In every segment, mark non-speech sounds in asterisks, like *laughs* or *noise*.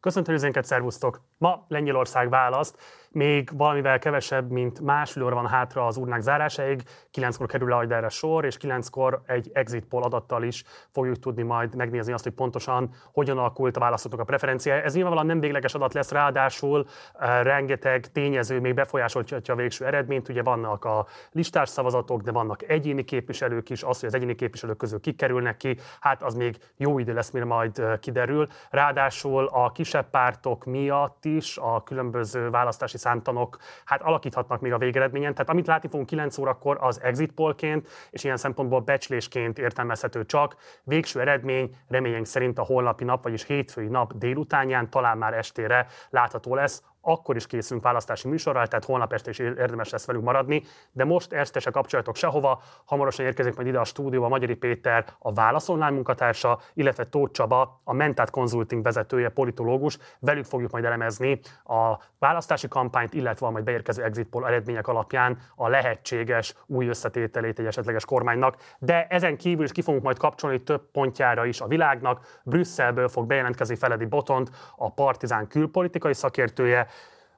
Köszöntöm üzénket, szervusztok! Ma Lengyelország választ, még valamivel kevesebb, mint másfél óra van hátra az urnák zárásáig, kilenckor kerül le erre sor, és kilenckor egy exit poll adattal is fogjuk tudni majd megnézni azt, hogy pontosan hogyan alakult a választóknak a preferenciája. Ez nyilvánvalóan nem végleges adat lesz, ráadásul uh, rengeteg tényező még befolyásolhatja a végső eredményt. Ugye vannak a listás szavazatok, de vannak egyéni képviselők is, az, hogy az egyéni képviselők közül kikerülnek ki, hát az még jó idő lesz, mire majd uh, kiderül. Ráadásul a kisebb pártok miatt is a különböző választási számtanok hát alakíthatnak még a végeredményen. Tehát amit látni fogunk 9 órakor, az exit pollként, és ilyen szempontból becslésként értelmezhető csak. Végső eredmény reményünk szerint a holnapi nap, vagyis hétfői nap délutánján, talán már estére látható lesz akkor is készülünk választási műsorral, tehát holnap este is érdemes lesz velünk maradni, de most este se kapcsolatok sehova, hamarosan érkezik majd ide a stúdióba Magyari Péter, a Válasz Online munkatársa, illetve Tóth Csaba, a Mentat Consulting vezetője, politológus, velük fogjuk majd elemezni a választási kampányt, illetve a majd beérkező exit poll eredmények alapján a lehetséges új összetételét egy esetleges kormánynak, de ezen kívül is ki fogunk majd kapcsolni több pontjára is a világnak. Brüsszelből fog bejelentkezni Feledi Botont, a Partizán külpolitikai szakértője,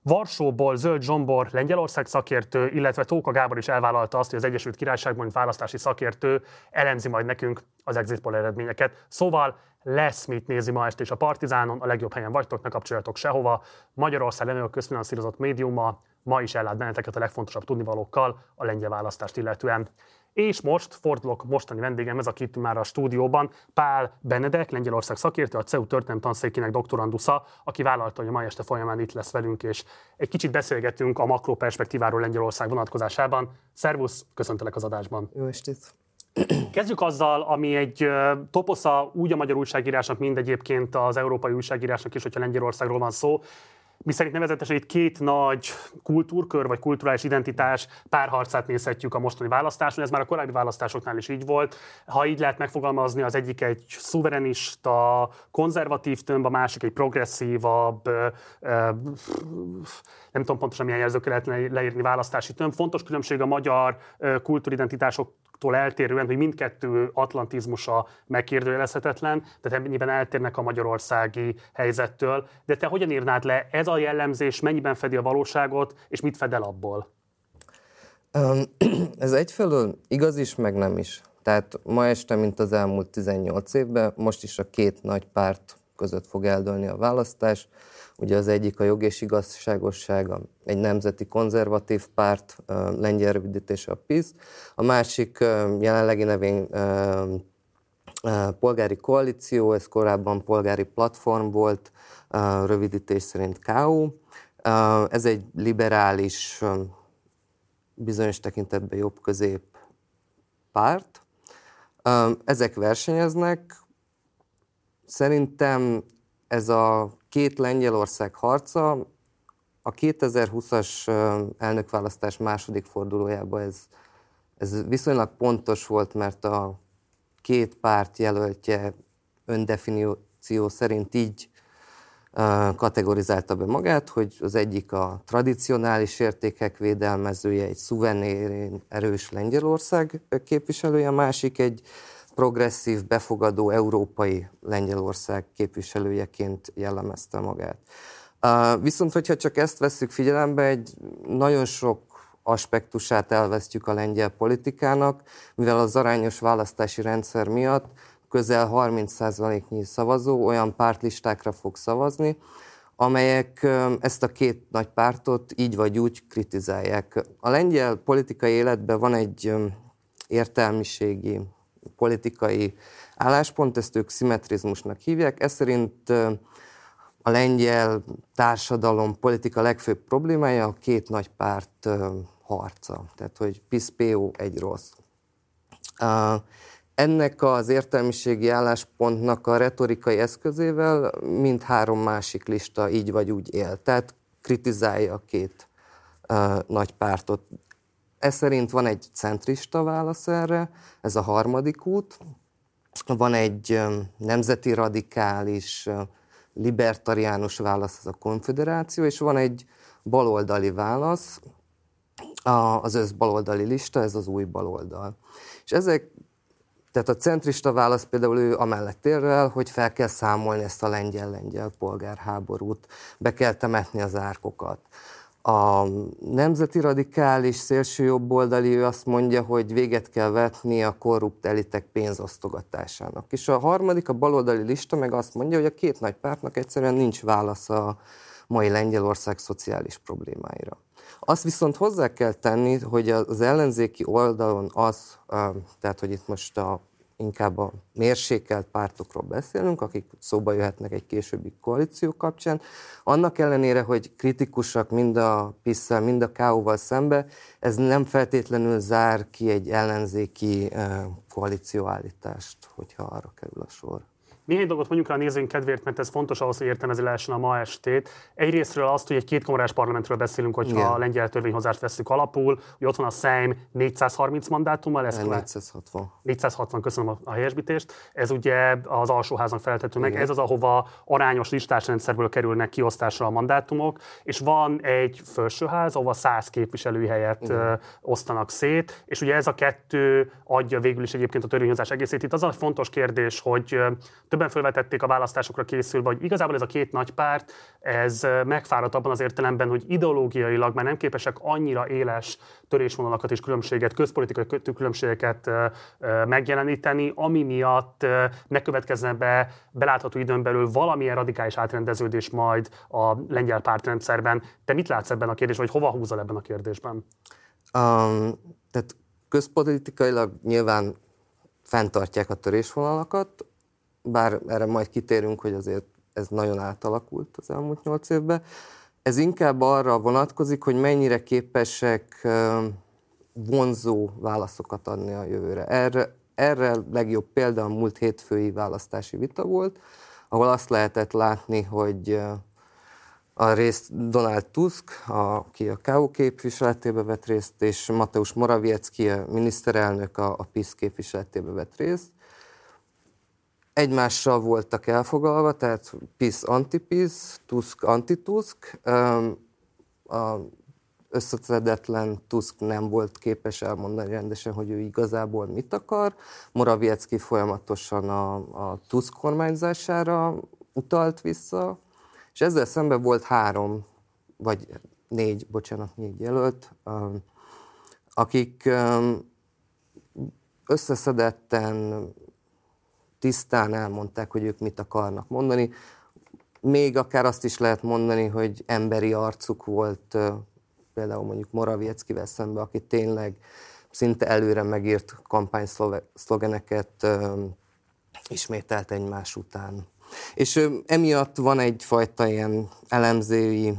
Varsóból Zöld Zsombor, Lengyelország szakértő, illetve Tóka Gábor is elvállalta azt, hogy az Egyesült Királyságban, választási szakértő, elemzi majd nekünk az exit poll eredményeket. Szóval lesz mit nézi ma este is a Partizánon, a legjobb helyen vagytok, ne kapcsoljatok sehova. Magyarország legnagyobb közfinanszírozott médiuma ma is ellát benneteket a legfontosabb tudnivalókkal a lengyel választást illetően. És most fordulok mostani vendégemhez, aki itt már a stúdióban, Pál Benedek, Lengyelország szakértő, a CEU történelmi tanszékének doktorandusza, aki vállalta, hogy a mai este folyamán itt lesz velünk, és egy kicsit beszélgetünk a makro perspektíváról Lengyelország vonatkozásában. Szervusz, köszöntelek az adásban. Jó estét! Kezdjük azzal, ami egy toposza úgy a magyar újságírásnak, mind egyébként az európai újságírásnak is, hogyha Lengyelországról van szó mi szerint nevezetesen itt két nagy kultúrkör vagy kulturális identitás párharcát nézhetjük a mostani választáson. Ez már a korábbi választásoknál is így volt. Ha így lehet megfogalmazni, az egyik egy szuverenista, konzervatív tömb, a másik egy progresszívabb, nem tudom pontosan milyen jelzőkkel lehet leírni választási tömb. Fontos különbség a magyar kultúridentitások tól eltérően, hogy mindkettő atlantizmusa megkérdőjelezhetetlen, tehát ennyiben eltérnek a magyarországi helyzettől. De te hogyan írnád le, ez a jellemzés mennyiben fedi a valóságot, és mit fed el abból? *clears throat* Ez egyfelől igaz is, meg nem is. Tehát ma este, mint az elmúlt 18 évben, most is a két nagy párt között fog eldőlni a választás. Ugye az egyik a jog és igazságosság, egy nemzeti konzervatív párt, lengyel rövidítése a PIS, a másik jelenlegi nevén polgári koalíció, ez korábban polgári platform volt, rövidítés szerint KU. Ez egy liberális, bizonyos tekintetben jobb-közép párt. Ezek versenyeznek. Szerintem ez a két Lengyelország harca. A 2020-as elnökválasztás második fordulójában ez, ez viszonylag pontos volt, mert a két párt jelöltje öndefiníció szerint így kategorizálta be magát, hogy az egyik a tradicionális értékek védelmezője, egy szuvenérén erős Lengyelország képviselője, a másik egy progresszív, befogadó európai Lengyelország képviselőjeként jellemezte magát. Viszont, hogyha csak ezt vesszük figyelembe, egy nagyon sok aspektusát elvesztjük a lengyel politikának, mivel az arányos választási rendszer miatt közel 30%-nyi szavazó olyan pártlistákra fog szavazni, amelyek ezt a két nagy pártot így vagy úgy kritizálják. A lengyel politikai életben van egy értelmiségi politikai álláspont, ezt ők szimmetrizmusnak hívják. Ez szerint a lengyel társadalom politika legfőbb problémája a két nagy párt harca, tehát hogy PISPO egy rossz. Ennek az értelmiségi álláspontnak a retorikai eszközével mind három másik lista így vagy úgy él, tehát kritizálja a két nagy pártot. Ez szerint van egy centrista válasz erre, ez a harmadik út. Van egy nemzeti radikális, libertariánus válasz, ez a konfederáció, és van egy baloldali válasz, az össz baloldali lista, ez az új baloldal. És ezek tehát a centrista válasz például ő amellett érvel, hogy fel kell számolni ezt a lengyel-lengyel polgárháborút, be kell temetni az árkokat. A nemzeti radikális szélső ő azt mondja, hogy véget kell vetni a korrupt elitek pénzosztogatásának. És a harmadik, a baloldali lista meg azt mondja, hogy a két nagy pártnak egyszerűen nincs válasz a mai Lengyelország szociális problémáira. Azt viszont hozzá kell tenni, hogy az ellenzéki oldalon az, tehát hogy itt most a inkább a mérsékelt pártokról beszélünk, akik szóba jöhetnek egy későbbi koalíció kapcsán. Annak ellenére, hogy kritikusak mind a pisz mind a KO-val szembe, ez nem feltétlenül zár ki egy ellenzéki koalícióállítást, hogyha arra kerül a sor. Néhány dolgot mondjuk rá a nézőink kedvéért, mert ez fontos ahhoz, hogy értelmezni lehessen a ma estét. Egyrésztről azt, hogy egy kétkamarás parlamentről beszélünk, hogyha Igen. a lengyel törvényhozást veszük alapul, hogy ott van a Sejm 430 mandátummal. Ez 460. 460, köszönöm a helyesbítést. Ez ugye az alsóházon feltető meg. Ez az, ahova arányos listásrendszerből kerülnek kiosztásra a mandátumok, és van egy felsőház, ahova 100 képviselői helyet Igen. osztanak szét, és ugye ez a kettő adja végül is egyébként a törvényhozás egészét. Itt az a fontos kérdés, hogy többen felvetették a választásokra készülve, hogy igazából ez a két nagy párt, ez megfáradt abban az értelemben, hogy ideológiailag már nem képesek annyira éles törésvonalakat és különbséget, közpolitikai különbségeket megjeleníteni, ami miatt ne következne be belátható időn belül valamilyen radikális átrendeződés majd a lengyel pártrendszerben. Te mit látsz ebben a kérdésben, vagy hova húzol ebben a kérdésben? Um, tehát közpolitikailag nyilván fenntartják a törésvonalakat, bár erre majd kitérünk, hogy azért ez nagyon átalakult az elmúlt nyolc évben. Ez inkább arra vonatkozik, hogy mennyire képesek vonzó válaszokat adni a jövőre. Erre, erre legjobb példa a múlt hétfői választási vita volt, ahol azt lehetett látni, hogy a részt Donald Tusk, aki a KU képviseletébe vett részt, és Mateusz Morawiecki, a miniszterelnök a, a PISZ képviseletébe vett részt egymással voltak elfogalva, tehát PIS antipis, Tusk antitusk. A összeszedetlen Tusk nem volt képes elmondani rendesen, hogy ő igazából mit akar. Morawiecki folyamatosan a, a Tusk kormányzására utalt vissza, és ezzel szemben volt három, vagy négy, bocsánat, négy jelölt, akik összeszedetten tisztán elmondták, hogy ők mit akarnak mondani. Még akár azt is lehet mondani, hogy emberi arcuk volt például mondjuk Morawieckivel szemben, aki tényleg szinte előre megírt kampányszlogeneket ismételt egymás után. És emiatt van egyfajta ilyen elemzői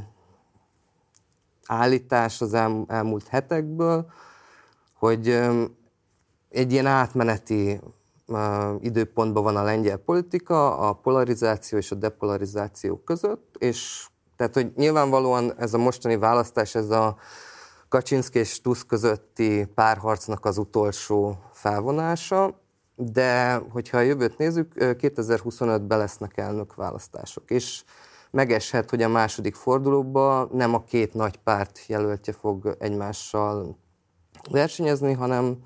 állítás az elmúlt hetekből, hogy egy ilyen átmeneti időpontban van a lengyel politika, a polarizáció és a depolarizáció között, és tehát, hogy nyilvánvalóan ez a mostani választás, ez a Kaczynszki és Tusk közötti párharcnak az utolsó felvonása, de hogyha a jövőt nézzük, 2025-ben lesznek elnök választások, és megeshet, hogy a második fordulóban nem a két nagy párt jelöltje fog egymással versenyezni, hanem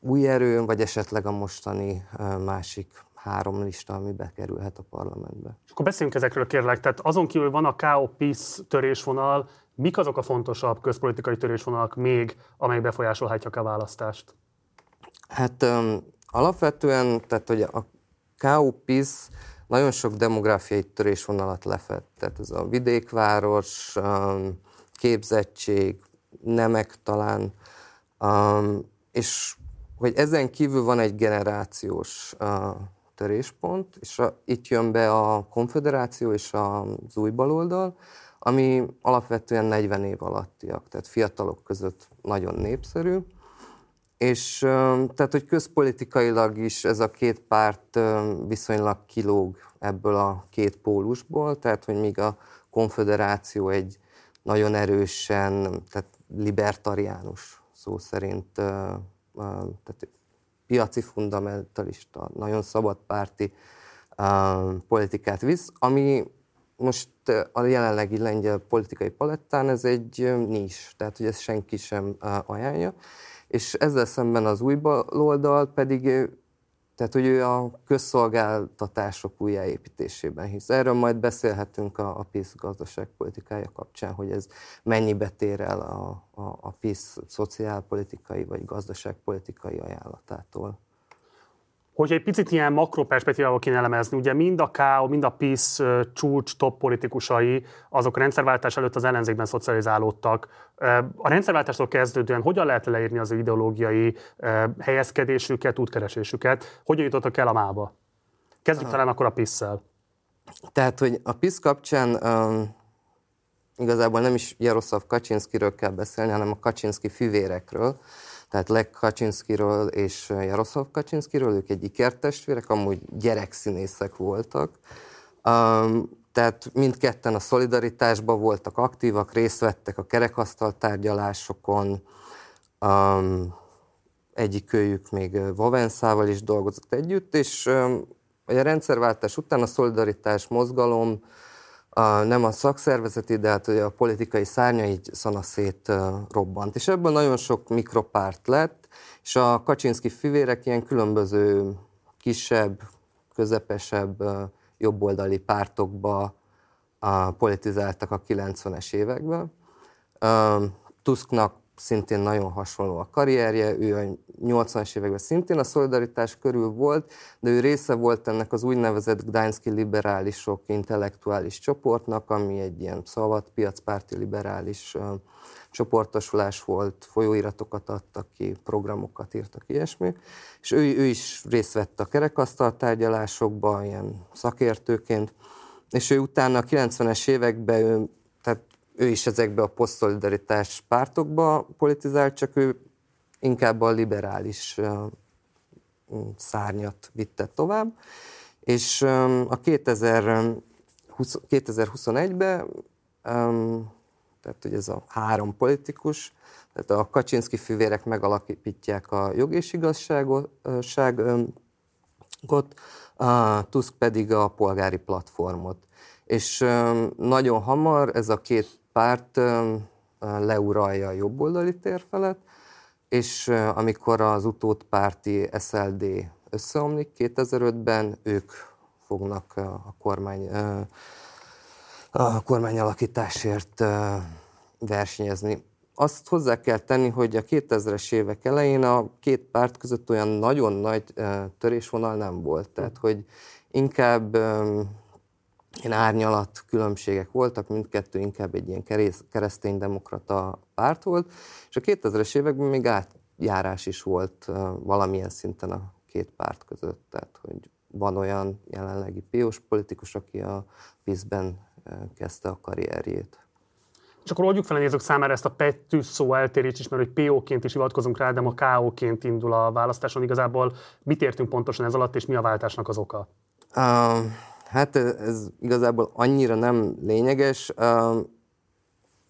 új erőn, vagy esetleg a mostani másik három lista, ami bekerülhet a parlamentbe. És akkor beszéljünk ezekről kérlek. Tehát azon kívül van a KO-PISZ törésvonal, mik azok a fontosabb közpolitikai törésvonalak még, amelyek befolyásolhatják a választást? Hát um, alapvetően, tehát hogy a KO-PISZ nagyon sok demográfiai törésvonalat lefett. Tehát ez a vidékváros, um, képzettség, nemek talán, um, és hogy ezen kívül van egy generációs uh, töréspont, és a, itt jön be a konfederáció és az új baloldal, ami alapvetően 40 év alattiak, tehát fiatalok között nagyon népszerű. És tehát, hogy közpolitikailag is ez a két párt viszonylag kilóg ebből a két pólusból, tehát, hogy míg a konfederáció egy nagyon erősen, tehát libertariánus szó szerint tehát piaci fundamentalista, nagyon szabadpárti politikát visz, ami most a jelenlegi lengyel politikai palettán ez egy nis, tehát hogy ezt senki sem ajánlja. és ezzel szemben az új baloldal pedig tehát, hogy ő a közszolgáltatások újjáépítésében hisz. Erről majd beszélhetünk a, a PISZ gazdaságpolitikája kapcsán, hogy ez mennyibe tér el a, a, a PISZ szociálpolitikai vagy gazdaságpolitikai ajánlatától. Hogy egy picit ilyen makroperspektívával kéne elemezni, ugye mind a KO, mind a PISZ csúcs top politikusai, azok a rendszerváltás előtt az ellenzékben szocializálódtak. A rendszerváltástól kezdődően hogyan lehet leírni az ideológiai helyezkedésüket, útkeresésüket? Hogyan jutottak el a mába? Kezdjük talán akkor a PISZ-szel. Tehát, hogy a PISZ kapcsán um, igazából nem is Jaroszlav Kaczynszkiről kell beszélni, hanem a Kaczynszki fivérekről, tehát Lech Kaczynszkiről és Jaroszlav Kaczynszkiről, ők egy ikertestvérek, amúgy gyerekszínészek voltak. Um, tehát mindketten a szolidaritásban voltak aktívak, részt vettek a kerekasztal tárgyalásokon, um, egyikőjük még Vavenszával is dolgozott együtt, és um, a rendszerváltás után a szolidaritás mozgalom a, nem a szakszervezeti, de hát a politikai szárnya így szanaszét robbant. És ebből nagyon sok mikropárt lett, és a Kaczynszki fivérek ilyen különböző kisebb, közepesebb, jobboldali pártokba politizáltak a 90-es években. Tusknak szintén nagyon hasonló a karrierje, ő a 80-as években szintén a szolidaritás körül volt, de ő része volt ennek az úgynevezett Gdański liberálisok intellektuális csoportnak, ami egy ilyen szabad piacpárti liberális uh, csoportosulás volt, folyóiratokat adtak ki, programokat írtak, ilyesmi. És ő, ő is részt vett a kerekasztal tárgyalásokban, ilyen szakértőként, és ő utána a 90-es években ő, ő is ezekbe a posztszolidaritás pártokba politizált, csak ő inkább a liberális szárnyat vitte tovább. És a 2021-ben, tehát hogy ez a három politikus, tehát a Kaczynszki fivérek megalapítják a jog és igazságot, a Tusk pedig a polgári platformot. És nagyon hamar ez a két párt leuralja a jobboldali tér és amikor az utódpárti SLD összeomlik 2005-ben, ők fognak a kormány a kormányalakításért versenyezni. Azt hozzá kell tenni, hogy a 2000-es évek elején a két párt között olyan nagyon nagy törésvonal nem volt. Tehát, hogy inkább ilyen árnyalat különbségek voltak, mindkettő inkább egy ilyen kereszténydemokrata párt volt, és a 2000-es években még átjárás is volt valamilyen szinten a két párt között, tehát hogy van olyan jelenlegi piós politikus, aki a PISZ-ben kezdte a karrierjét. És akkor oldjuk fel a nézők számára ezt a petű szó eltérést is, mert hogy PO-ként is hivatkozunk rá, de ma KO-ként indul a választáson. Igazából mit értünk pontosan ez alatt, és mi a váltásnak az oka? Uh, Hát ez igazából annyira nem lényeges.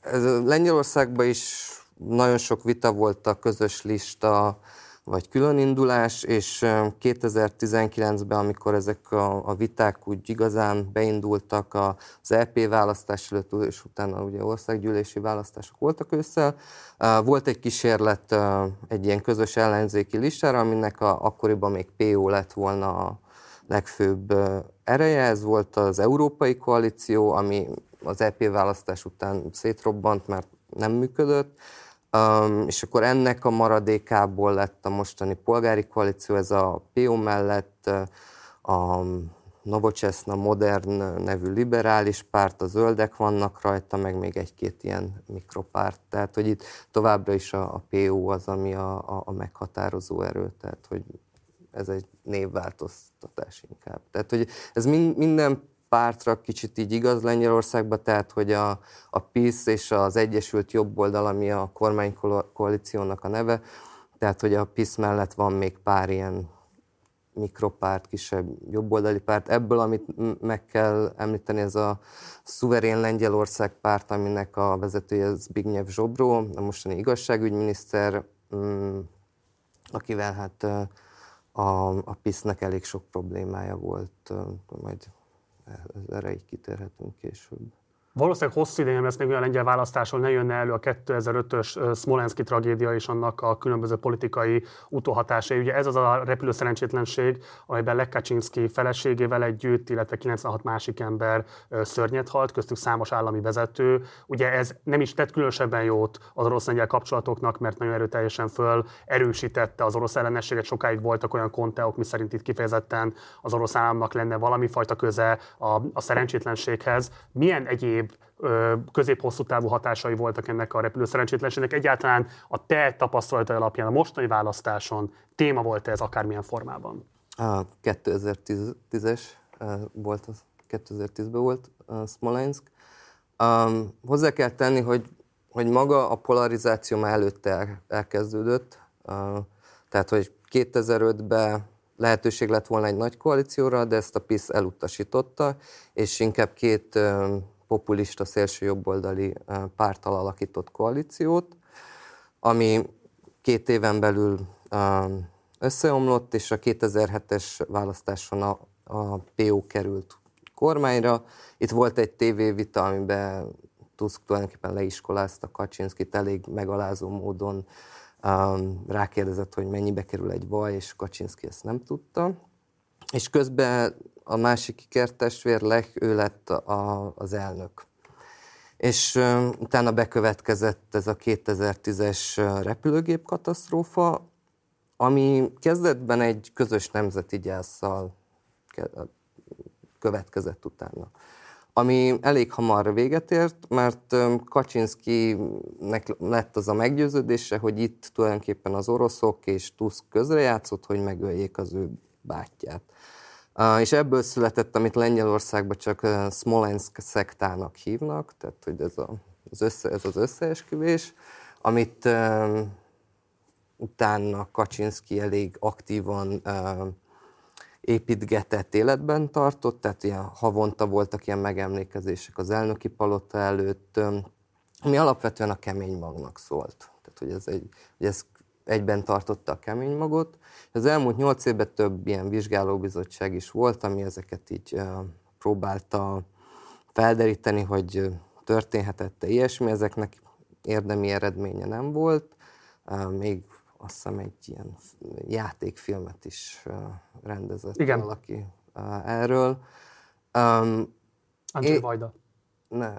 Ez Lengyelországban is nagyon sok vita volt a közös lista, vagy különindulás, és 2019-ben, amikor ezek a, a viták úgy igazán beindultak az EP választás előtt, és utána ugye országgyűlési választások voltak ősszel, volt egy kísérlet egy ilyen közös ellenzéki listára, aminek a, akkoriban még PO lett volna a legfőbb ereje, ez volt az Európai Koalíció, ami az EP választás után szétrobbant, mert nem működött, Um, és akkor ennek a maradékából lett a mostani polgári koalíció, ez a PO mellett a Novocseszna Modern nevű liberális párt, a zöldek vannak rajta, meg még egy-két ilyen mikropárt. Tehát, hogy itt továbbra is a, a PO az, ami a, a, a meghatározó erő, tehát, hogy ez egy névváltoztatás inkább. Tehát, hogy ez minden pártra kicsit így igaz Lengyelországban, tehát, hogy a, a PISZ és az Egyesült Jobboldal, ami a kormánykoalíciónak a neve, tehát, hogy a PISZ mellett van még pár ilyen mikropárt, kisebb jobboldali párt. Ebből, amit meg kell említeni, ez a szuverén Lengyelország párt, aminek a vezetője Zbigniew Zsobró, a mostani igazságügyminiszter, mm, akivel hát a, a PISZ-nek elég sok problémája volt, majd erre így kitérhetünk később. Valószínűleg hosszú ideje lesz még olyan lengyel választáson, ne jönne elő a 2005-ös Smolenski tragédia és annak a különböző politikai utóhatásai. Ugye ez az a repülő szerencsétlenség, amelyben Lech Kaczynski feleségével együtt, illetve 96 másik ember szörnyet halt, köztük számos állami vezető. Ugye ez nem is tett különösebben jót az orosz-lengyel kapcsolatoknak, mert nagyon erőteljesen föl erősítette az orosz ellenességet. Sokáig voltak olyan konteok, mi szerint itt kifejezetten az orosz államnak lenne valami fajta köze a, a szerencsétlenséghez. Milyen egyéb közép-hosszú távú hatásai voltak ennek a repülő szerencsétlenségnek. Egyáltalán a te tapasztalatai alapján a mostani választáson téma volt ez akármilyen formában? A 2010-es volt az, 2010-ben volt a Smolensk. Um, hozzá kell tenni, hogy, hogy maga a polarizáció már előtte el, elkezdődött, uh, tehát hogy 2005-ben lehetőség lett volna egy nagy koalícióra, de ezt a PISZ elutasította, és inkább két populista szélső jobboldali pártal alakított koalíciót, ami két éven belül összeomlott, és a 2007-es választáson a, a PO került kormányra. Itt volt egy tévévita, amiben Tusk tulajdonképpen leiskolázta Kaczynszkit elég megalázó módon, rákérdezett, hogy mennyibe kerül egy vaj, és Kaczynszki ezt nem tudta. És közben a másik ikertestvér Lech, ő lett a, az elnök. És uh, utána bekövetkezett ez a 2010-es repülőgép katasztrófa, ami kezdetben egy közös nemzeti gyászsal következett utána. Ami elég hamar véget ért, mert Kaczynszkinek lett az a meggyőződése, hogy itt tulajdonképpen az oroszok és Tusk közrejátszott, hogy megöljék az ő bátyját. És ebből született, amit Lengyelországban csak Smolensk szektának hívnak, tehát hogy ez, a, az, össze, ez az összeesküvés, amit um, utána Kaczynski elég aktívan um, építgetett életben tartott, tehát ilyen havonta voltak ilyen megemlékezések az elnöki palota előtt, ami alapvetően a kemény magnak szólt. Tehát, hogy ez, egy, hogy ez egyben tartotta a kemény magot. Az elmúlt nyolc évben több ilyen vizsgálóbizottság is volt, ami ezeket így próbálta felderíteni, hogy történhetette ilyesmi, ezeknek érdemi eredménye nem volt. Még azt hiszem egy ilyen játékfilmet is rendezett Igen. valaki erről. Um, Andrzej Vajda. Ne,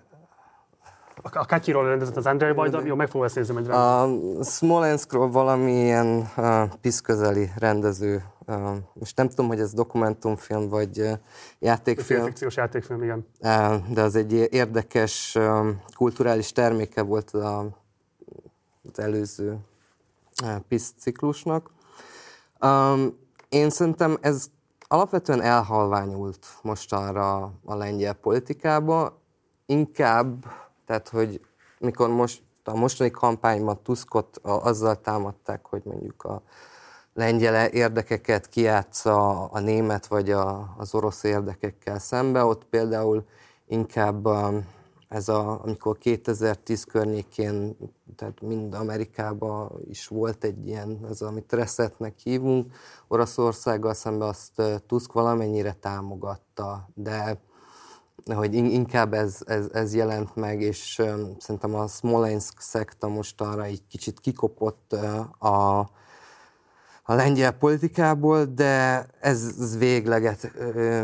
a Katyiról rendezett az Andrei Vajda, jó, meg fogom ezt nézni A Smolenskról valamilyen uh, piszközeli rendező, uh, most nem tudom, hogy ez dokumentumfilm vagy uh, játékfilm. Fikciós játékfilm, igen. Uh, de az egy érdekes uh, kulturális terméke volt a, az előző uh, PISZ ciklusnak. Um, én szerintem ez alapvetően elhalványult mostanra a lengyel politikába, inkább tehát, hogy mikor most a mostani kampányban Tuskot azzal támadták, hogy mondjuk a lengyel érdekeket kiátsza a német vagy a, az orosz érdekekkel szembe, ott például inkább um, ez a, amikor 2010 környékén, tehát mind Amerikában is volt egy ilyen, ez amit resetnek hívunk, Oroszországgal szemben azt uh, Tusk valamennyire támogatta, de hogy inkább ez, ez, ez jelent meg, és szerintem a Smolensk szekta mostanra egy kicsit kikopott a, a lengyel politikából, de ez végleget,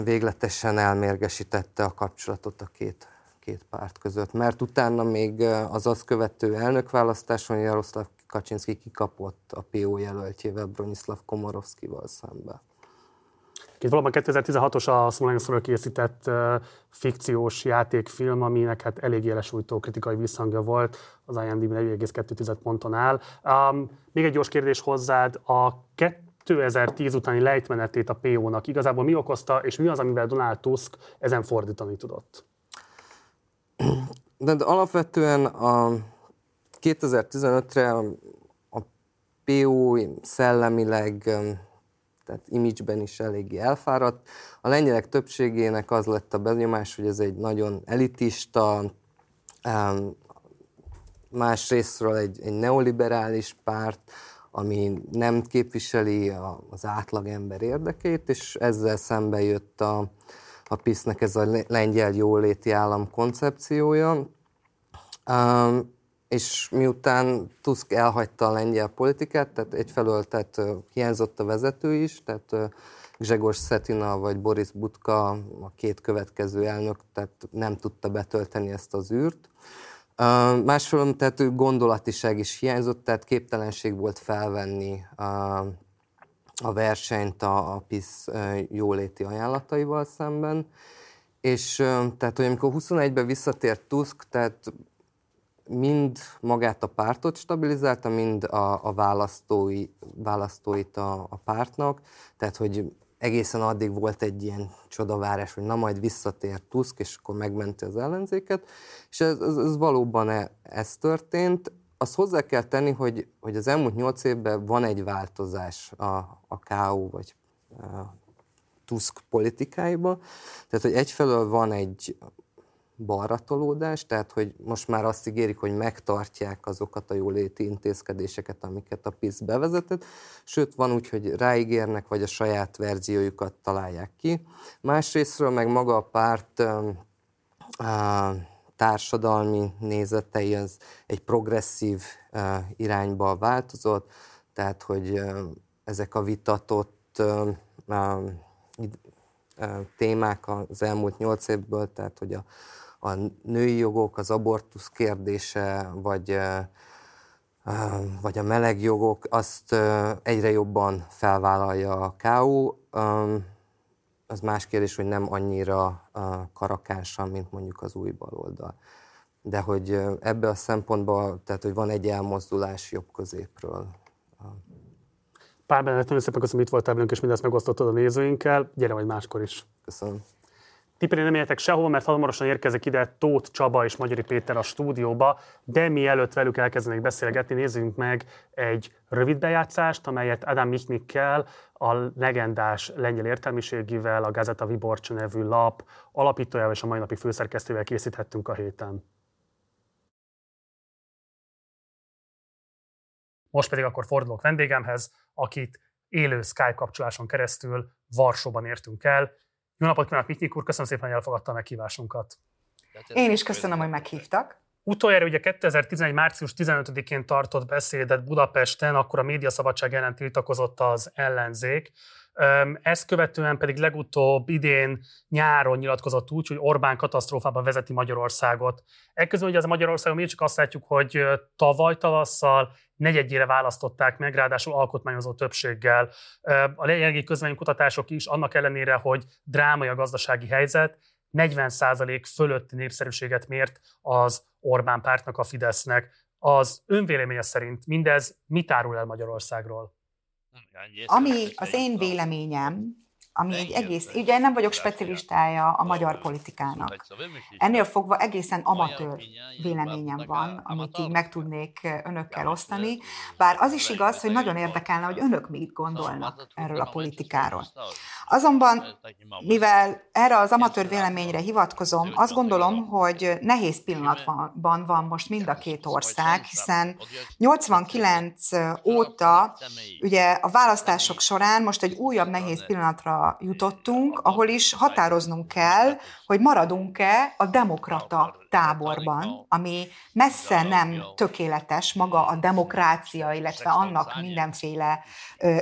végletesen elmérgesítette a kapcsolatot a két, két párt között. Mert utána még az azt követő elnökválasztáson Jaroszláv Kaczynszki kikapott a PO jelöltjével Bronislav Komorovszkival szembe. Itt valóban 2016-os a Smolenskról készített uh, fikciós játékfilm, aminek hát elég jelesújtó kritikai visszhangja volt, az IMDb 4,2 ponton áll. Um, még egy gyors kérdés hozzád, a 2010 utáni lejtmenetét a PO-nak igazából mi okozta, és mi az, amivel Donald Tusk ezen fordítani tudott? De, de alapvetően a 2015-re a PO szellemileg tehát imidzsben is eléggé elfáradt. A lengyelek többségének az lett a benyomás, hogy ez egy nagyon elitista, más részről egy, egy neoliberális párt, ami nem képviseli az átlagember érdekét, és ezzel szembe jött a a PISZ-nek ez a lengyel jóléti állam koncepciója. És miután Tusk elhagyta a lengyel politikát, tehát egyfelől tehát hiányzott a vezető is, tehát Grzegorz Szetina vagy Boris Budka, a két következő elnök, tehát nem tudta betölteni ezt az űrt. Másfelől tehát gondolatiság is hiányzott, tehát képtelenség volt felvenni a, a versenyt a, a PISZ jóléti ajánlataival szemben. És tehát, hogy amikor 21-ben visszatért Tusk, tehát mind magát a pártot stabilizálta, mind a, a választói, választóit a, a pártnak, tehát hogy egészen addig volt egy ilyen csodavárás, hogy na majd visszatér Tusk, és akkor megmenti az ellenzéket, és ez, ez, ez valóban e, ez történt. Azt hozzá kell tenni, hogy, hogy az elmúlt nyolc évben van egy változás a, a KO vagy a Tusk politikáiban. Tehát, hogy egyfelől van egy balratolódás, tehát hogy most már azt ígérik, hogy megtartják azokat a jóléti intézkedéseket, amiket a PISZ bevezetett, sőt van úgy, hogy ráígérnek, vagy a saját verziójukat találják ki. Másrésztről meg maga a párt a társadalmi nézetei az egy progresszív irányba változott, tehát hogy ezek a vitatott témák az elmúlt nyolc évből, tehát hogy a a női jogok, az abortusz kérdése, vagy, vagy a meleg jogok, azt egyre jobban felvállalja a KU. Az más kérdés, hogy nem annyira karakánsan, mint mondjuk az új baloldal. De hogy ebbe a szempontból, tehát hogy van egy elmozdulás jobb középről. Pár Benedek, nagyon szépen köszönöm, itt voltál velünk, és mindezt megosztottad a nézőinkkel. Gyere vagy máskor is. Köszönöm. Ti nem éltek sehova, mert hamarosan érkezik ide Tóth Csaba és Magyari Péter a stúdióba, de mielőtt velük elkezdenék beszélgetni, nézzünk meg egy rövid bejátszást, amelyet Adam Michnikkel, a legendás lengyel értelmiségivel, a Gazeta Viborcs nevű lap alapítójával és a mai napi főszerkesztővel készíthettünk a héten. Most pedig akkor fordulok vendégemhez, akit élő Skype kapcsoláson keresztül Varsóban értünk el. Jó napot kívánok, Miknik úr, köszönöm szépen, hogy elfogadta a meghívásunkat. Én is köszönöm, hogy meghívtak. Utoljára ugye 2011. március 15-én tartott beszédet Budapesten, akkor a médiaszabadság ellen tiltakozott az ellenzék. Ezt követően pedig legutóbb idén nyáron nyilatkozott úgy, hogy Orbán katasztrófában vezeti Magyarországot. Ekközben ugye az a Magyarországon mi csak azt látjuk, hogy tavaly tavasszal negyedjére választották meg, ráadásul alkotmányozó többséggel. A jelenlegi közvénykutatások is, annak ellenére, hogy drámai a gazdasági helyzet, 40% fölötti népszerűséget mért az Orbán pártnak, a Fidesznek. Az önvéleménye szerint mindez mit árul el Magyarországról? Ami az én véleményem, ami egy egész, ugye nem vagyok specialistája a magyar politikának. Ennél fogva egészen amatőr véleményem van, amit így meg tudnék önökkel osztani, bár az is igaz, hogy nagyon érdekelne, hogy önök mit gondolnak erről a politikáról. Azonban, mivel erre az amatőr véleményre hivatkozom, azt gondolom, hogy nehéz pillanatban van most mind a két ország, hiszen 89 óta ugye a választások során most egy újabb nehéz pillanatra jutottunk, ahol is határoznunk kell, hogy maradunk-e a demokrata táborban, ami messze nem tökéletes maga a demokrácia, illetve annak mindenféle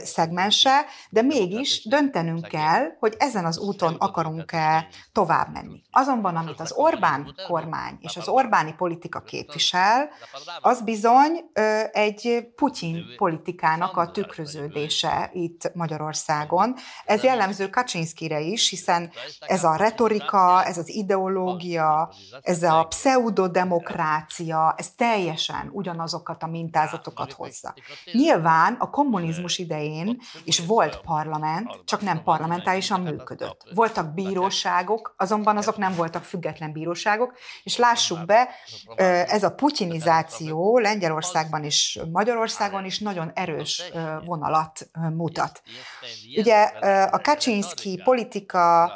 szegmense, de mégis döntenünk kell, hogy ezen az úton akarunk-e tovább menni. Azonban, amit az Orbán kormány és az Orbáni politika képvisel, az bizony egy Putyin politikának a tükröződése itt Magyarországon. Ez jellemző Kaczynszkire is, hiszen ez a retorika, ez az ideológia, ez a a pseudodemokrácia, ez teljesen ugyanazokat a mintázatokat hozza. Nyilván a kommunizmus idején is volt parlament, csak nem parlamentárisan működött. Voltak bíróságok, azonban azok nem voltak független bíróságok, és lássuk be, ez a putyinizáció Lengyelországban és Magyarországon is nagyon erős vonalat mutat. Ugye a Kaczynszki politika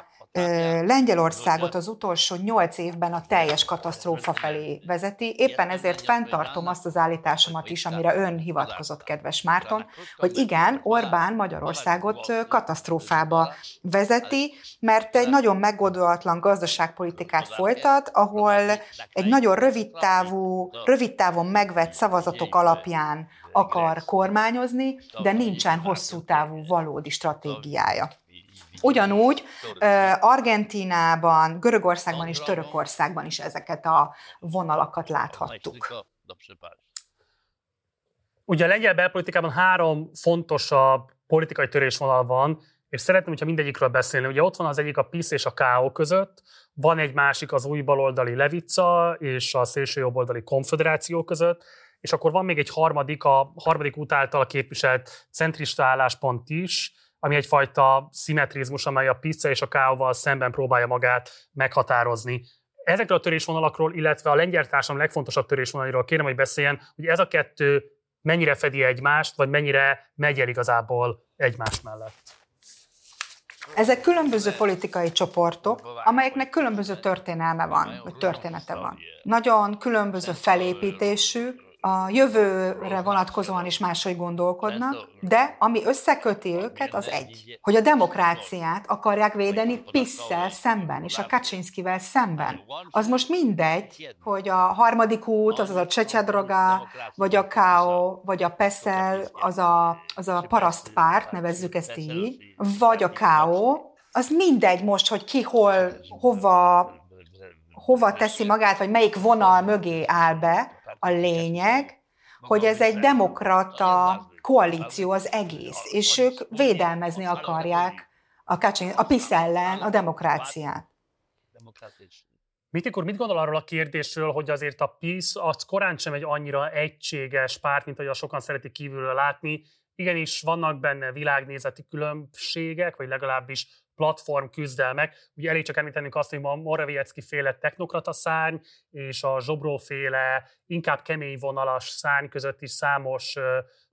Lengyelországot az utolsó nyolc évben a teljes katasztrófa felé vezeti. Éppen ezért fenntartom azt az állításomat is, amire ön hivatkozott, kedves Márton, hogy igen, Orbán Magyarországot katasztrófába vezeti, mert egy nagyon megoldolatlan gazdaságpolitikát folytat, ahol egy nagyon rövid távú, rövid távon megvett szavazatok alapján akar kormányozni, de nincsen hosszú távú valódi stratégiája. Ugyanúgy Argentínában, Görögországban és Törökországban is ezeket a vonalakat láthattuk. Ugye a lengyel belpolitikában három fontosabb politikai törésvonal van, és szeretném, hogyha mindegyikről beszélni. Ugye ott van az egyik a PISZ és a KO között, van egy másik az új baloldali Levica és a szélső jobboldali konfederáció között, és akkor van még egy harmadik, a harmadik út által képviselt centrista álláspont is, ami egyfajta szimmetrizmus, amely a pizza és a káóval szemben próbálja magát meghatározni. Ezekről a törésvonalakról, illetve a lengyel társadalom legfontosabb törésvonalairól kérem, hogy beszéljen, hogy ez a kettő mennyire fedi egymást, vagy mennyire megy el igazából egymás mellett. Ezek különböző politikai csoportok, amelyeknek különböző történelme van, vagy története van. Nagyon különböző felépítésű, a jövőre vonatkozóan is máshogy gondolkodnak, de ami összeköti őket, az egy, hogy a demokráciát akarják védeni Pisszel szemben, és a Kaczynszkivel szemben. Az most mindegy, hogy a harmadik út, az a Csecsedroga, vagy a KO, vagy a Peszel, az a, az a parasztpárt, nevezzük ezt így, vagy a KO, az mindegy most, hogy ki hol, hova, hova teszi magát, vagy melyik vonal mögé áll be, a lényeg, hogy ez egy demokrata koalíció az egész, és ők védelmezni akarják a, Kacsin, a PISZ ellen a demokráciát. Mit, mit gondol arról a kérdésről, hogy azért a PISZ az korán sem egy annyira egységes párt, mint ahogy a sokan szeretik kívülről látni. Igenis vannak benne világnézeti különbségek, vagy legalábbis platform küzdelmek. Ugye elég csak említenünk azt, hogy a Morawiecki féle technokrata szárny és a Zsobró féle inkább kemény vonalas szárny között is számos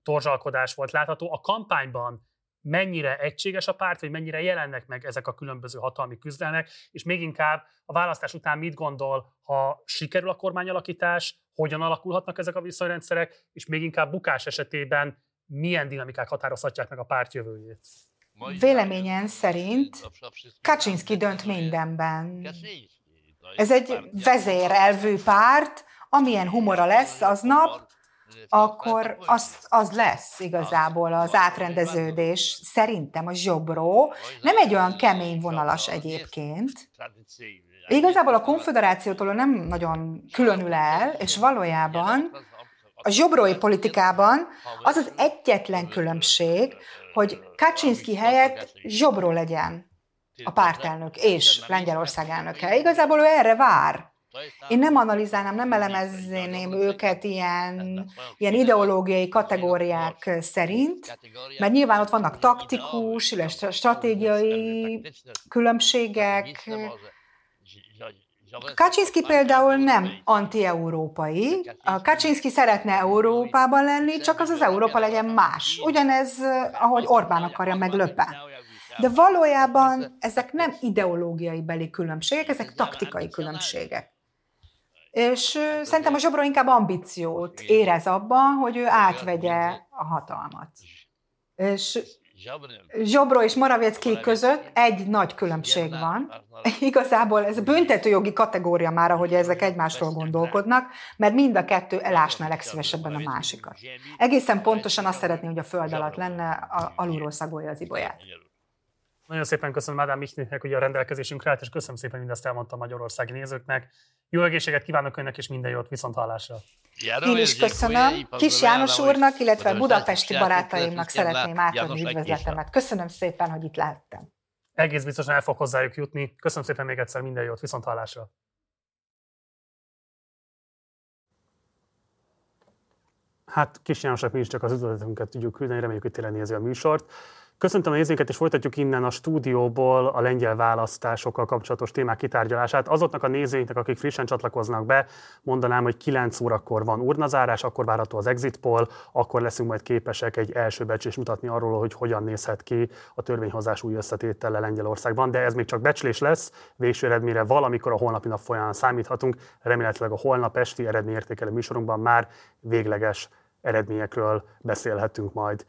torzsalkodás volt látható. A kampányban mennyire egységes a párt, vagy mennyire jelennek meg ezek a különböző hatalmi küzdelmek, és még inkább a választás után mit gondol, ha sikerül a kormányalakítás, hogyan alakulhatnak ezek a viszonyrendszerek, és még inkább bukás esetében milyen dinamikák határozhatják meg a párt jövőjét. Véleményen szerint Kaczynski dönt mindenben. Ez egy vezérelvű párt, amilyen humora lesz aznap, akkor az, az lesz igazából az átrendeződés. Szerintem a zsobró nem egy olyan kemény vonalas egyébként. Igazából a konfederációtól nem nagyon különül el, és valójában a zsobrói politikában az az egyetlen különbség, hogy Kaczynski helyett Zsobró legyen a pártelnök és Lengyelország elnöke. Igazából ő erre vár. Én nem analizálnám, nem elemezném őket ilyen, ilyen ideológiai kategóriák szerint, mert nyilván ott vannak taktikus, illetve stratégiai különbségek, Kaczynski például nem anti-európai. Kaczynski szeretne Európában lenni, csak az az Európa legyen más. Ugyanez, ahogy Orbán akarja meg Löpen. De valójában ezek nem ideológiai beli különbségek, ezek taktikai különbségek. És szerintem a Zsobró inkább ambíciót érez abban, hogy ő átvegye a hatalmat. És Zsobro és Morawiecki között egy nagy különbség van. *laughs* Igazából ez a büntetőjogi kategória már, ahogy ezek egymásról gondolkodnak, mert mind a kettő elásna legszívesebben a másikat. Egészen pontosan azt szeretné, hogy a föld alatt lenne, alulról szagolja az ibolyát. Nagyon szépen köszönöm Ádám Michniknek, hogy a rendelkezésünkre állt, és köszönöm szépen, mindezt elmondta a magyarországi nézőknek. Jó egészséget kívánok önnek, és minden jót viszont hallásra. Én is köszönöm. Kis János úrnak, illetve budapesti barátaimnak szeretném átadni üdvözletemet. Köszönöm szépen, hogy itt lehettem. Egész biztosan el fog hozzájuk jutni. Köszönöm szépen még egyszer, minden jót, viszont hallásra. Hát Kis Jánosnak mi is csak az üdvözletünket tudjuk küldeni, reméljük, hogy tényleg nézi a műsort. Köszöntöm a nézőinket, és folytatjuk innen a stúdióból a lengyel választásokkal kapcsolatos témák kitárgyalását. Azoknak a nézőinknek, akik frissen csatlakoznak be, mondanám, hogy 9 órakor van urnazárás, akkor várható az exit poll, akkor leszünk majd képesek egy első becslés mutatni arról, hogy hogyan nézhet ki a törvényhozás új összetétele Lengyelországban. De ez még csak becslés lesz, végső eredményre valamikor a holnapi nap folyamán számíthatunk. Remélhetőleg a holnap esti eredményértékelő műsorunkban már végleges eredményekről beszélhetünk majd.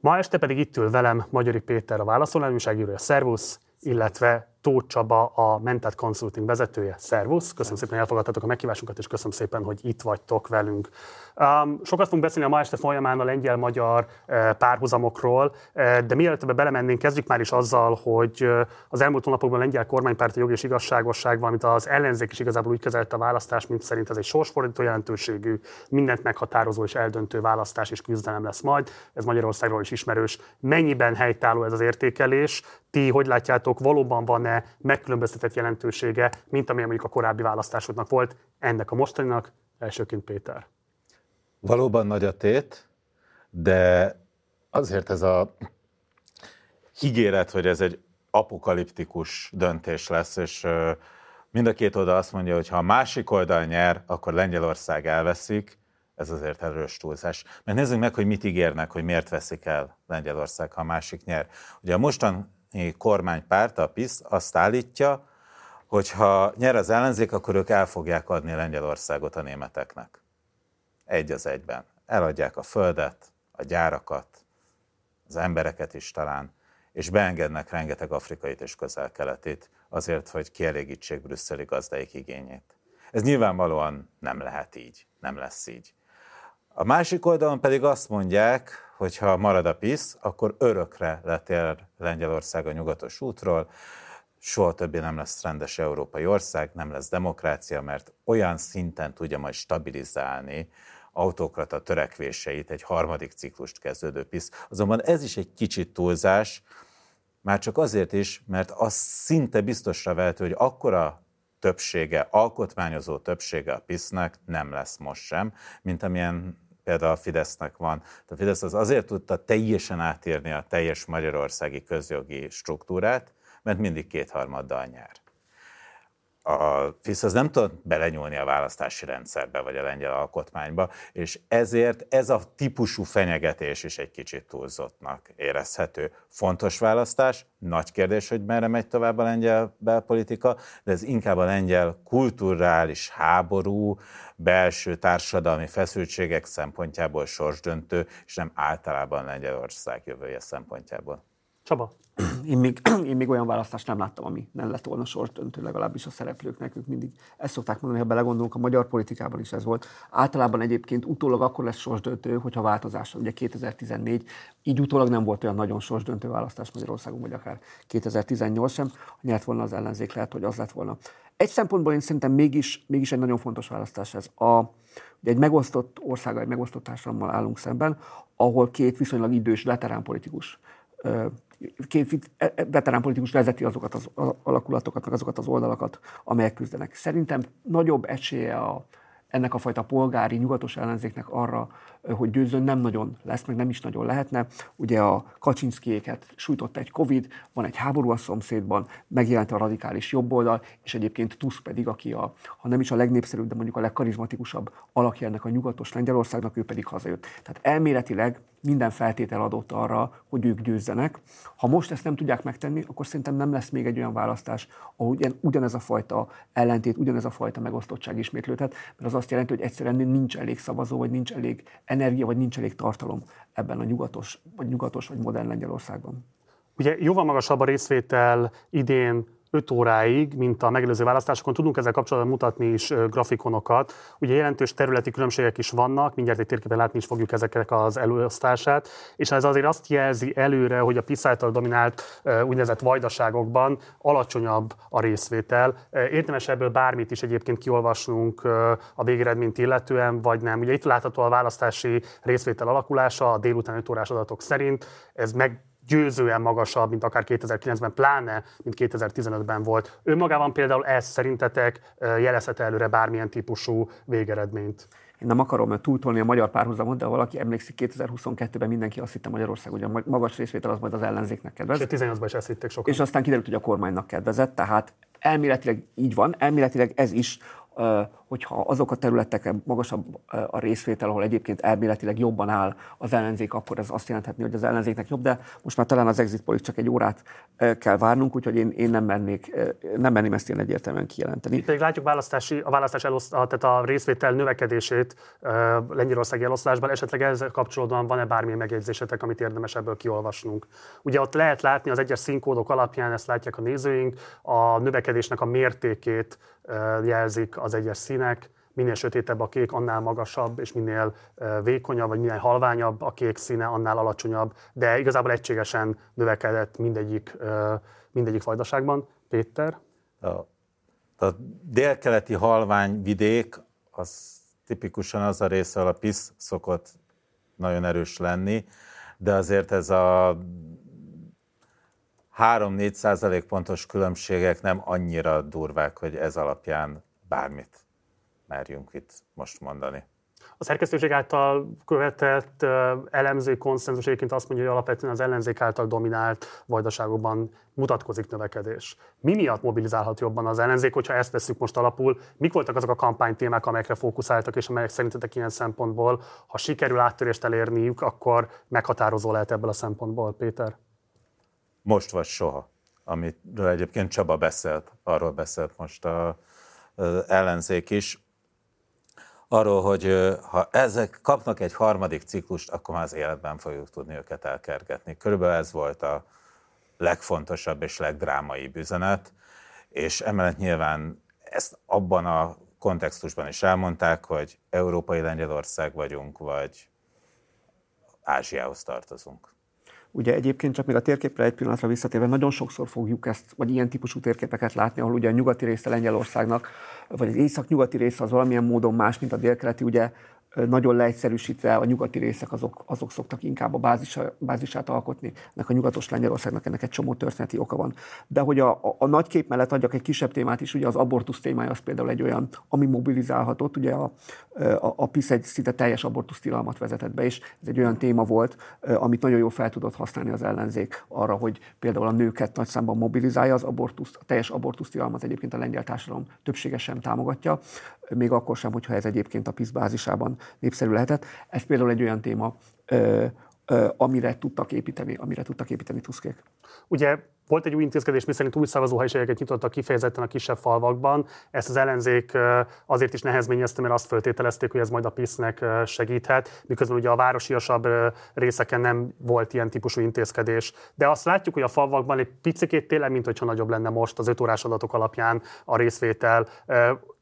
Ma este pedig itt ül velem Magyari Péter a válaszolás újságírója, szervusz, illetve Tóth Csaba, a Mentat Consulting vezetője. Szervusz, köszönöm szépen, hogy elfogadtatok a meghívásunkat, és köszönöm szépen, hogy itt vagytok velünk. Um, sokat fogunk beszélni a ma este folyamán a lengyel-magyar uh, párhuzamokról, uh, de mielőtt ebbe belemennénk, kezdjük már is azzal, hogy uh, az elmúlt hónapokban a lengyel kormánypárt a jog és igazságosság, valamint az ellenzék is igazából úgy kezelte a választást, mint szerint ez egy sorsfordító jelentőségű, mindent meghatározó és eldöntő választás és küzdelem lesz majd. Ez Magyarországról is ismerős. Mennyiben helytálló ez az értékelés? Ti hogy látjátok, valóban van van-e megkülönböztetett jelentősége, mint amilyen mondjuk a korábbi választásoknak volt, ennek a mostaninak, elsőként Péter. Valóban nagy a tét, de azért ez a ígéret, hogy ez egy apokaliptikus döntés lesz, és mind a két oldal azt mondja, hogy ha a másik oldal nyer, akkor Lengyelország elveszik, ez azért erős túlzás. Mert nézzük meg, hogy mit ígérnek, hogy miért veszik el Lengyelország, ha a másik nyer. Ugye a mostan kormánypárt, a PISZ azt állítja, hogy ha nyer az ellenzék, akkor ők el fogják adni Lengyelországot a németeknek. Egy az egyben. Eladják a földet, a gyárakat, az embereket is talán, és beengednek rengeteg afrikait és közel-keletét azért, hogy kielégítsék brüsszeli gazdáik igényét. Ez nyilvánvalóan nem lehet így, nem lesz így. A másik oldalon pedig azt mondják, hogy ha marad a PISZ, akkor örökre letér Lengyelország a nyugatos útról, soha többé nem lesz rendes európai ország, nem lesz demokrácia, mert olyan szinten tudja majd stabilizálni autokrata törekvéseit egy harmadik ciklust kezdődő PISZ. Azonban ez is egy kicsit túlzás, már csak azért is, mert az szinte biztosra vehető, hogy akkora többsége, alkotmányozó többsége a PISZ-nek nem lesz most sem, mint amilyen például a Fidesznek van. A Fidesz az azért tudta teljesen átírni a teljes magyarországi közjogi struktúrát, mert mindig kétharmaddal nyer a FISZ az nem tud belenyúlni a választási rendszerbe, vagy a lengyel alkotmányba, és ezért ez a típusú fenyegetés is egy kicsit túlzottnak érezhető. Fontos választás, nagy kérdés, hogy merre megy tovább a lengyel belpolitika, de ez inkább a lengyel kulturális háború, belső társadalmi feszültségek szempontjából sorsdöntő, és nem általában Lengyelország jövője szempontjából. Csaba? Én még, *clears throat* én még olyan választást nem láttam, ami nem lett volna döntő, legalábbis a szereplőknek. Ők mindig ezt szokták mondani, ha belegondolunk, a magyar politikában is ez volt. Általában egyébként utólag akkor lesz sorsdöntő, hogyha változás. Ugye 2014, így utólag nem volt olyan nagyon sorsdöntő választás Magyarországon, vagy akár 2018 sem. Ha nyert volna az ellenzék, lehet, hogy az lett volna. Egy szempontból én szerintem mégis, mégis egy nagyon fontos választás ez. A, ugye egy megosztott országgal, egy megosztott társadalommal állunk szemben, ahol két viszonylag idős veterán politikus két e, e, veterán politikus vezeti azokat az alakulatokat, azokat az oldalakat, amelyek küzdenek. Szerintem nagyobb esélye a, ennek a fajta polgári, nyugatos ellenzéknek arra, hogy győzön nem nagyon lesz, meg nem is nagyon lehetne. Ugye a Kaczynszkiéket sújtott egy Covid, van egy háború a szomszédban, megjelent a radikális jobboldal, és egyébként Tusk pedig, aki a, ha nem is a legnépszerűbb, de mondjuk a legkarizmatikusabb alakja ennek a nyugatos Lengyelországnak, ő pedig hazajött. Tehát elméletileg minden feltétel adott arra, hogy ők győzzenek. Ha most ezt nem tudják megtenni, akkor szerintem nem lesz még egy olyan választás, ahol ugyan, ugyanez a fajta ellentét, ugyanez a fajta megosztottság ismétlődhet, mert az azt jelenti, hogy egyszerűen nincs elég szavazó, vagy nincs elég energia, vagy nincs elég tartalom ebben a nyugatos, vagy nyugatos, vagy modern Lengyelországban. Ugye jóval magasabb a részvétel idén 5 óráig, mint a megelőző választásokon. Tudunk ezzel kapcsolatban mutatni is grafikonokat. Ugye jelentős területi különbségek is vannak, mindjárt egy térképen látni is fogjuk ezeknek az előosztását, és ez azért azt jelzi előre, hogy a PISZ által dominált úgynevezett vajdaságokban alacsonyabb a részvétel. Érdemes ebből bármit is egyébként kiolvasnunk a végeredményt illetően, vagy nem. Ugye itt látható a választási részvétel alakulása a délután 5 órás adatok szerint. Ez meg győzően magasabb, mint akár 2009-ben, pláne, mint 2015-ben volt. Önmagában például ez szerintetek jelezhet előre bármilyen típusú végeredményt? Én nem akarom túltolni a magyar párhuzamot, de ha valaki emlékszik, 2022-ben mindenki azt hitte Magyarország, hogy a magas részvétel az majd az ellenzéknek kedvez. És 18-ban is ezt hitték sokan. És aztán kiderült, hogy a kormánynak kedvezett, tehát elméletileg így van, elméletileg ez is hogyha azok a területek magasabb a részvétel, ahol egyébként elméletileg jobban áll az ellenzék, akkor ez azt jelenthetni, hogy az ellenzéknek jobb, de most már talán az exit poll csak egy órát kell várnunk, úgyhogy én, én nem, mernék, nem merném ezt ilyen egyértelműen kijelenteni. Itt pedig látjuk választási, a választás elosz, tehát a részvétel növekedését Lengyelországi eloszlásban, esetleg ezzel kapcsolatban van-e bármilyen megjegyzésetek, amit érdemes ebből kiolvasnunk? Ugye ott lehet látni az egyes színkódok alapján, ezt látják a nézőink, a növekedésnek a mértékét jelzik az egyes színek, minél sötétebb a kék, annál magasabb, és minél vékonyabb, vagy minél halványabb a kék színe, annál alacsonyabb, de igazából egységesen növekedett mindegyik, mindegyik fajdaságban. Péter? A, a délkeleti halvány vidék, az tipikusan az a része, ahol a PISZ szokott nagyon erős lenni, de azért ez a 3-4 százalék pontos különbségek nem annyira durvák, hogy ez alapján bármit merjünk itt most mondani. A szerkesztőség által követett elemző konszenzus egyébként azt mondja, hogy alapvetően az ellenzék által dominált vajdaságokban mutatkozik növekedés. Mi miatt mobilizálhat jobban az ellenzék, hogyha ezt veszük most alapul? Mik voltak azok a kampánytémák, amelyekre fókuszáltak, és amelyek szerintetek ilyen szempontból, ha sikerül áttörést elérniük, akkor meghatározó lehet ebből a szempontból, Péter? most vagy soha, amiről egyébként Csaba beszélt, arról beszélt most a, az ellenzék is, arról, hogy ha ezek kapnak egy harmadik ciklust, akkor már az életben fogjuk tudni őket elkergetni. Körülbelül ez volt a legfontosabb és legdrámaibb üzenet, és emellett nyilván ezt abban a kontextusban is elmondták, hogy európai Lengyelország vagyunk, vagy Ázsiához tartozunk. Ugye egyébként csak még a térképre egy pillanatra visszatérve, nagyon sokszor fogjuk ezt, vagy ilyen típusú térképeket látni, ahol ugye a nyugati része Lengyelországnak, vagy az észak-nyugati része az valamilyen módon más, mint a délkeleti, ugye nagyon leegyszerűsítve a nyugati részek azok, azok szoktak inkább a bázisa, bázisát alkotni. Ennek a nyugatos Lengyelországnak ennek egy csomó történeti oka van. De hogy a, a, a nagy kép mellett adjak egy kisebb témát is, ugye az abortusz témája az például egy olyan, ami mobilizálhatott. Ugye a, a, a PISZ egy szinte teljes abortusz tilalmat vezetett be, és ez egy olyan téma volt, amit nagyon jól fel tudott használni az ellenzék arra, hogy például a nőket nagy számban mobilizálja, az abortusz, a teljes abortusz tilalmat egyébként a lengyel társadalom többsége sem támogatja, még akkor sem, hogyha ez egyébként a PISZ bázisában népszerű lehetett. Ez például egy olyan téma, amire tudtak építeni, amire tudtak építeni Tuszkék. Ugye volt egy új intézkedés, miszerint új szavazóhelyiségeket nyitottak kifejezetten a kisebb falvakban. Ezt az ellenzék azért is nehezményezte, mert azt föltételezték, hogy ez majd a PISZ-nek segíthet, miközben ugye a városiasabb részeken nem volt ilyen típusú intézkedés. De azt látjuk, hogy a falvakban egy picikét tényleg, mint hogyha nagyobb lenne most az öt órás adatok alapján a részvétel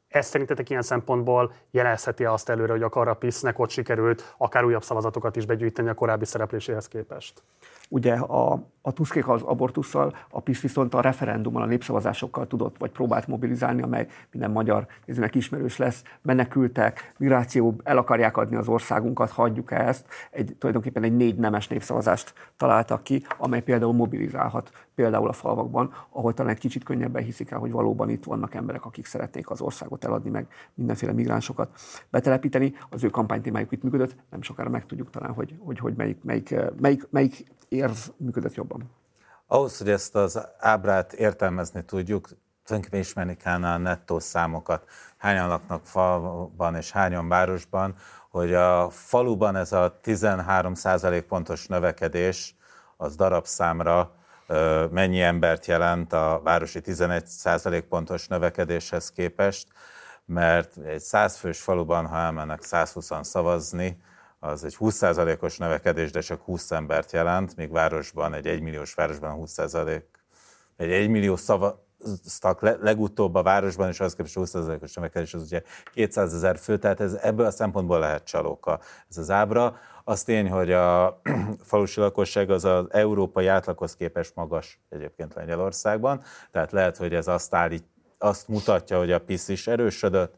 ez szerintetek ilyen szempontból jelezheti azt előre, hogy a PISZ-nek ott sikerült akár újabb szavazatokat is begyűjteni a korábbi szerepléséhez képest? Ugye a, a Tuszkék az abortussal, a PISZ viszont a referendummal, a népszavazásokkal tudott, vagy próbált mobilizálni, amely minden magyar nézőnek ismerős lesz. Menekültek, migráció, el akarják adni az országunkat, hagyjuk ezt. Egy, tulajdonképpen egy négy nemes népszavazást találtak ki, amely például mobilizálhat például a falvakban, ahol talán egy kicsit könnyebben hiszik el, hogy valóban itt vannak emberek, akik szeretnék az országot eladni, meg mindenféle migránsokat betelepíteni. Az ő kampánytémájuk itt működött, nem sokára megtudjuk talán, hogy, hogy, hogy melyik, melyik, melyik, melyik érv működött jobban. Ahhoz, hogy ezt az ábrát értelmezni tudjuk, tulajdonképpen ismerni kellene a nettó számokat. Hányan laknak falban és hányan városban, hogy a faluban ez a 13 pontos növekedés az darabszámra mennyi embert jelent a városi 11 pontos növekedéshez képest, mert egy 100 fős faluban, ha elmennek 120-an szavazni, az egy 20%-os növekedés, de csak 20 embert jelent, míg városban, egy 1 milliós városban 20%, egy 1 millió szavaztak legutóbb a városban, és az képest 20%-os növekedés, az ugye 200 ezer fő, tehát ez, ebből a szempontból lehet csalóka ez az ábra. Az tény, hogy a *clears throat* falusi lakosság az az európai átlaghoz képest magas egyébként Lengyelországban, tehát lehet, hogy ez azt, állít, azt mutatja, hogy a PISZ is erősödött,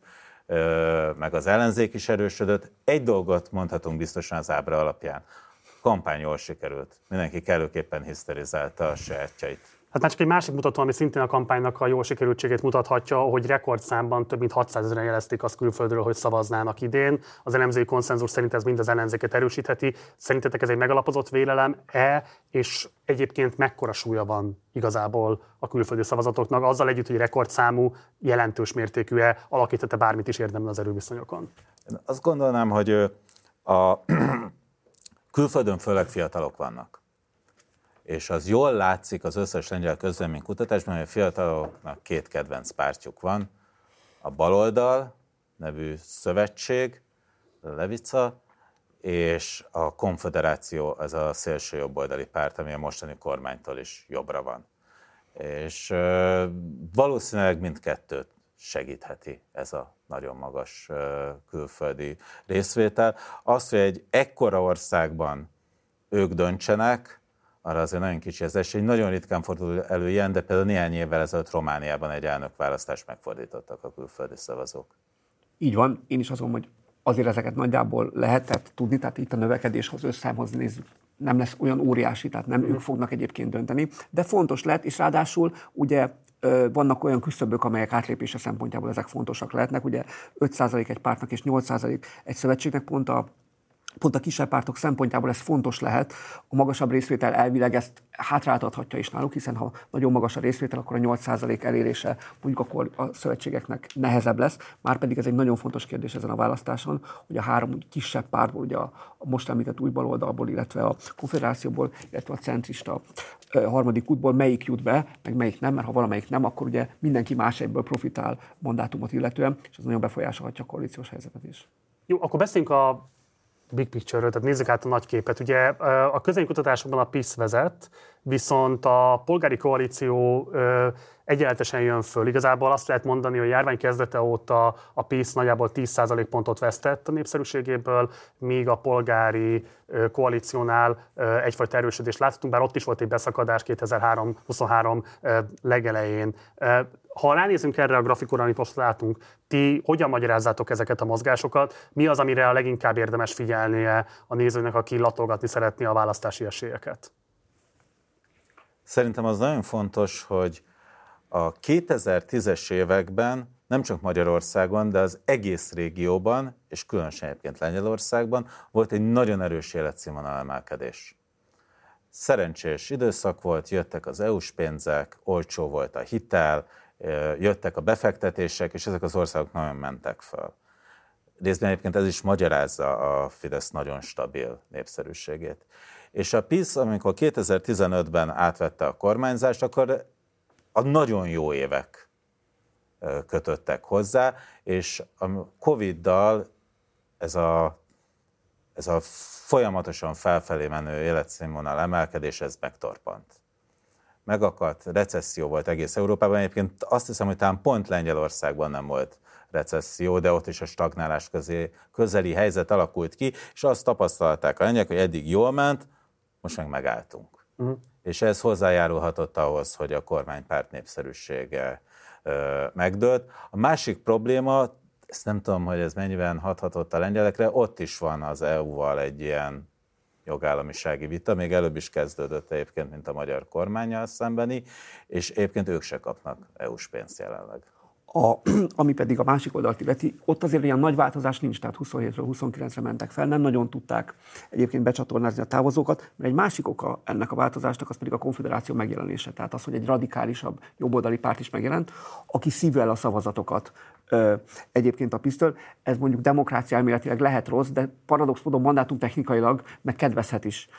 meg az ellenzék is erősödött. Egy dolgot mondhatunk biztosan az ábra alapján. kampány jól sikerült. Mindenki kellőképpen hiszterizálta a sajátjait. Hát már csak egy másik mutató, ami szintén a kampánynak a jó sikerültségét mutathatja, hogy rekordszámban több mint 600 ezeren jelezték azt külföldről, hogy szavaznának idén. Az elemzői konszenzus szerint ez mind az ellenzéket erősítheti. Szerintetek ez egy megalapozott vélelem-e, és egyébként mekkora súlya van igazából a külföldi szavazatoknak, azzal együtt, hogy rekordszámú, jelentős mértékű-e, alakítette bármit is érdemel az erőviszonyokon? Én azt gondolnám, hogy a *clears throat* külföldön főleg fiatalok vannak és az jól látszik az összes lengyel kutatásban, hogy a fiataloknak két kedvenc pártjuk van, a baloldal nevű szövetség, Levica, és a konfederáció, ez a szélső jobboldali párt, ami a mostani kormánytól is jobbra van. És valószínűleg mindkettőt segítheti ez a nagyon magas külföldi részvétel. Az, hogy egy ekkora országban ők döntsenek, arra azért nagyon kicsi az esély. Nagyon ritkán fordul elő ilyen, de például néhány évvel ezelőtt Romániában egy elnökválasztást megfordítottak a külföldi szavazók. Így van, én is azon, hogy azért ezeket nagyjából lehetett tudni, tehát itt a növekedéshoz összehoz nézzük, nem lesz olyan óriási, tehát nem ők fognak egyébként dönteni, de fontos lett, és ráadásul ugye vannak olyan küszöbök, amelyek átlépése szempontjából ezek fontosak lehetnek. Ugye 5% egy pártnak és 8% egy szövetségnek pont a pont a kisebb pártok szempontjából ez fontos lehet. A magasabb részvétel elvileg ezt hátráltathatja is náluk, hiszen ha nagyon magas a részvétel, akkor a 8% elérése mondjuk akkor a szövetségeknek nehezebb lesz. Márpedig ez egy nagyon fontos kérdés ezen a választáson, hogy a három kisebb pártból, ugye a, most említett új baloldalból, illetve a konfederációból, illetve a centrista harmadik útból melyik jut be, meg melyik nem, mert ha valamelyik nem, akkor ugye mindenki más egyből profitál mandátumot illetően, és ez nagyon befolyásolhatja a koalíciós helyzetet is. Jó, akkor beszéljünk a big picture-ről, tehát nézzük át a nagy képet. Ugye a közénykutatásokban a PISZ vezet, viszont a polgári koalíció egyenletesen jön föl. Igazából azt lehet mondani, hogy a járvány kezdete óta a PISZ nagyjából 10% pontot vesztett a népszerűségéből, míg a polgári koalíciónál egyfajta erősödést láthatunk, bár ott is volt egy beszakadás 2023 legelején. Ha ránézünk erre a grafikonra, amit most látunk, ti hogyan magyarázzátok ezeket a mozgásokat? Mi az, amire a leginkább érdemes figyelnie a nézőnek, aki latolgatni szeretné a választási esélyeket? Szerintem az nagyon fontos, hogy a 2010-es években nem csak Magyarországon, de az egész régióban, és különösen egyébként Lengyelországban volt egy nagyon erős életszínvonal emelkedés. Szerencsés időszak volt, jöttek az EU-s pénzek, olcsó volt a hitel, jöttek a befektetések, és ezek az országok nagyon mentek föl. Részben egyébként ez is magyarázza a Fidesz nagyon stabil népszerűségét. És a PISZ, amikor 2015-ben átvette a kormányzást, akkor a nagyon jó évek kötöttek hozzá, és a Covid-dal ez a, ez a folyamatosan felfelé menő életszínvonal emelkedés, ez megtorpant. Megakadt, recesszió volt egész Európában, egyébként azt hiszem, hogy talán pont Lengyelországban nem volt recesszió, de ott is a stagnálás közé, közeli helyzet alakult ki, és azt tapasztalták a lengyek, hogy eddig jól ment, most meg megálltunk. Uh-huh. És ez hozzájárulhatott ahhoz, hogy a kormánypárt népszerűsége ö, megdőlt. A másik probléma, ezt nem tudom, hogy ez mennyiben hathatott a lengyelekre, ott is van az EU-val egy ilyen jogállamisági vita, még előbb is kezdődött egyébként, mint a magyar kormányjal szembeni, és egyébként ők se kapnak EU-s pénzt jelenleg. A, *clears throat* ami pedig a másik oldalt illeti, ott azért ilyen nagy változás nincs, tehát 27-ről 29-re mentek fel, nem nagyon tudták egyébként becsatornázni a távozókat, mert egy másik oka ennek a változásnak az pedig a konfederáció megjelenése, tehát az, hogy egy radikálisabb jobboldali párt is megjelent, aki szívvel a szavazatokat egyébként a pisztől. Ez mondjuk demokrácia elméletileg lehet rossz, de paradox módon mandátum technikailag meg kedvezhet is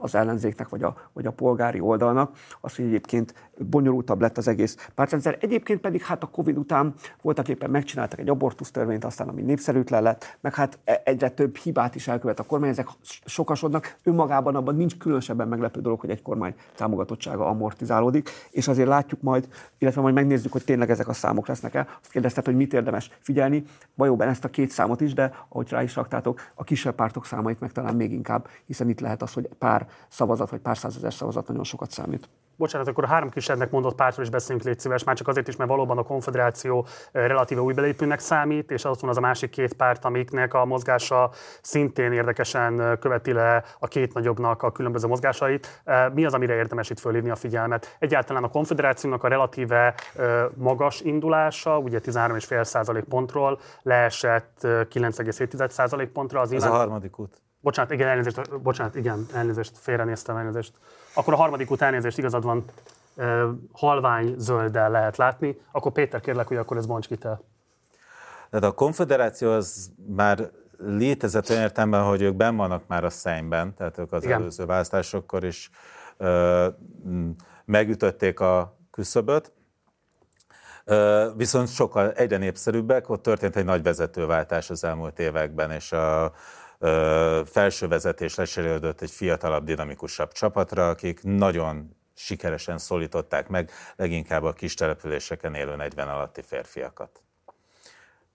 az ellenzéknek vagy a, vagy a polgári oldalnak. Az, hogy egyébként bonyolultabb lett az egész pártrendszer. Egyébként pedig hát a Covid után voltak éppen megcsináltak egy abortusz törvényt, aztán ami népszerűtlen lett, meg hát e, egyre több hibát is elkövet a kormány, ezek sokasodnak. Önmagában abban nincs különösebben meglepő dolog, hogy egy kormány támogatottsága amortizálódik, és azért látjuk majd, illetve majd megnézzük, hogy tényleg ezek a számok lesznek-e. Azt kérdezted, hogy mit érdemes figyelni. Valóban ezt a két számot is, de ahogy rá is raktátok, a kisebb pártok számait meg talán még inkább, hiszen itt lehet az, hogy pár szavazat vagy pár százezer szavazat nagyon sokat számít. Bocsánat, akkor a három kisebbnek mondott pártról is beszélünk, légy szíves, már csak azért is, mert valóban a konfederáció relatíve új belépőnek számít, és az van az a másik két párt, amiknek a mozgása szintén érdekesen követi le a két nagyobbnak a különböző mozgásait. Mi az, amire érdemes itt fölhívni a figyelmet? Egyáltalán a konfederációnak a relatíve magas indulása, ugye 13,5% pontról leesett 9,7% pontra. Az Ez a harmadik út. Bocsánat, igen, elnézést, bocsánat, igen, elnézést, félrenéztem, elnézést. Akkor a harmadik út elnézést, igazad van, halvány zölddel lehet látni. Akkor Péter, kérlek, hogy akkor ez bonts ki te. Tehát a konfederáció az már létezett olyan értelemben, hogy ők ben vannak már a szennyben, tehát ők az Igen. előző választásokkor is ö, megütötték a küszöböt, ö, viszont sokkal egyre népszerűbbek, ott történt egy nagy vezetőváltás az elmúlt években, és a felső vezetés leserélődött egy fiatalabb, dinamikusabb csapatra, akik nagyon sikeresen szólították meg leginkább a kis településeken élő 40 alatti férfiakat.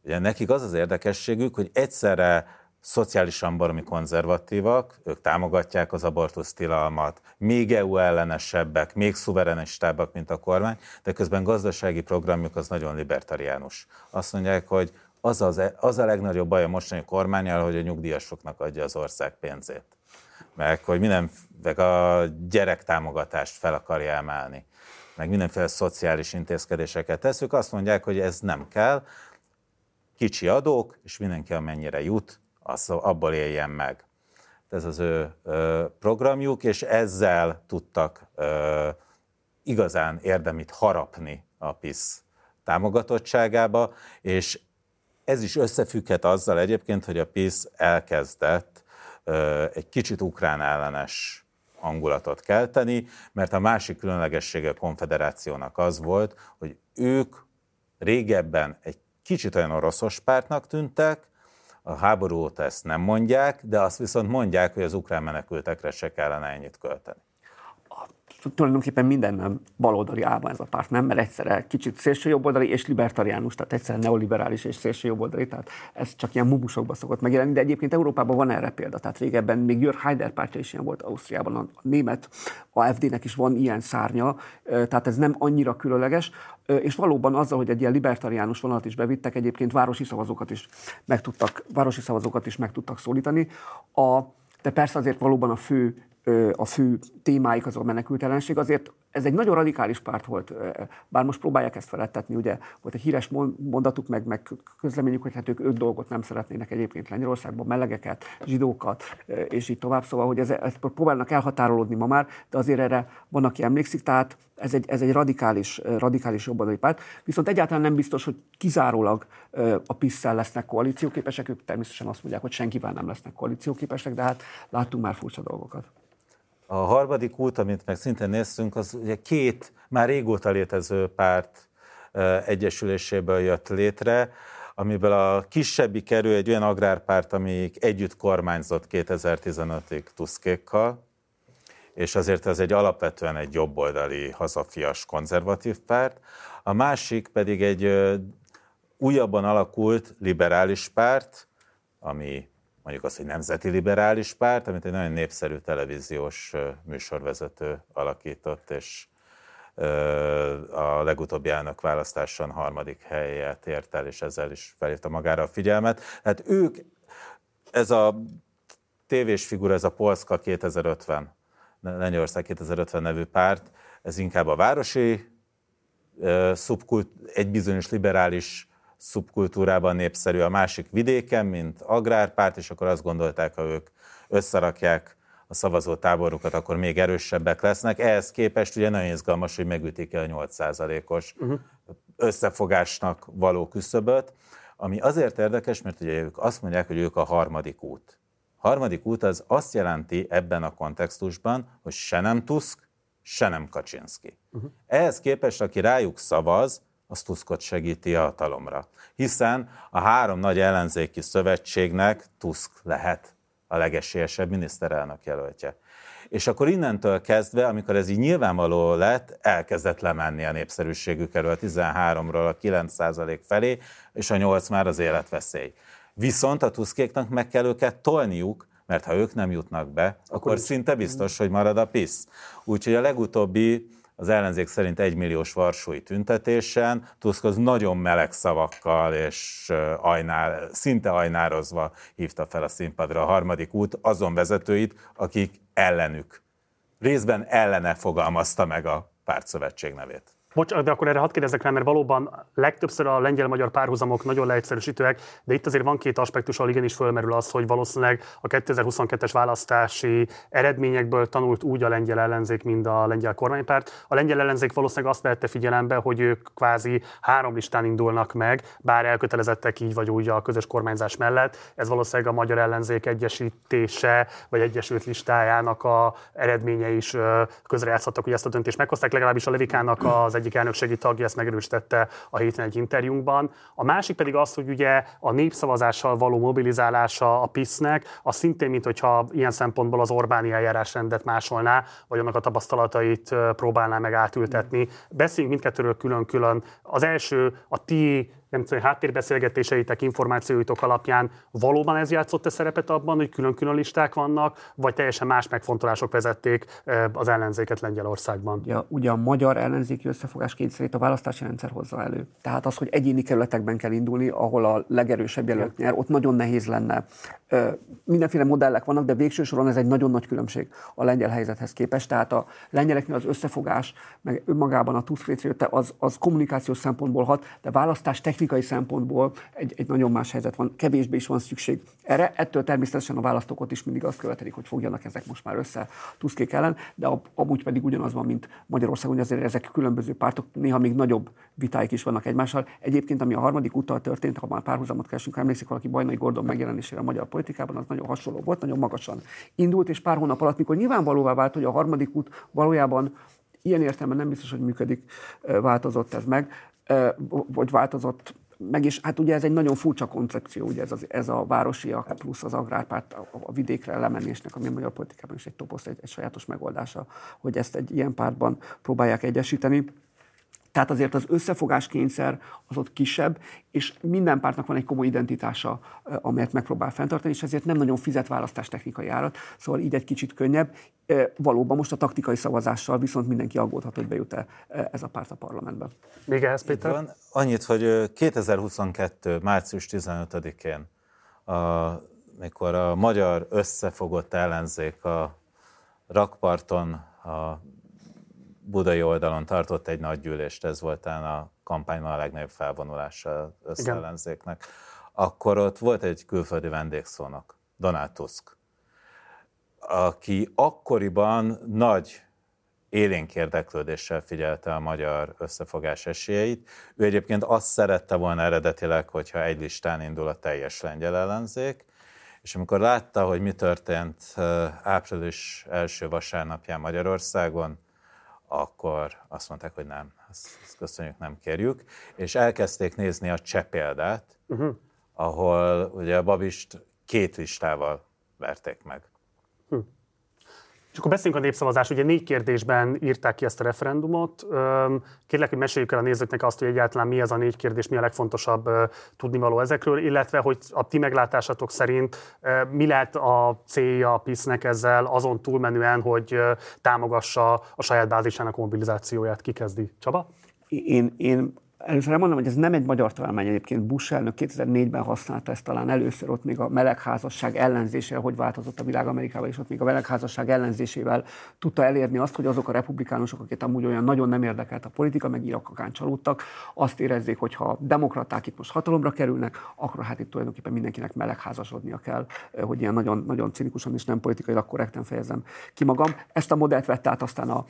Ugye nekik az az érdekességük, hogy egyszerre szociálisan baromi konzervatívak, ők támogatják az abortusz tilalmat, még EU ellenesebbek, még szuverenistábbak, mint a kormány, de közben gazdasági programjuk az nagyon libertariánus. Azt mondják, hogy az, az, az a legnagyobb baj a mostani kormányjal, hogy a nyugdíjasoknak adja az ország pénzét. Meg hogy minden, meg a gyerektámogatást fel akarja emelni, meg mindenféle szociális intézkedéseket teszük, azt mondják, hogy ez nem kell, kicsi adók, és mindenki amennyire jut, az abból éljen meg. Ez az ő ö, programjuk, és ezzel tudtak ö, igazán érdemit harapni a PISZ támogatottságába, és ez is összefügghet azzal egyébként, hogy a PISZ elkezdett egy kicsit ukrán ellenes hangulatot kelteni, mert a másik különlegessége a konfederációnak az volt, hogy ők régebben egy kicsit olyan oroszos pártnak tűntek, a háború óta ezt nem mondják, de azt viszont mondják, hogy az ukrán menekültekre se kellene ennyit költeni tulajdonképpen minden baloldali álma ez a párt, nem? Mert egyszerre kicsit szélsőjobboldali és libertariánus, tehát egyszerre neoliberális és szélsőjobboldali, tehát ez csak ilyen mubusokba szokott megjelenni, de egyébként Európában van erre példa. Tehát régebben még Jörg Haider pártja is ilyen volt Ausztriában, a német AFD-nek is van ilyen szárnya, tehát ez nem annyira különleges, és valóban azzal, hogy egy ilyen libertariánus vonalat is bevittek, egyébként városi szavazókat is meg tudtak, városi szavazókat is meg tudtak szólítani. A, de persze azért valóban a fő a fő témáik az a menekültelenség, azért ez egy nagyon radikális párt volt, bár most próbálják ezt felettetni, ugye volt egy híres mondatuk, meg, meg közleményük, hogy hát ők öt dolgot nem szeretnének egyébként Lengyelországban, melegeket, zsidókat, és így tovább, szóval, hogy ez, ezt próbálnak elhatárolódni ma már, de azért erre van, aki emlékszik, tehát ez egy, ez egy radikális, radikális jobboldali párt, viszont egyáltalán nem biztos, hogy kizárólag a pisz lesznek koalícióképesek, ők természetesen azt mondják, hogy senkivel nem lesznek koalícióképesek, de hát láttunk már furcsa dolgokat. A harmadik út, amit meg szintén néztünk, az ugye két már régóta létező párt egyesüléséből jött létre, amiből a kisebbi kerül egy olyan agrárpárt, amelyik együtt kormányzott 2015-ig Tuszkékkal, és azért ez egy alapvetően egy jobboldali, hazafias, konzervatív párt. A másik pedig egy újabban alakult liberális párt, ami mondjuk azt, hogy nemzeti liberális párt, amit egy nagyon népszerű televíziós műsorvezető alakított, és a legutóbbi elnök választáson harmadik helyet ért el, és ezzel is felhívta magára a figyelmet. Hát ők, ez a tévés figura, ez a Polska 2050, Lengyelország 2050 nevű párt, ez inkább a városi szubkult, egy bizonyos liberális szubkultúrában népszerű, a másik vidéken, mint agrárpárt, és akkor azt gondolták, ha ők összerakják a szavazó táborukat, akkor még erősebbek lesznek. Ehhez képest ugye nagyon izgalmas, hogy megütik el a 8%-os uh-huh. összefogásnak való küszöböt, ami azért érdekes, mert ugye ők azt mondják, hogy ők a harmadik út. A harmadik út az azt jelenti ebben a kontextusban, hogy se nem Tusk, se nem Kaczynski. Uh-huh. Ehhez képest, aki rájuk szavaz, az Tuskot segíti a hatalomra. Hiszen a három nagy ellenzéki szövetségnek Tusk lehet a legesélyesebb miniszterelnök jelöltje. És akkor innentől kezdve, amikor ez így nyilvánvaló lett, elkezdett lemenni a népszerűségük erről a 13-ról a 9% felé, és a 8 már az életveszély. Viszont a tuszkéknak meg kell őket tolniuk, mert ha ők nem jutnak be, akkor, akkor szinte biztos, hogy marad a PISZ. Úgyhogy a legutóbbi az ellenzék szerint egymilliós varsói tüntetésen Tusk az nagyon meleg szavakkal és ajnár, szinte ajnározva hívta fel a színpadra a harmadik út azon vezetőit, akik ellenük, részben ellene fogalmazta meg a pártszövetség nevét. Bocs, de akkor erre hadd kérdezzek rá, mert valóban legtöbbször a lengyel-magyar párhuzamok nagyon leegyszerűsítőek, de itt azért van két aspektus, ahol igenis fölmerül az, hogy valószínűleg a 2022-es választási eredményekből tanult úgy a lengyel ellenzék, mint a lengyel kormánypárt. A lengyel ellenzék valószínűleg azt vette figyelembe, hogy ők kvázi három listán indulnak meg, bár elkötelezettek így vagy úgy a közös kormányzás mellett. Ez valószínűleg a magyar ellenzék egyesítése vagy egyesült listájának a eredménye is közrejátszottak, hogy ezt a döntést meghozták, legalábbis a Levikának az egyik elnökségi tagja ezt megerősítette a héten egy interjúnkban. A másik pedig az, hogy ugye a népszavazással való mobilizálása a PISZ-nek, az szintén, mint hogyha ilyen szempontból az Orbáni eljárásrendet másolná, vagy annak a tapasztalatait próbálná meg átültetni. Beszéljünk mindkettőről külön-külön. Az első, a ti nem tudom, háttérbeszélgetéseitek, információitok alapján valóban ez játszott a szerepet abban, hogy külön-külön listák vannak, vagy teljesen más megfontolások vezették az ellenzéket Lengyelországban? Ja, ugye a magyar ellenzéki összefogás kényszerét a választási rendszer hozza elő. Tehát az, hogy egyéni kerületekben kell indulni, ahol a legerősebb jelölt nyer, ott nagyon nehéz lenne. Mindenféle modellek vannak, de végső soron ez egy nagyon nagy különbség a lengyel helyzethez képest. Tehát a lengyeleknél az összefogás, meg önmagában a Tusk az, az kommunikációs szempontból hat, de választás technikai technikai szempontból egy, egy nagyon más helyzet van, kevésbé is van szükség erre. Ettől természetesen a választókot is mindig azt követelik, hogy fogjanak ezek most már össze Tuszkék ellen, de amúgy pedig ugyanaz van, mint Magyarországon, hogy azért ezek különböző pártok, néha még nagyobb vitáik is vannak egymással. Egyébként, ami a harmadik utal történt, ha már párhuzamot keresünk, ha emlékszik valaki Bajnai Gordon megjelenésére a magyar politikában, az nagyon hasonló volt, nagyon magasan indult, és pár hónap alatt, mikor nyilvánvalóvá vált, hogy a harmadik út valójában ilyen értelemben nem biztos, hogy működik, változott ez meg vagy változott meg is, hát ugye ez egy nagyon furcsa koncepció, ugye ez, az, ez a városiak plusz az agrárpárt a, a vidékre lemenésnek, ami a magyar politikában is egy toposz, egy, egy sajátos megoldása, hogy ezt egy ilyen pártban próbálják egyesíteni. Tehát azért az összefogás kényszer az ott kisebb, és minden pártnak van egy komoly identitása, amelyet megpróbál fenntartani, és ezért nem nagyon fizet választás technikai árat, szóval így egy kicsit könnyebb. Valóban most a taktikai szavazással viszont mindenki aggódhat, hogy bejut-e ez a párt a parlamentbe. Még ehhez, Péter? Van. Annyit, hogy 2022. március 15-én, a, mikor a magyar összefogott ellenzék a rakparton a budai oldalon tartott egy nagy gyűlést, ez volt a kampányban a legnagyobb felvonulása összellenzéknek. Akkor ott volt egy külföldi vendégszónok, Donald Tusk, aki akkoriban nagy élénk érdeklődéssel figyelte a magyar összefogás esélyeit. Ő egyébként azt szerette volna eredetileg, hogyha egy listán indul a teljes lengyel ellenzék, és amikor látta, hogy mi történt április első vasárnapján Magyarországon, akkor azt mondták, hogy nem, ezt, ezt köszönjük, nem kérjük, és elkezdték nézni a cseh példát, uh-huh. ahol ugye a Babist két listával verték meg. És akkor beszéljünk a népszavazás. Ugye négy kérdésben írták ki ezt a referendumot. Kérlek, hogy meséljük el a nézőknek azt, hogy egyáltalán mi ez a négy kérdés, mi a legfontosabb tudnivaló ezekről, illetve hogy a ti meglátásatok szerint mi lehet a célja a PISZ-nek ezzel azon túlmenően, hogy támogassa a saját bázisának mobilizációját. Ki kezdi? Csaba? Én, én Először elmondom, hogy ez nem egy magyar találmány egyébként. Bush elnök 2004-ben használta ezt talán először, ott még a melegházasság ellenzésével, hogy változott a világ Amerikában, és ott még a melegházasság ellenzésével tudta elérni azt, hogy azok a republikánusok, akik amúgy olyan nagyon nem érdekelt a politika, meg irakakán csalódtak, azt érezzék, hogy ha demokraták itt most hatalomra kerülnek, akkor hát itt tulajdonképpen mindenkinek melegházasodnia kell, hogy ilyen nagyon, nagyon cinikusan és nem politikailag korrekten fejezem ki magam. Ezt a modellt vett át aztán a,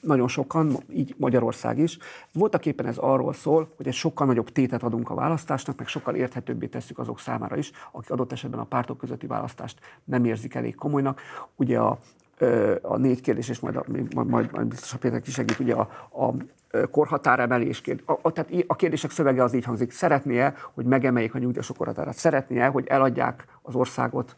nagyon sokan, így Magyarország is. Voltak éppen ez arról szól, hogy egy sokkal nagyobb tétet adunk a választásnak, meg sokkal érthetőbbé tesszük azok számára is, akik adott esetben a pártok közötti választást nem érzik elég komolynak. Ugye a, a négy kérdés, és majd, majd, majd, majd biztos a Péter kisegít, ugye a, a korhatáremelés kérdés. A, a, tehát a kérdések szövege az így hangzik. Szeretné-e, hogy megemeljék a nyugdíjasok korhatárát? Szeretné-e, hogy eladják az országot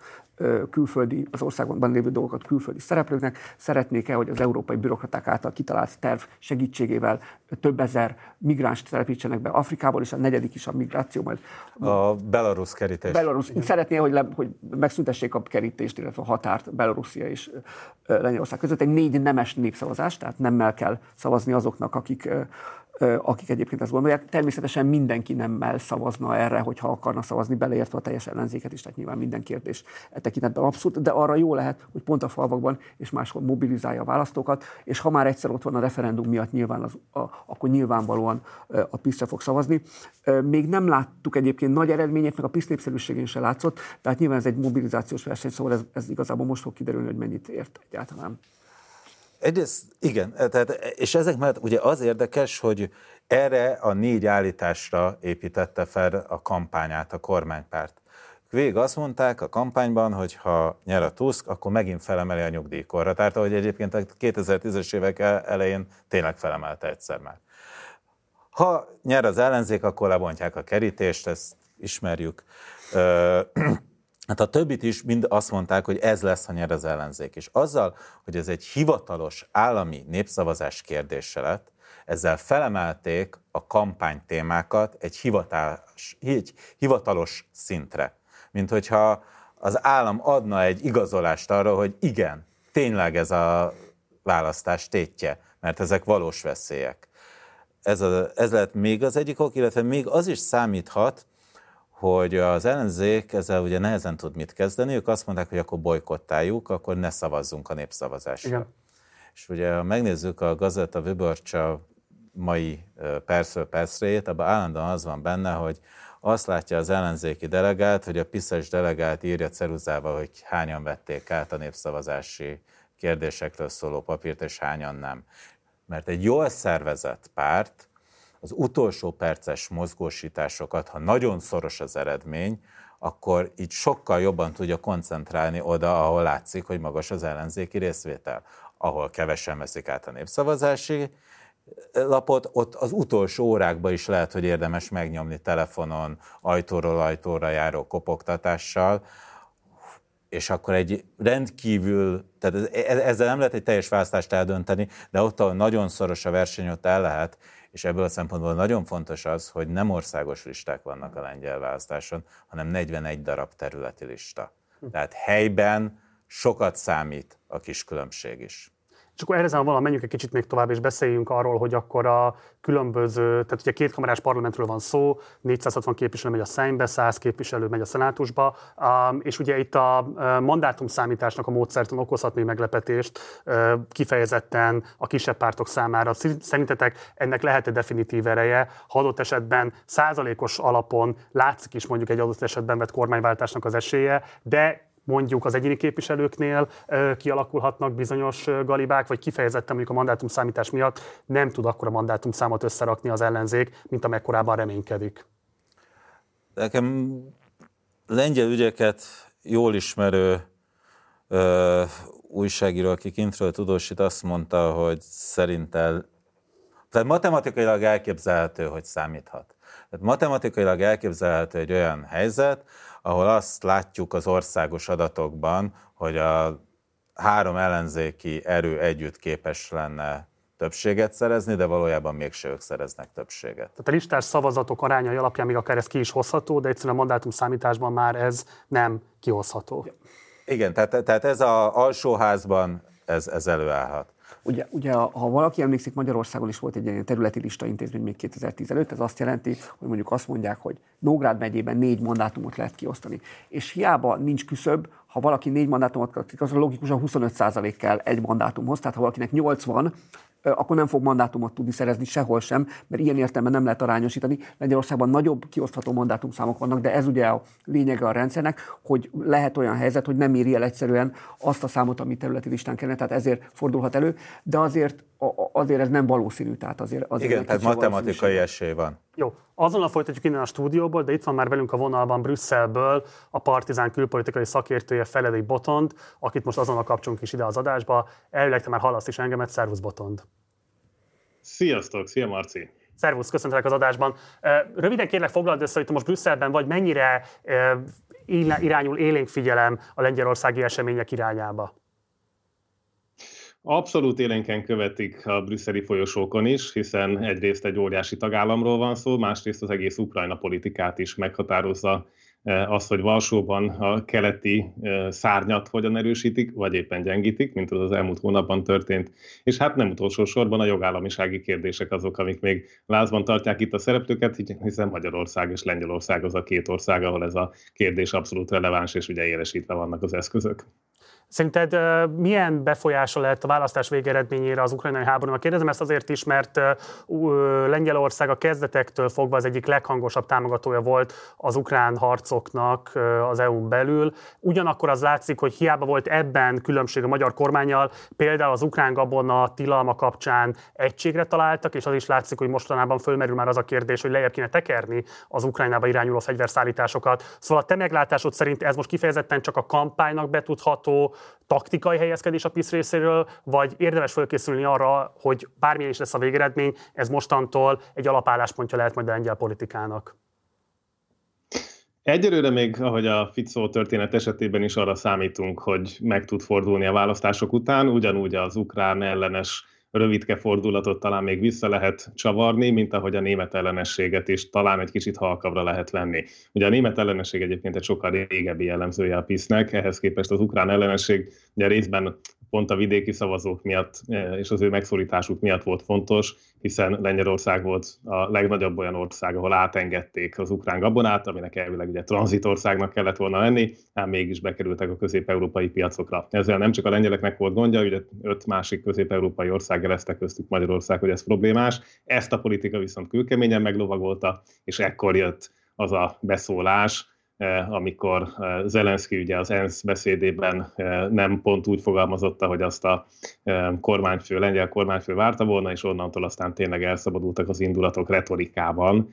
külföldi, az országban lévő dolgokat külföldi szereplőknek. Szeretnék-e, hogy az európai bürokraták által kitalált terv segítségével több ezer migráns telepítsenek be Afrikából, és a negyedik is a migráció majd. A Belarus kerítés. Belarus. Szeretné, hogy, le, hogy megszüntessék a kerítést, illetve a határt Belarusia és Lengyelország között. Egy négy nemes népszavazás, tehát nemmel kell szavazni azoknak, akik akik egyébként ezt gondolják. Természetesen mindenki nemmel szavazna erre, hogyha akarna szavazni, beleértve a teljes ellenzéket is, tehát nyilván minden kérdés e tekintetben abszolút, de arra jó lehet, hogy pont a falvakban és máshol mobilizálja a választókat, és ha már egyszer ott van a referendum miatt, nyilván az, a, akkor nyilvánvalóan a PISZ-re fog szavazni. Még nem láttuk egyébként nagy eredményét, meg a PISZ népszerűségén se látszott, tehát nyilván ez egy mobilizációs verseny, szóval ez, ez igazából most fog kiderülni, hogy mennyit ért egyáltalán. Egyrészt igen, tehát, és ezek mellett ugye az érdekes, hogy erre a négy állításra építette fel a kampányát a kormánypárt. Végig azt mondták a kampányban, hogy ha nyer a Tusk, akkor megint felemeli a nyugdíjkorra. Tehát ahogy egyébként a 2010-es évek elején tényleg felemelte egyszer már. Ha nyer az ellenzék, akkor lebontják a kerítést, ezt ismerjük. Hát a többit is mind azt mondták, hogy ez lesz, ha nyer az ellenzék. És azzal, hogy ez egy hivatalos állami népszavazás kérdése lett, ezzel felemelték a kampány témákat egy, hivatás, egy hivatalos szintre. Mint hogyha az állam adna egy igazolást arra, hogy igen, tényleg ez a választás tétje, mert ezek valós veszélyek. Ez, a, ez lett még az egyik ok, illetve még az is számíthat, hogy az ellenzék ezzel ugye nehezen tud mit kezdeni, ők azt mondták, hogy akkor bolykottáljuk, akkor ne szavazzunk a népszavazásra. Igen. És ugye, ha megnézzük a Gazeta Vibörcsa mai percről percrét, abban állandóan az van benne, hogy azt látja az ellenzéki delegát, hogy a piszes delegát írja ceruzával, hogy hányan vették át a népszavazási kérdésekről szóló papírt, és hányan nem. Mert egy jól szervezett párt, az utolsó perces mozgósításokat, ha nagyon szoros az eredmény, akkor így sokkal jobban tudja koncentrálni oda, ahol látszik, hogy magas az ellenzéki részvétel. Ahol kevesen veszik át a népszavazási lapot, ott az utolsó órákban is lehet, hogy érdemes megnyomni telefonon, ajtóról ajtóra járó kopogtatással, és akkor egy rendkívül, tehát ezzel nem lehet egy teljes választást eldönteni, de ott, ahol nagyon szoros a verseny, ott el lehet, és ebből a szempontból nagyon fontos az, hogy nem országos listák vannak a lengyel választáson, hanem 41 darab területi lista. Tehát helyben sokat számít a kis különbség is. És akkor erre valami menjünk egy kicsit még tovább, és beszéljünk arról, hogy akkor a különböző, tehát ugye két kamerás parlamentről van szó, 460 képviselő megy a Szeimbe, 100 képviselő megy a Szenátusba, és ugye itt a mandátum számításnak a módszertan okozhat még meglepetést kifejezetten a kisebb pártok számára. Szerintetek ennek lehet-e definitív ereje, ha adott esetben százalékos alapon látszik is mondjuk egy adott esetben vett kormányváltásnak az esélye, de mondjuk az egyéni képviselőknél kialakulhatnak bizonyos galibák, vagy kifejezetten mondjuk a mandátum számítás miatt nem tud akkor a mandátum számot összerakni az ellenzék, mint amekkorában reménykedik. Nekem lengyel ügyeket jól ismerő ö, újságíró, aki kintről tudósít, azt mondta, hogy szerintel, tehát matematikailag elképzelhető, hogy számíthat. Tehát matematikailag elképzelhető egy olyan helyzet, ahol azt látjuk az országos adatokban, hogy a három ellenzéki erő együtt képes lenne többséget szerezni, de valójában mégse ők szereznek többséget. Tehát a listás szavazatok arányai alapján még akár ez ki is hozható, de egyszerűen a mandátum számításban már ez nem kihozható. Igen, tehát, tehát ez az alsóházban ez, ez előállhat. Ugye, ugye, ha valaki emlékszik, Magyarországon is volt egy ilyen területi lista intézmény még 2010 előtt, ez azt jelenti, hogy mondjuk azt mondják, hogy Nógrád megyében négy mandátumot lehet kiosztani. És hiába nincs küszöb, ha valaki négy mandátumot kapik, az logikusan 25% kell egy mandátumhoz, tehát ha valakinek 80, akkor nem fog mandátumot tudni szerezni sehol sem, mert ilyen értelemben nem lehet arányosítani. Lengyelországban nagyobb kiosztható mandátumszámok vannak, de ez ugye a lényege a rendszernek, hogy lehet olyan helyzet, hogy nem éri el egyszerűen azt a számot, ami területi listán kellene, tehát ezért fordulhat elő, de azért, azért ez nem valószínű. Tehát azért, azért Igen, tehát matematikai esély van. Jó, azonnal folytatjuk innen a stúdióból, de itt van már velünk a vonalban Brüsszelből a Partizán külpolitikai szakértője Feledi Botond, akit most azonnal kapcsolunk is ide az adásba. Elvileg te már hallasz is engemet, szervusz Botond. Sziasztok, szia Marci! Szervusz, köszöntelek az adásban. Röviden kérlek foglald össze, hogy te most Brüsszelben vagy, mennyire irányul élénk figyelem a lengyelországi események irányába? Abszolút élénken követik a brüsszeli folyosókon is, hiszen egyrészt egy óriási tagállamról van szó, másrészt az egész Ukrajna politikát is meghatározza Eh, az, hogy Varsóban a keleti eh, szárnyat hogyan erősítik, vagy éppen gyengítik, mint az az elmúlt hónapban történt. És hát nem utolsó sorban a jogállamisági kérdések azok, amik még lázban tartják itt a szereplőket, hiszen Magyarország és Lengyelország az a két ország, ahol ez a kérdés abszolút releváns, és ugye élesítve vannak az eszközök. Szerinted milyen befolyása lehet a választás végeredményére az ukrajnai háborúnak? Kérdezem ezt azért is, mert Lengyelország a kezdetektől fogva az egyik leghangosabb támogatója volt az ukrán harcoknak az EU-n belül. Ugyanakkor az látszik, hogy hiába volt ebben különbség a magyar kormányjal, például az ukrán gabona tilalma kapcsán egységre találtak, és az is látszik, hogy mostanában fölmerül már az a kérdés, hogy lejjebb kéne tekerni az Ukrajnába irányuló fegyverszállításokat. Szóval a te meglátásod szerint ez most kifejezetten csak a kampánynak betudható, taktikai helyezkedés a PISZ részéről, vagy érdemes felkészülni arra, hogy bármilyen is lesz a végeredmény, ez mostantól egy alapálláspontja lehet majd a lengyel politikának? Egyelőre még, ahogy a Ficó történet esetében is arra számítunk, hogy meg tud fordulni a választások után, ugyanúgy az ukrán ellenes rövidke fordulatot talán még vissza lehet csavarni, mint ahogy a német ellenességet is talán egy kicsit halkabra lehet venni. Ugye a német ellenesség egyébként egy sokkal régebbi jellemzője a PISZ-nek, ehhez képest az ukrán ellenesség ugye részben pont a vidéki szavazók miatt e, és az ő megszorításuk miatt volt fontos, hiszen Lengyelország volt a legnagyobb olyan ország, ahol átengedték az ukrán gabonát, aminek elvileg ugye tranzitországnak kellett volna lenni, ám mégis bekerültek a közép-európai piacokra. Ezzel nem csak a lengyeleknek volt gondja, ugye öt másik közép-európai ország jelezte köztük Magyarország, hogy ez problémás. Ezt a politika viszont külkeményen meglovagolta, és ekkor jött az a beszólás, amikor eh, Zelenszky ugye az ENSZ beszédében eh, nem pont úgy fogalmazotta, hogy azt a kormányfő, lengyel kormányfő várta volna, és onnantól aztán tényleg elszabadultak az indulatok retorikában,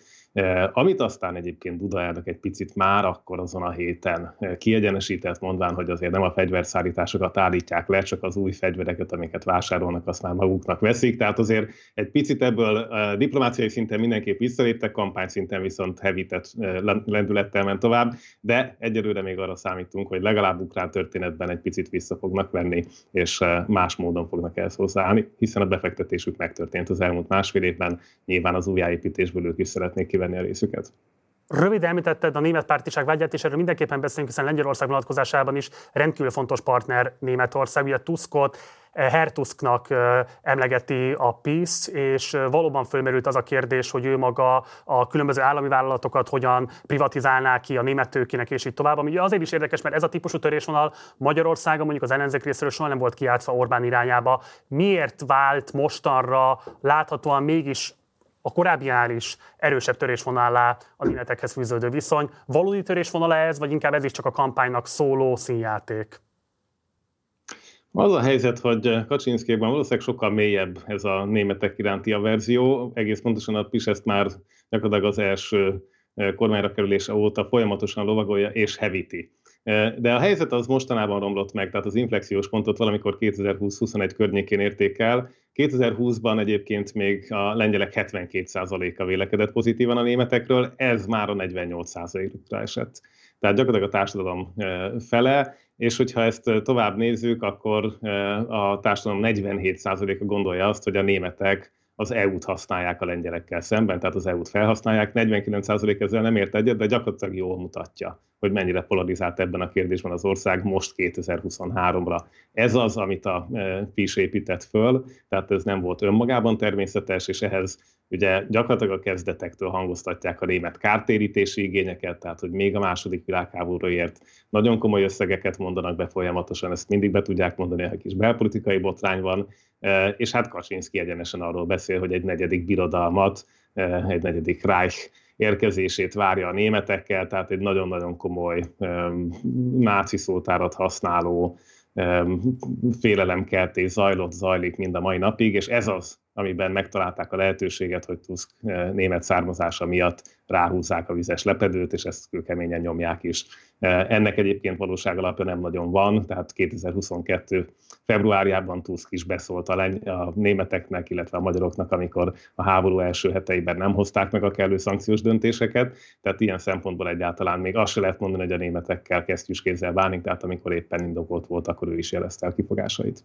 amit aztán egyébként Duda elnök egy picit már akkor azon a héten kiegyenesített, mondván, hogy azért nem a fegyverszállításokat állítják le, csak az új fegyvereket, amiket vásárolnak, azt már maguknak veszik. Tehát azért egy picit ebből diplomáciai szinten mindenképp visszaléptek, kampány szinten viszont hevített lendülettel ment tovább, de egyelőre még arra számítunk, hogy legalább ukrán történetben egy picit vissza fognak venni, és más módon fognak ezt hozzáállni, hiszen a befektetésük megtörtént az elmúlt másfél évben, nyilván az újjáépítésből ők is szeretnék kivenni a részüket. Rövid említetted a német pártiság vágyát, és erről mindenképpen beszélünk, hiszen Lengyelország vonatkozásában is rendkívül fontos partner Németország. Ugye Tuskot eh, Hertusknak eh, emlegeti a PISZ, és eh, valóban fölmerült az a kérdés, hogy ő maga a különböző állami vállalatokat hogyan privatizálná ki a német tőkének, és így tovább. Ami azért is érdekes, mert ez a típusú törésvonal Magyarországon mondjuk az ellenzék részéről soha nem volt kiátszva Orbán irányába. Miért vált mostanra láthatóan mégis a korábbiánál is erősebb törésvonalá a németekhez fűződő viszony. Valódi törésvonal ez, vagy inkább ez is csak a kampánynak szóló színjáték? Az a helyzet, hogy Kaczynszkékben valószínűleg sokkal mélyebb ez a németek iránti averzió. Egész pontosan a PIS már gyakorlatilag az első eh, kormányra kerülése óta folyamatosan lovagolja és hevíti. Eh, de a helyzet az mostanában romlott meg, tehát az inflexiós pontot valamikor 2020-21 környékén érték el, 2020-ban egyébként még a lengyelek 72%-a vélekedett pozitívan a németekről, ez már a 48%-ra esett. Tehát gyakorlatilag a társadalom fele, és hogyha ezt tovább nézzük, akkor a társadalom 47%-a gondolja azt, hogy a németek az EU-t használják a lengyelekkel szemben, tehát az EU-t felhasználják. 49% ezzel nem ért egyet, de gyakorlatilag jól mutatja, hogy mennyire polarizált ebben a kérdésben az ország most 2023-ra. Ez az, amit a PIS épített föl, tehát ez nem volt önmagában természetes, és ehhez ugye gyakorlatilag a kezdetektől hangoztatják a német kártérítési igényeket, tehát hogy még a második világháborúért nagyon komoly összegeket mondanak be folyamatosan, ezt mindig be tudják mondani, ha kis belpolitikai botrány van, és hát Kaczynszki egyenesen arról beszél, hogy egy negyedik birodalmat, egy negyedik Reich érkezését várja a németekkel, tehát egy nagyon-nagyon komoly náci szótárat használó félelemkeltés zajlott, zajlik mind a mai napig, és ez az, amiben megtalálták a lehetőséget, hogy Tusk német származása miatt ráhúzzák a vizes lepedőt, és ezt kőkeményen nyomják is. Ennek egyébként valóság alapja nem nagyon van, tehát 2022 februárjában Tusk is beszólt a, leny- a németeknek, illetve a magyaroknak, amikor a háború első heteiben nem hozták meg a kellő szankciós döntéseket, tehát ilyen szempontból egyáltalán még azt se lehet mondani, hogy a németekkel kezdjük kézzel bánni, tehát amikor éppen indokolt volt, akkor ő is jelezte a kifogásait.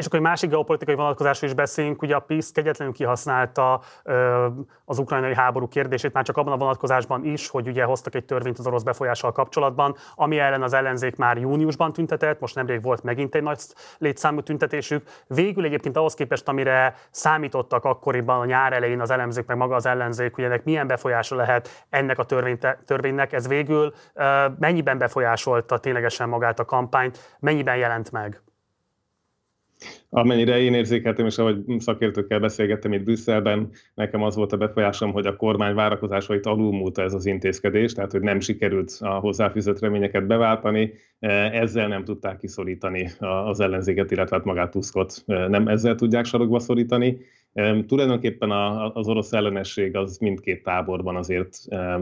És akkor egy másik geopolitikai vonatkozásról is beszélünk, ugye a PISZ kegyetlenül kihasználta ö, az ukrajnai háború kérdését, már csak abban a vonatkozásban is, hogy ugye hoztak egy törvényt az orosz befolyással kapcsolatban, ami ellen az ellenzék már júniusban tüntetett, most nemrég volt megint egy nagy létszámú tüntetésük. Végül egyébként ahhoz képest, amire számítottak akkoriban a nyár elején az elemzők, meg maga az ellenzék, hogy ennek milyen befolyása lehet ennek a törvénynek, ez végül mennyiben befolyásolta ténylegesen magát a kampányt, mennyiben jelent meg? Amennyire én érzékeltem, és ahogy szakértőkkel beszélgettem itt Brüsszelben, nekem az volt a befolyásom, hogy a kormány várakozásait alulmúlta ez az intézkedés, tehát hogy nem sikerült a hozzáfűzött reményeket beváltani, ezzel nem tudták kiszorítani az ellenzéket, illetve hát magát Tuskot nem ezzel tudják sarokba szorítani. Tulajdonképpen az orosz ellenesség az mindkét táborban azért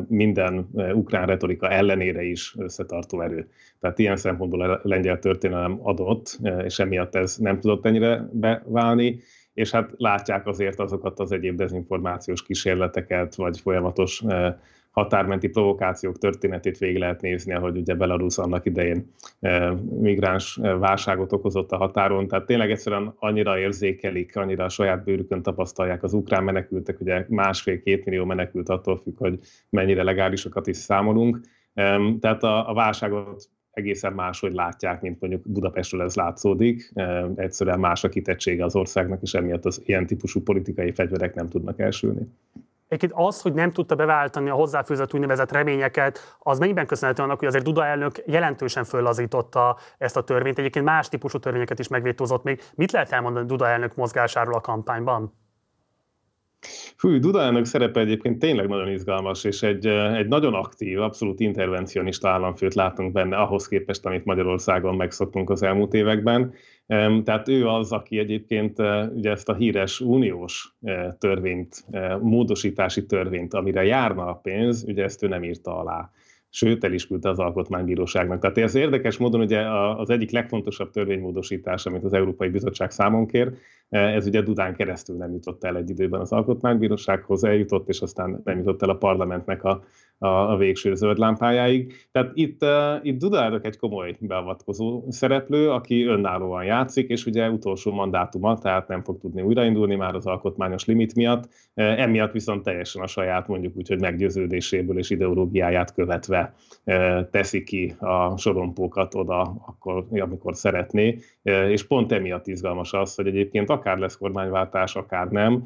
minden ukrán retorika ellenére is összetartó erő. Tehát ilyen szempontból a lengyel történelem adott, és emiatt ez nem tudott ennyire beválni és hát látják azért azokat az egyéb dezinformációs kísérleteket, vagy folyamatos határmenti provokációk történetét végig lehet nézni, ahogy ugye Belarus annak idején e, migráns e, válságot okozott a határon. Tehát tényleg egyszerűen annyira érzékelik, annyira a saját bőrükön tapasztalják az ukrán menekültek, ugye másfél-két millió menekült attól függ, hogy mennyire legálisokat is számolunk. E, tehát a, a válságot egészen máshogy látják, mint mondjuk Budapestről ez látszódik. Egyszerűen más a kitettsége az országnak, és emiatt az ilyen típusú politikai fegyverek nem tudnak elsülni. Egyébként az, hogy nem tudta beváltani a hozzáfűzött úgynevezett reményeket, az mennyiben köszönhető annak, hogy azért Duda elnök jelentősen föllazította ezt a törvényt. Egyébként más típusú törvényeket is megvétózott még. Mit lehet elmondani Duda elnök mozgásáról a kampányban? Fú, Duda elnök szerepe egyébként tényleg nagyon izgalmas, és egy, egy nagyon aktív, abszolút intervencionista államfőt látunk benne, ahhoz képest, amit Magyarországon megszoktunk az elmúlt években. Tehát ő az, aki egyébként ugye ezt a híres uniós törvényt, módosítási törvényt, amire járna a pénz, ugye ezt ő nem írta alá sőt el is küldte az Alkotmánybíróságnak. Tehát ez érdekes módon ugye az egyik legfontosabb törvénymódosítás, amit az Európai Bizottság számon kér, ez ugye Dudán keresztül nem jutott el egy időben az Alkotmánybírósághoz, eljutott, és aztán nem jutott el a parlamentnek a a, a végső zöld lámpájáig. Tehát itt, uh, itt Duda egy komoly beavatkozó szereplő, aki önállóan játszik, és ugye utolsó mandátuma, tehát nem fog tudni újraindulni már az alkotmányos limit miatt, emiatt viszont teljesen a saját mondjuk úgy, hogy meggyőződéséből és ideológiáját követve teszi ki a sorompókat oda, akkor, amikor szeretné, és pont emiatt izgalmas az, hogy egyébként akár lesz kormányváltás, akár nem,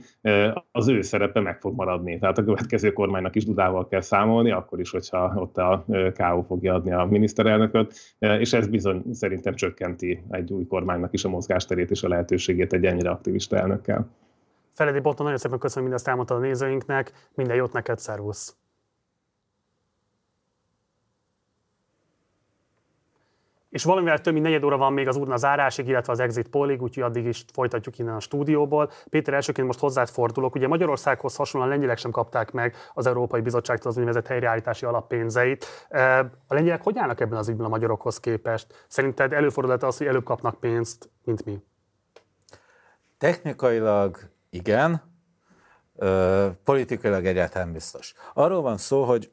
az ő szerepe meg fog maradni. Tehát a következő kormánynak is Dudával kell számolni, számolni, akkor is, hogyha ott a KO fogja adni a miniszterelnököt, és ez bizony szerintem csökkenti egy új kormánynak is a mozgásterét és a lehetőségét egy ennyire aktivista elnökkel. Feledi Botton, nagyon szépen köszönöm, mindezt elmondtad a nézőinknek, minden jót neked, szervusz! És valamivel több mint negyed óra van még az urna zárásig, illetve az exit polig, úgyhogy addig is folytatjuk innen a stúdióból. Péter, elsőként most hozzád fordulok. Ugye Magyarországhoz hasonlóan lengyelek sem kapták meg az Európai Bizottságtól az úgynevezett helyreállítási alappénzeit. A lengyelek hogy állnak ebben az ügyben a magyarokhoz képest? Szerinted előfordulhat az, hogy előbb kapnak pénzt, mint mi? Technikailag igen, politikailag egyáltalán biztos. Arról van szó, hogy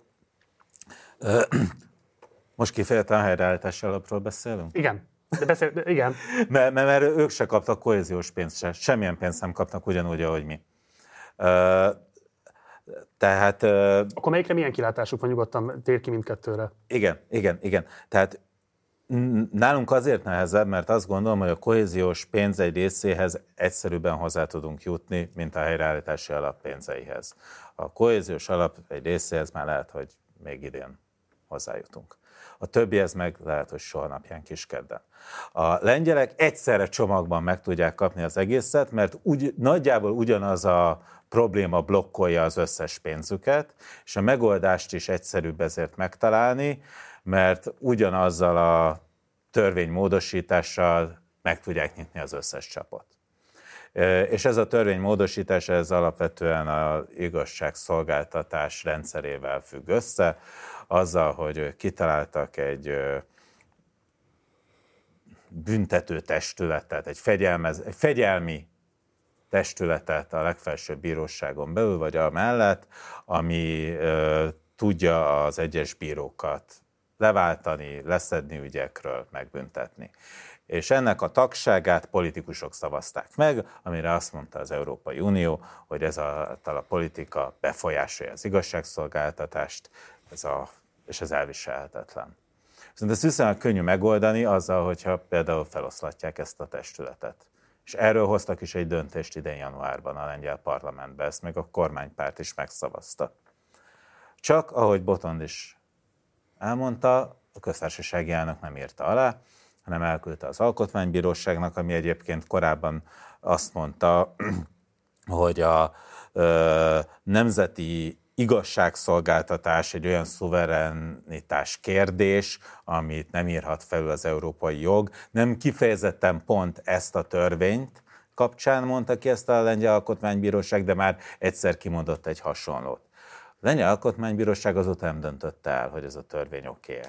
most kifejezetten helyreállítási alapról beszélünk? Igen. De beszél, de igen. *laughs* mert, mert, mert ők se kaptak kohéziós pénzt se. Semmilyen pénzt nem kapnak ugyanúgy, ahogy mi. Uh, tehát... Uh, Akkor melyikre milyen kilátásuk van nyugodtan? Tér ki mindkettőre. Igen, igen, igen. Tehát Nálunk azért nehezebb, mert azt gondolom, hogy a kohéziós pénz egy részéhez egyszerűbben hozzá tudunk jutni, mint a helyreállítási alap pénzeihez. A kohéziós alap egy részéhez már lehet, hogy még idén hozzájutunk a többihez meg lehet, hogy soha napján kiskedden. A lengyelek egyszerre csomagban meg tudják kapni az egészet, mert úgy, nagyjából ugyanaz a probléma blokkolja az összes pénzüket, és a megoldást is egyszerűbb ezért megtalálni, mert ugyanazzal a törvénymódosítással meg tudják nyitni az összes csapot. És ez a törvénymódosítás, ez alapvetően a igazságszolgáltatás rendszerével függ össze, azzal, hogy kitaláltak egy büntető testületet, egy, fegyelmez, egy fegyelmi testületet a legfelsőbb bíróságon belül, vagy amellett, ami ö, tudja az egyes bírókat leváltani, leszedni ügyekről, megbüntetni. És ennek a tagságát politikusok szavazták meg, amire azt mondta az Európai Unió, hogy ez a, a politika befolyásolja az igazságszolgáltatást, ez a, és ez elviselhetetlen. Viszont ezt viszonylag könnyű megoldani azzal, hogyha például feloszlatják ezt a testületet. És erről hoztak is egy döntést idén januárban a lengyel parlamentbe, ezt még a kormánypárt is megszavazta. Csak, ahogy Botond is elmondta, a köztársasági elnök nem írta alá, hanem elküldte az alkotmánybíróságnak, ami egyébként korábban azt mondta, *clears throat* hogy a ö, nemzeti igazságszolgáltatás egy olyan szuverenitás kérdés, amit nem írhat felül az európai jog. Nem kifejezetten pont ezt a törvényt kapcsán mondta ki ezt a lengyel alkotmánybíróság, de már egyszer kimondott egy hasonlót. A lengyel alkotmánybíróság azóta nem döntötte el, hogy ez a törvény oké.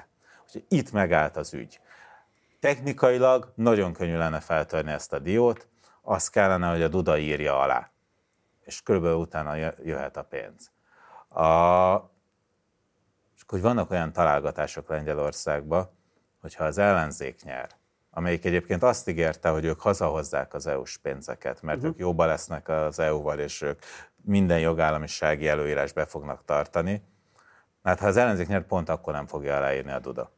Úgyhogy itt megállt az ügy. Technikailag nagyon könnyű lenne feltörni ezt a diót, az kellene, hogy a Duda írja alá. És körülbelül utána jöhet a pénz. A, és hogy vannak olyan találgatások Lengyelországban, hogyha az ellenzék nyer, amelyik egyébként azt ígérte, hogy ők hazahozzák az EU-s pénzeket, mert uh-huh. ők jóba lesznek az EU-val, és ők minden jogállamisági előírás be fognak tartani. Mert ha az ellenzék nyer, pont akkor nem fogja aláírni a Duda.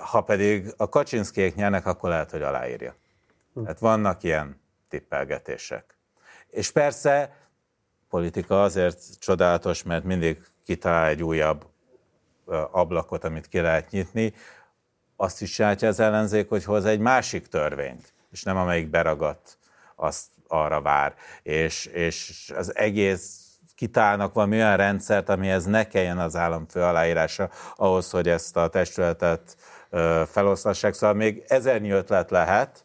Ha pedig a Kaczynszkiék nyernek, akkor lehet, hogy aláírja. Tehát vannak ilyen tippelgetések. És persze politika azért csodálatos, mert mindig kitalál egy újabb ablakot, amit ki lehet nyitni. Azt is sátja az ellenzék, hogy hoz egy másik törvényt, és nem amelyik beragadt, azt arra vár. És, és az egész kitálnak valami olyan rendszert, amihez ne kelljen az államfő aláírása ahhoz, hogy ezt a testületet feloszlassák. Szóval még ezernyi ötlet lehet,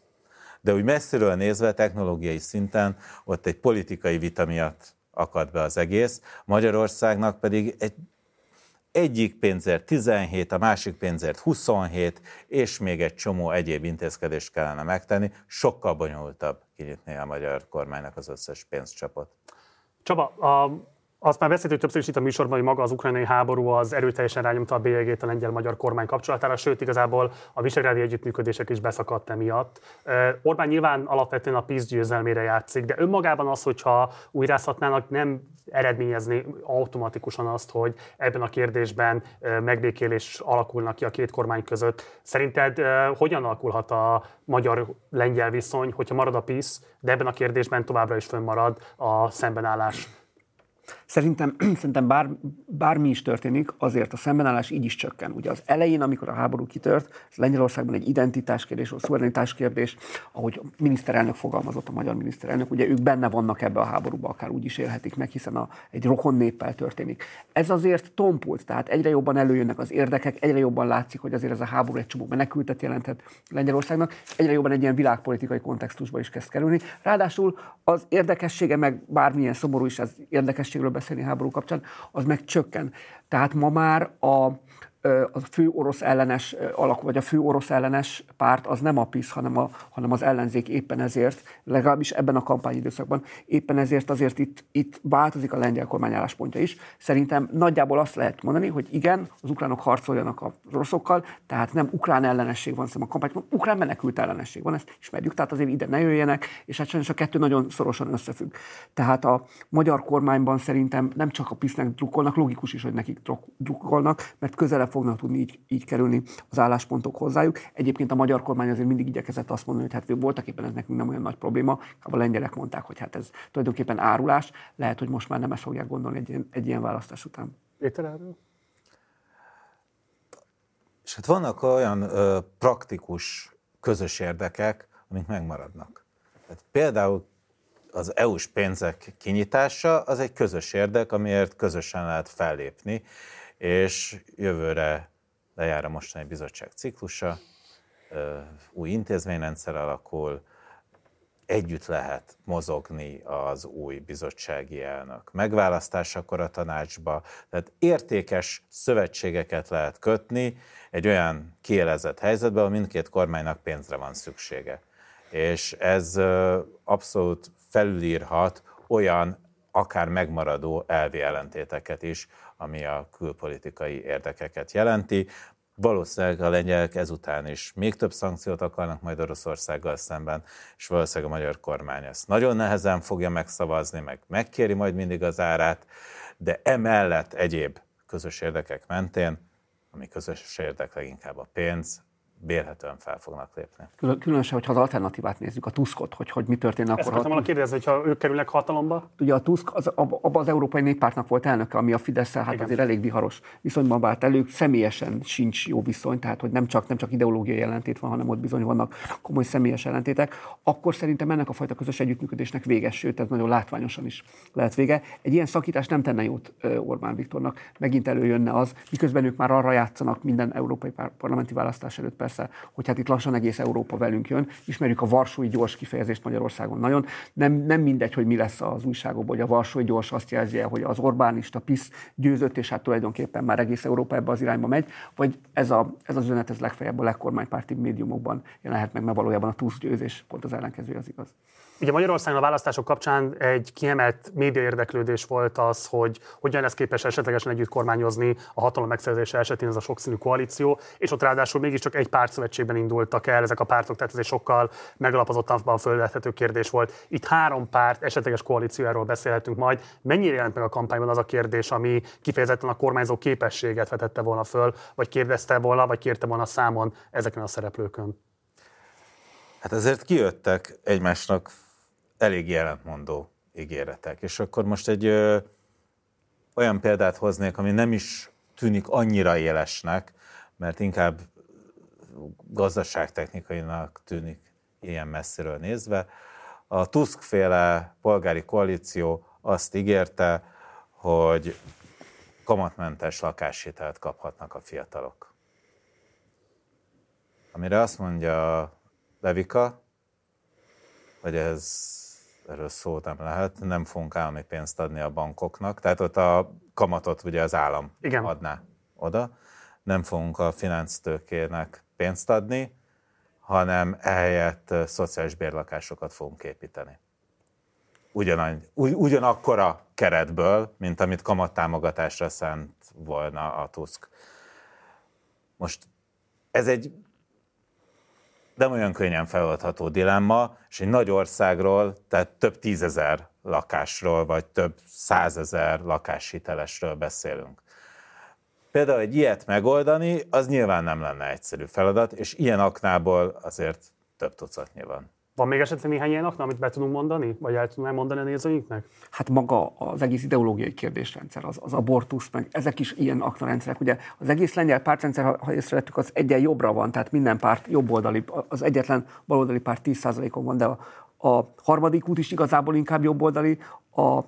de úgy messziről nézve technológiai szinten ott egy politikai vita miatt akad be az egész, Magyarországnak pedig egy egyik pénzért 17, a másik pénzért 27, és még egy csomó egyéb intézkedést kellene megtenni, sokkal bonyolultabb kinyitni a magyar kormánynak az összes pénzcsapot. Csaba, a azt már beszéltük többször is itt a műsorban, hogy maga az ukrajnai háború az erőteljesen rányomta a bélyegét a lengyel-magyar kormány kapcsolatára, sőt igazából a visegrádi együttműködések is beszakadt emiatt. Orbán nyilván alapvetően a PISZ győzelmére játszik, de önmagában az, hogyha újrázhatnának, nem eredményezni automatikusan azt, hogy ebben a kérdésben megbékélés alakulnak ki a két kormány között. Szerinted hogyan alakulhat a magyar-lengyel viszony, hogyha marad a PISZ, de ebben a kérdésben továbbra is fönnmarad a szembenállás Szerintem, *clears throat* szerintem bár, bármi is történik, azért a szembenállás így is csökken. Ugye az elején, amikor a háború kitört, ez Lengyelországban egy identitás kérdés, vagy szuverenitás kérdés, ahogy a miniszterelnök fogalmazott, a magyar miniszterelnök, ugye ők benne vannak ebbe a háborúba, akár úgy is élhetik meg, hiszen a, egy rokon néppel történik. Ez azért tompult, tehát egyre jobban előjönnek az érdekek, egyre jobban látszik, hogy azért ez a háború egy csomó menekültet jelenthet Lengyelországnak, egyre jobban egy ilyen világpolitikai kontextusba is kezd kerülni. Ráadásul az érdekessége, meg bármilyen szomorú is az érdekességről beszélni háború kapcsán, az meg csökken. Tehát ma már a, a fő orosz ellenes alak, vagy a fő orosz ellenes párt az nem a PISZ, hanem, a, hanem az ellenzék éppen ezért, legalábbis ebben a kampányidőszakban, éppen ezért azért itt, itt változik a lengyel kormány álláspontja is. Szerintem nagyjából azt lehet mondani, hogy igen, az ukránok harcoljanak a oroszokkal, tehát nem ukrán ellenesség van, hanem a kampányban ukrán menekült ellenesség van, ezt ismerjük, tehát azért ide ne jöjjenek, és hát sajnos a kettő nagyon szorosan összefügg. Tehát a magyar kormányban szerintem nem csak a PISZ-nek drukkolnak, logikus is, hogy nekik drukkolnak, mert közelebb fognak tudni így, így kerülni az álláspontok hozzájuk. Egyébként a magyar kormány azért mindig igyekezett azt mondani, hogy hát voltak éppen ez nekünk nem olyan nagy probléma. A lengyelek mondták, hogy hát ez tulajdonképpen árulás. Lehet, hogy most már nem ezt fogják gondolni egy, ilyen, egy ilyen választás után. Péter erről? És hát vannak olyan ö, praktikus közös érdekek, amik megmaradnak. Hát például az EU-s pénzek kinyitása az egy közös érdek, amiért közösen lehet fellépni, és jövőre lejár a mostani bizottság ciklusa, új intézményrendszer alakul, együtt lehet mozogni az új bizottsági elnök megválasztásakor a tanácsba, tehát értékes szövetségeket lehet kötni egy olyan kielezett helyzetben, ahol mindkét kormánynak pénzre van szüksége. És ez abszolút felülírhat olyan akár megmaradó elvi ellentéteket is, ami a külpolitikai érdekeket jelenti. Valószínűleg a lengyelek ezután is még több szankciót akarnak majd Oroszországgal szemben, és valószínűleg a magyar kormány ezt nagyon nehezen fogja megszavazni, meg megkéri majd mindig az árát, de emellett egyéb közös érdekek mentén, ami közös érdek leginkább a pénz, vélhetően fel fognak lépni. Különösen, hogyha az alternatívát nézzük, a Tuskot, hogy, hogy mi történne Ezt akkor. Ezt volna kérdezni, hogyha ők kerülnek hatalomba? Ugye a Tusk az, abban az Európai Néppártnak volt elnöke, ami a fidesz hát Igen. azért elég viharos viszonyban vált elő, személyesen sincs jó viszony, tehát hogy nem csak, nem csak ideológiai ellentét van, hanem ott bizony vannak komoly személyes ellentétek, akkor szerintem ennek a fajta közös együttműködésnek véges, sőt, ez nagyon látványosan is lehet vége. Egy ilyen szakítás nem tenne jót Orbán Viktornak, megint előjönne az, miközben ők már arra játszanak minden európai parlamenti választás előtt persze persze, hogy hát itt lassan egész Európa velünk jön. Ismerjük a varsói gyors kifejezést Magyarországon nagyon. Nem, nem mindegy, hogy mi lesz az újságokban, hogy a varsói gyors azt jelzi, hogy az Orbánista PISZ győzött, és hát tulajdonképpen már egész Európa ebbe az irányba megy, vagy ez, a, ez az üzenet ez legfeljebb a legkormánypárti médiumokban jelenhet meg, mert valójában a túsz győzés pont az ellenkező az igaz. Ugye Magyarországon a választások kapcsán egy kiemelt média érdeklődés volt az, hogy hogyan lesz képes esetlegesen együtt kormányozni a hatalom megszerzése esetén ez a sokszínű koalíció, és ott ráadásul mégiscsak egy pártszövetségben indultak el ezek a pártok, tehát ez egy sokkal megalapozottabban fölvethető kérdés volt. Itt három párt esetleges koalíciójáról beszélhetünk majd. Mennyire jelent meg a kampányban az a kérdés, ami kifejezetten a kormányzó képességet vetette volna föl, vagy kérdezte volna, vagy kérte volna számon ezeken a szereplőkön? Hát ezért kijöttek egymásnak elég jelentmondó ígéretek. És akkor most egy ö, olyan példát hoznék, ami nem is tűnik annyira élesnek, mert inkább gazdaságtechnikainak tűnik ilyen messziről nézve. A Tusk-féle polgári koalíció azt ígérte, hogy kamatmentes lakáshitelt kaphatnak a fiatalok. Amire azt mondja Levika, hogy ez erről szó nem lehet, nem fogunk állami pénzt adni a bankoknak, tehát ott a kamatot ugye az állam Igen. adná oda, nem fogunk a finansztőkének pénzt adni, hanem ehelyett szociális bérlakásokat fogunk építeni. Ugyan, ugyanakkora keretből, mint amit kamattámogatásra szánt volna a Tusk. Most ez egy nem olyan könnyen feloldható dilemma, és egy nagy országról, tehát több tízezer lakásról, vagy több százezer lakáshitelesről beszélünk. Például egy ilyet megoldani, az nyilván nem lenne egyszerű feladat, és ilyen aknából azért több tucatnyi van. Van még esetleg néhány ilyen akna, amit be tudunk mondani, vagy el tudunk mondani a nézőinknek? Hát maga az egész ideológiai kérdésrendszer, az, az abortusz, meg ezek is ilyen aknarendszerek. Ugye az egész lengyel pártrendszer, ha, ha észrevettük, az egyen jobbra van, tehát minden párt jobboldali, az egyetlen baloldali párt 10%-on van, de a, a harmadik út is igazából inkább jobboldali, a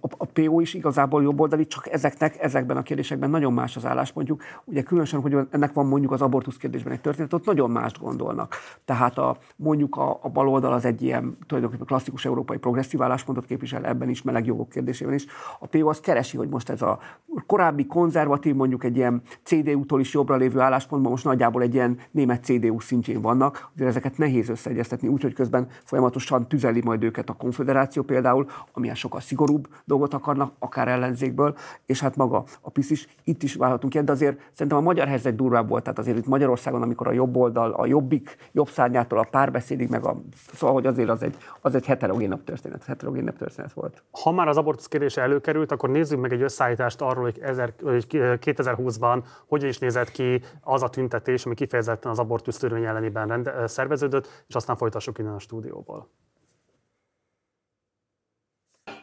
a PO is igazából jobboldali, csak ezeknek, ezekben a kérdésekben nagyon más az álláspontjuk. Ugye különösen, hogy ennek van mondjuk az abortusz kérdésben egy történet, ott nagyon mást gondolnak. Tehát a, mondjuk a, a baloldal az egy ilyen tulajdonképpen klasszikus európai progresszív álláspontot képvisel ebben is, meleg jogok kérdésében is. A PO az keresi, hogy most ez a korábbi konzervatív, mondjuk egy ilyen CDU-tól is jobbra lévő álláspontban most nagyjából egy ilyen német CDU szintjén vannak. Azért ezeket nehéz összeegyeztetni, úgyhogy közben folyamatosan tüzeli majd őket a konfederáció például, amilyen sokkal szigorú szigorúbb dolgot akarnak, akár ellenzékből, és hát maga a PISZ is, itt is válhatunk ilyet, de azért szerintem a magyar helyzet durvább volt, tehát azért itt Magyarországon, amikor a jobb oldal, a jobbik, jobb szárnyától a párbeszédig, meg a, szóval, hogy azért az egy, az egy heterogénabb történet, heterogénabb történet volt. Ha már az abortusz kérdése előkerült, akkor nézzük meg egy összeállítást arról, hogy, ezer, hogy 2020-ban hogyan is nézett ki az a tüntetés, ami kifejezetten az abortusz törvény ellenében rende, szerveződött, és aztán folytassuk innen a stúdióból.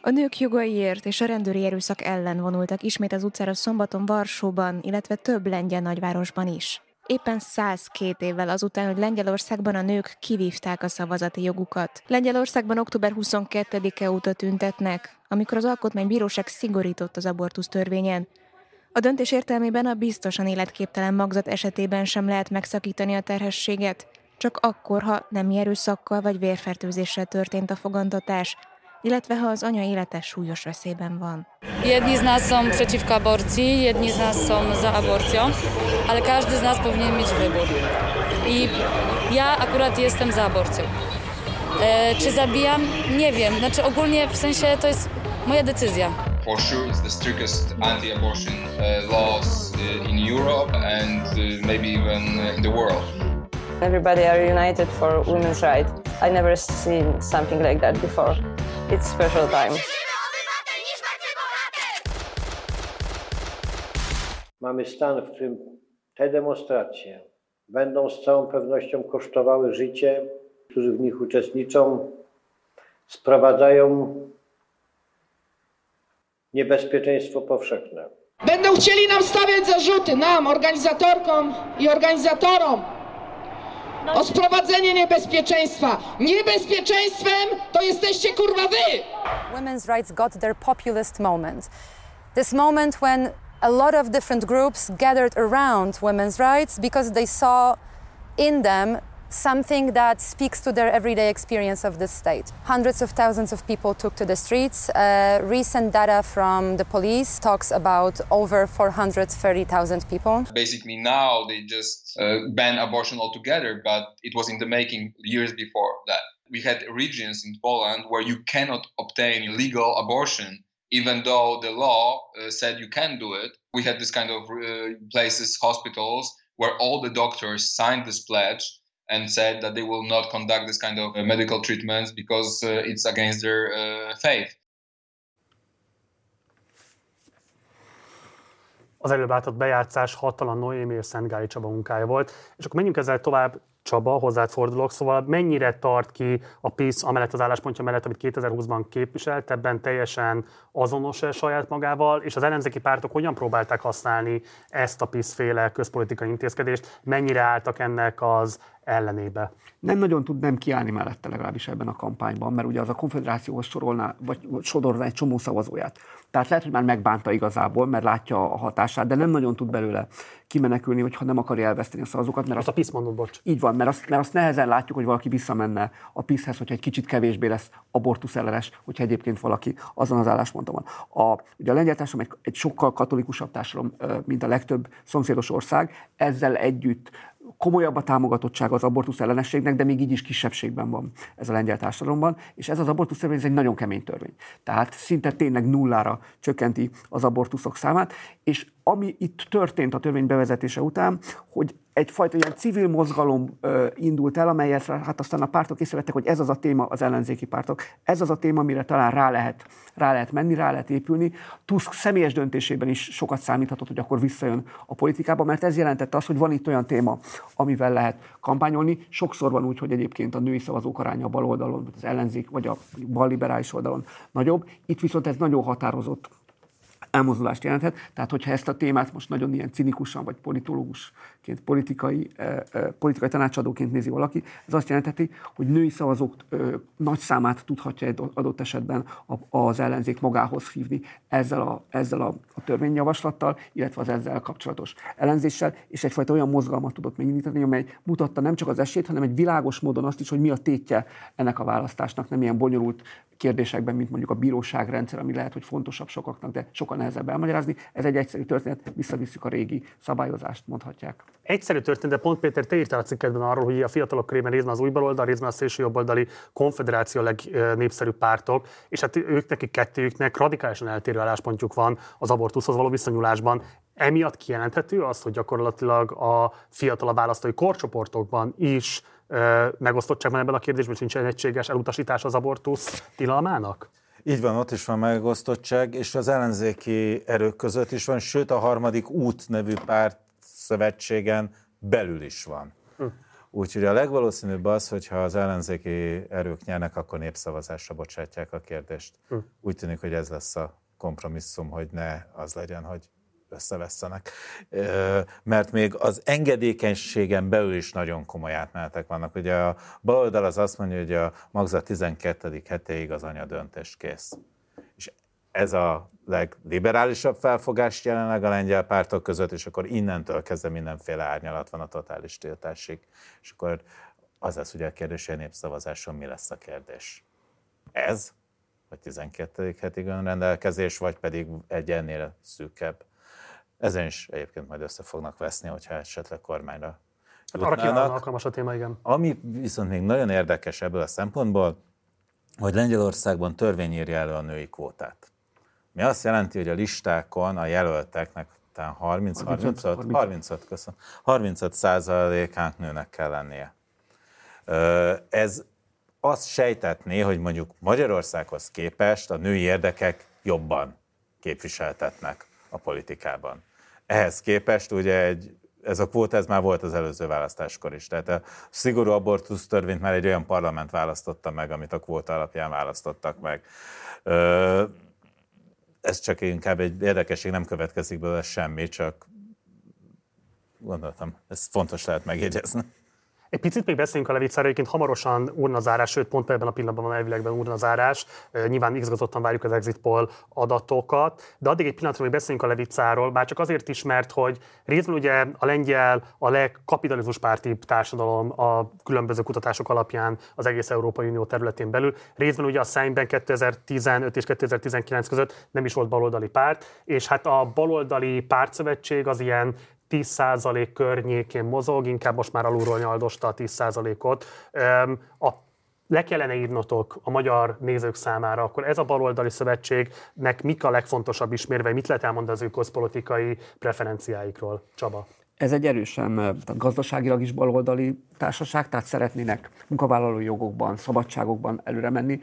A nők jogaiért és a rendőri erőszak ellen vonultak ismét az utcára szombaton Varsóban, illetve több lengyel nagyvárosban is. Éppen 102 évvel azután, hogy Lengyelországban a nők kivívták a szavazati jogukat. Lengyelországban október 22-e óta tüntetnek, amikor az Alkotmánybíróság szigorított az abortusz törvényen. A döntés értelmében a biztosan életképtelen magzat esetében sem lehet megszakítani a terhességet, csak akkor, ha nem erőszakkal vagy vérfertőzéssel történt a fogantatás, illetve ha az anya élete súlyos veszélyben van. Jedni z nas są przeciwko aborcji, jedni z nas są za aborcją, ale każdy z nas powinien mieć wybór. I ja akurat jestem za aborcją. E, czy zabijam? Nie wiem. Znaczy ogólnie w sensie to jest moja decyzja. For sure it's the strictest anti-abortion uh, laws uh, in Europe and uh, maybe even in the world. Everybody are united for women's rights. I never seen something like that before. It's special time. Mamy stan, w którym te demonstracje będą z całą pewnością kosztowały życie, którzy w nich uczestniczą, sprowadzają niebezpieczeństwo powszechne. Będą chcieli nam stawiać zarzuty, nam, organizatorkom i organizatorom, o sprowadzenie niebezpieczeństwa. Niebezpieczeństwem to jesteście kurwa wy! Women's rights got their populist moment. This moment when a lot of different groups gathered around women's rights because they saw in them something that speaks to their everyday experience of the state. Hundreds of thousands of people took to the streets. Uh, recent data from the police talks about over 430,000 people. Basically, now they just uh, ban abortion altogether, but it was in the making years before that. We had regions in Poland where you cannot obtain legal abortion even though the law uh, said you can do it. We had this kind of uh, places, hospitals, where all the doctors signed this pledge and said that they will not conduct this kind of uh, medical treatments because uh, it's against their uh, faith. Az előbb látott bejátszás Hatalan Noémi és Szentgáli Csaba munkája volt, és akkor menjünk ezzel tovább Csaba, hozzád fordulok, szóval mennyire tart ki a PISZ amellett az álláspontja mellett, amit 2020-ban képviselt, ebben teljesen azonos-e saját magával, és az ellenzéki pártok hogyan próbálták használni ezt a PISZ-féle közpolitikai intézkedést, mennyire álltak ennek az ellenébe? Nem nagyon tud nem kiállni mellette legalábbis ebben a kampányban, mert ugye az a konfederációhoz sorolná, vagy sodorná egy csomó szavazóját. Tehát lehet, hogy már megbánta igazából, mert látja a hatását, de nem nagyon tud belőle kimenekülni, hogyha nem akarja elveszteni a szavazókat. Mert azt a PISZ mondod, bocs. Így van, mert azt, mert azt nehezen látjuk, hogy valaki visszamenne a PISZ-hez, hogyha egy kicsit kevésbé lesz abortusz ellenes, hogyha egyébként valaki azon az állásponton van. A, ugye a lengyel társadalom egy, egy sokkal katolikusabb társadalom, mint a legtöbb szomszédos ország, ezzel együtt komolyabb a támogatottság az abortusz ellenességnek, de még így is kisebbségben van ez a lengyel társadalomban, és ez az abortusz törvény ez egy nagyon kemény törvény. Tehát szinte tényleg nullára csökkenti az abortuszok számát, és ami itt történt a törvény bevezetése után, hogy egyfajta ilyen civil mozgalom ö, indult el, amelyet hát aztán a pártok észrevettek, hogy ez az a téma, az ellenzéki pártok, ez az a téma, amire talán rá lehet, rá lehet menni, rá lehet épülni. Tusk személyes döntésében is sokat számíthatott, hogy akkor visszajön a politikába, mert ez jelentette azt, hogy van itt olyan téma, amivel lehet kampányolni. Sokszor van úgy, hogy egyébként a női szavazók aránya a bal oldalon, vagy az ellenzék, vagy a bal liberális oldalon nagyobb. Itt viszont ez nagyon határozott elmozdulást jelenthet. Tehát, hogyha ezt a témát most nagyon ilyen cinikusan, vagy politológusként, politikai, eh, eh, politikai tanácsadóként nézi valaki, ez azt jelentheti, hogy női szavazók nagy számát tudhatja egy adott esetben az ellenzék magához hívni ezzel a, ezzel a, törvényjavaslattal, illetve az ezzel kapcsolatos ellenzéssel, és egyfajta olyan mozgalmat tudott megindítani, amely mutatta nem csak az esélyt, hanem egy világos módon azt is, hogy mi a tétje ennek a választásnak, nem ilyen bonyolult kérdésekben, mint mondjuk a bíróságrendszer, ami lehet, hogy fontosabb sokaknak, de sokkal nehezebb elmagyarázni. Ez egy egyszerű történet, visszavisszük a régi szabályozást, mondhatják. Egyszerű történet, de pont Péter, te írtál a cikkedben arról, hogy a fiatalok körében részben az új baloldal, részben a szélső jobboldali konfederáció a legnépszerűbb pártok, és hát ők nekik kettőjüknek radikálisan eltérő álláspontjuk van az abortuszhoz való viszonyulásban. Emiatt kijelenthető az, hogy gyakorlatilag a fiatal választói korcsoportokban is megosztottság van ebben a kérdésben, nincsen egységes elutasítás az abortusz tilalmának? Így van, ott is van megosztottság, és az ellenzéki erők között is van, sőt a harmadik út nevű párt szövetségen belül is van. Hm. Úgyhogy a legvalószínűbb az, hogyha az ellenzéki erők nyernek, akkor népszavazásra bocsátják a kérdést. Hm. Úgy tűnik, hogy ez lesz a kompromisszum, hogy ne az legyen, hogy összevesztenek. Mert még az engedékenységen belül is nagyon komoly átmenetek vannak. Ugye a baloldal az azt mondja, hogy a magza 12. hetéig az anya döntést kész. És ez a legliberálisabb felfogás jelenleg a lengyel pártok között, és akkor innentől kezdve mindenféle árnyalat van a totális tiltásig. És akkor az lesz ugye a kérdés, hogy a népszavazáson mi lesz a kérdés. Ez, vagy 12. heti önrendelkezés, vagy pedig egy ennél szűkebb. Ezen is egyébként majd össze fognak veszni, hogyha esetleg kormányra Hát arra kíván alkalmas a téma, igen. Ami viszont még nagyon érdekes ebből a szempontból, hogy Lengyelországban törvény írja elő a női kvótát. Mi azt jelenti, hogy a listákon a jelölteknek talán 30, 35, 35, 35, köszönöm, 35 százalékának nőnek kell lennie. Ez azt sejtetné, hogy mondjuk Magyarországhoz képest a női érdekek jobban képviseltetnek a politikában. Ehhez képest ugye egy ez a kvóta ez már volt az előző választáskor is. Tehát a szigorú abortusz törvényt már egy olyan parlament választotta meg, amit a kvóta alapján választottak meg. Ez csak inkább egy érdekesség, nem következik belőle semmi, csak gondoltam, ez fontos lehet megjegyezni. Egy picit még beszéljünk a Levicára, egyébként hamarosan urnazárás, sőt pont ebben a pillanatban van elvilegben urnazárás. Nyilván izgatottan várjuk az exit poll adatokat, de addig egy pillanatra még beszéljünk a Levicáról, bár csak azért is, mert hogy részben ugye a lengyel a legkapitalizmus párti társadalom a különböző kutatások alapján az egész Európai Unió területén belül. Részben ugye a Szájmben 2015 és 2019 között nem is volt baloldali párt, és hát a baloldali pártszövetség az ilyen 10% környékén mozog, inkább most már alulról nyaldosta a 10%-ot. A le kellene írnotok a magyar nézők számára, akkor ez a baloldali szövetségnek mik a legfontosabb ismérve, mit lehet elmondani az ő közpolitikai preferenciáikról, Csaba? Ez egy erősen gazdaságilag is baloldali társaság, tehát szeretnének munkavállalói jogokban, szabadságokban előre menni,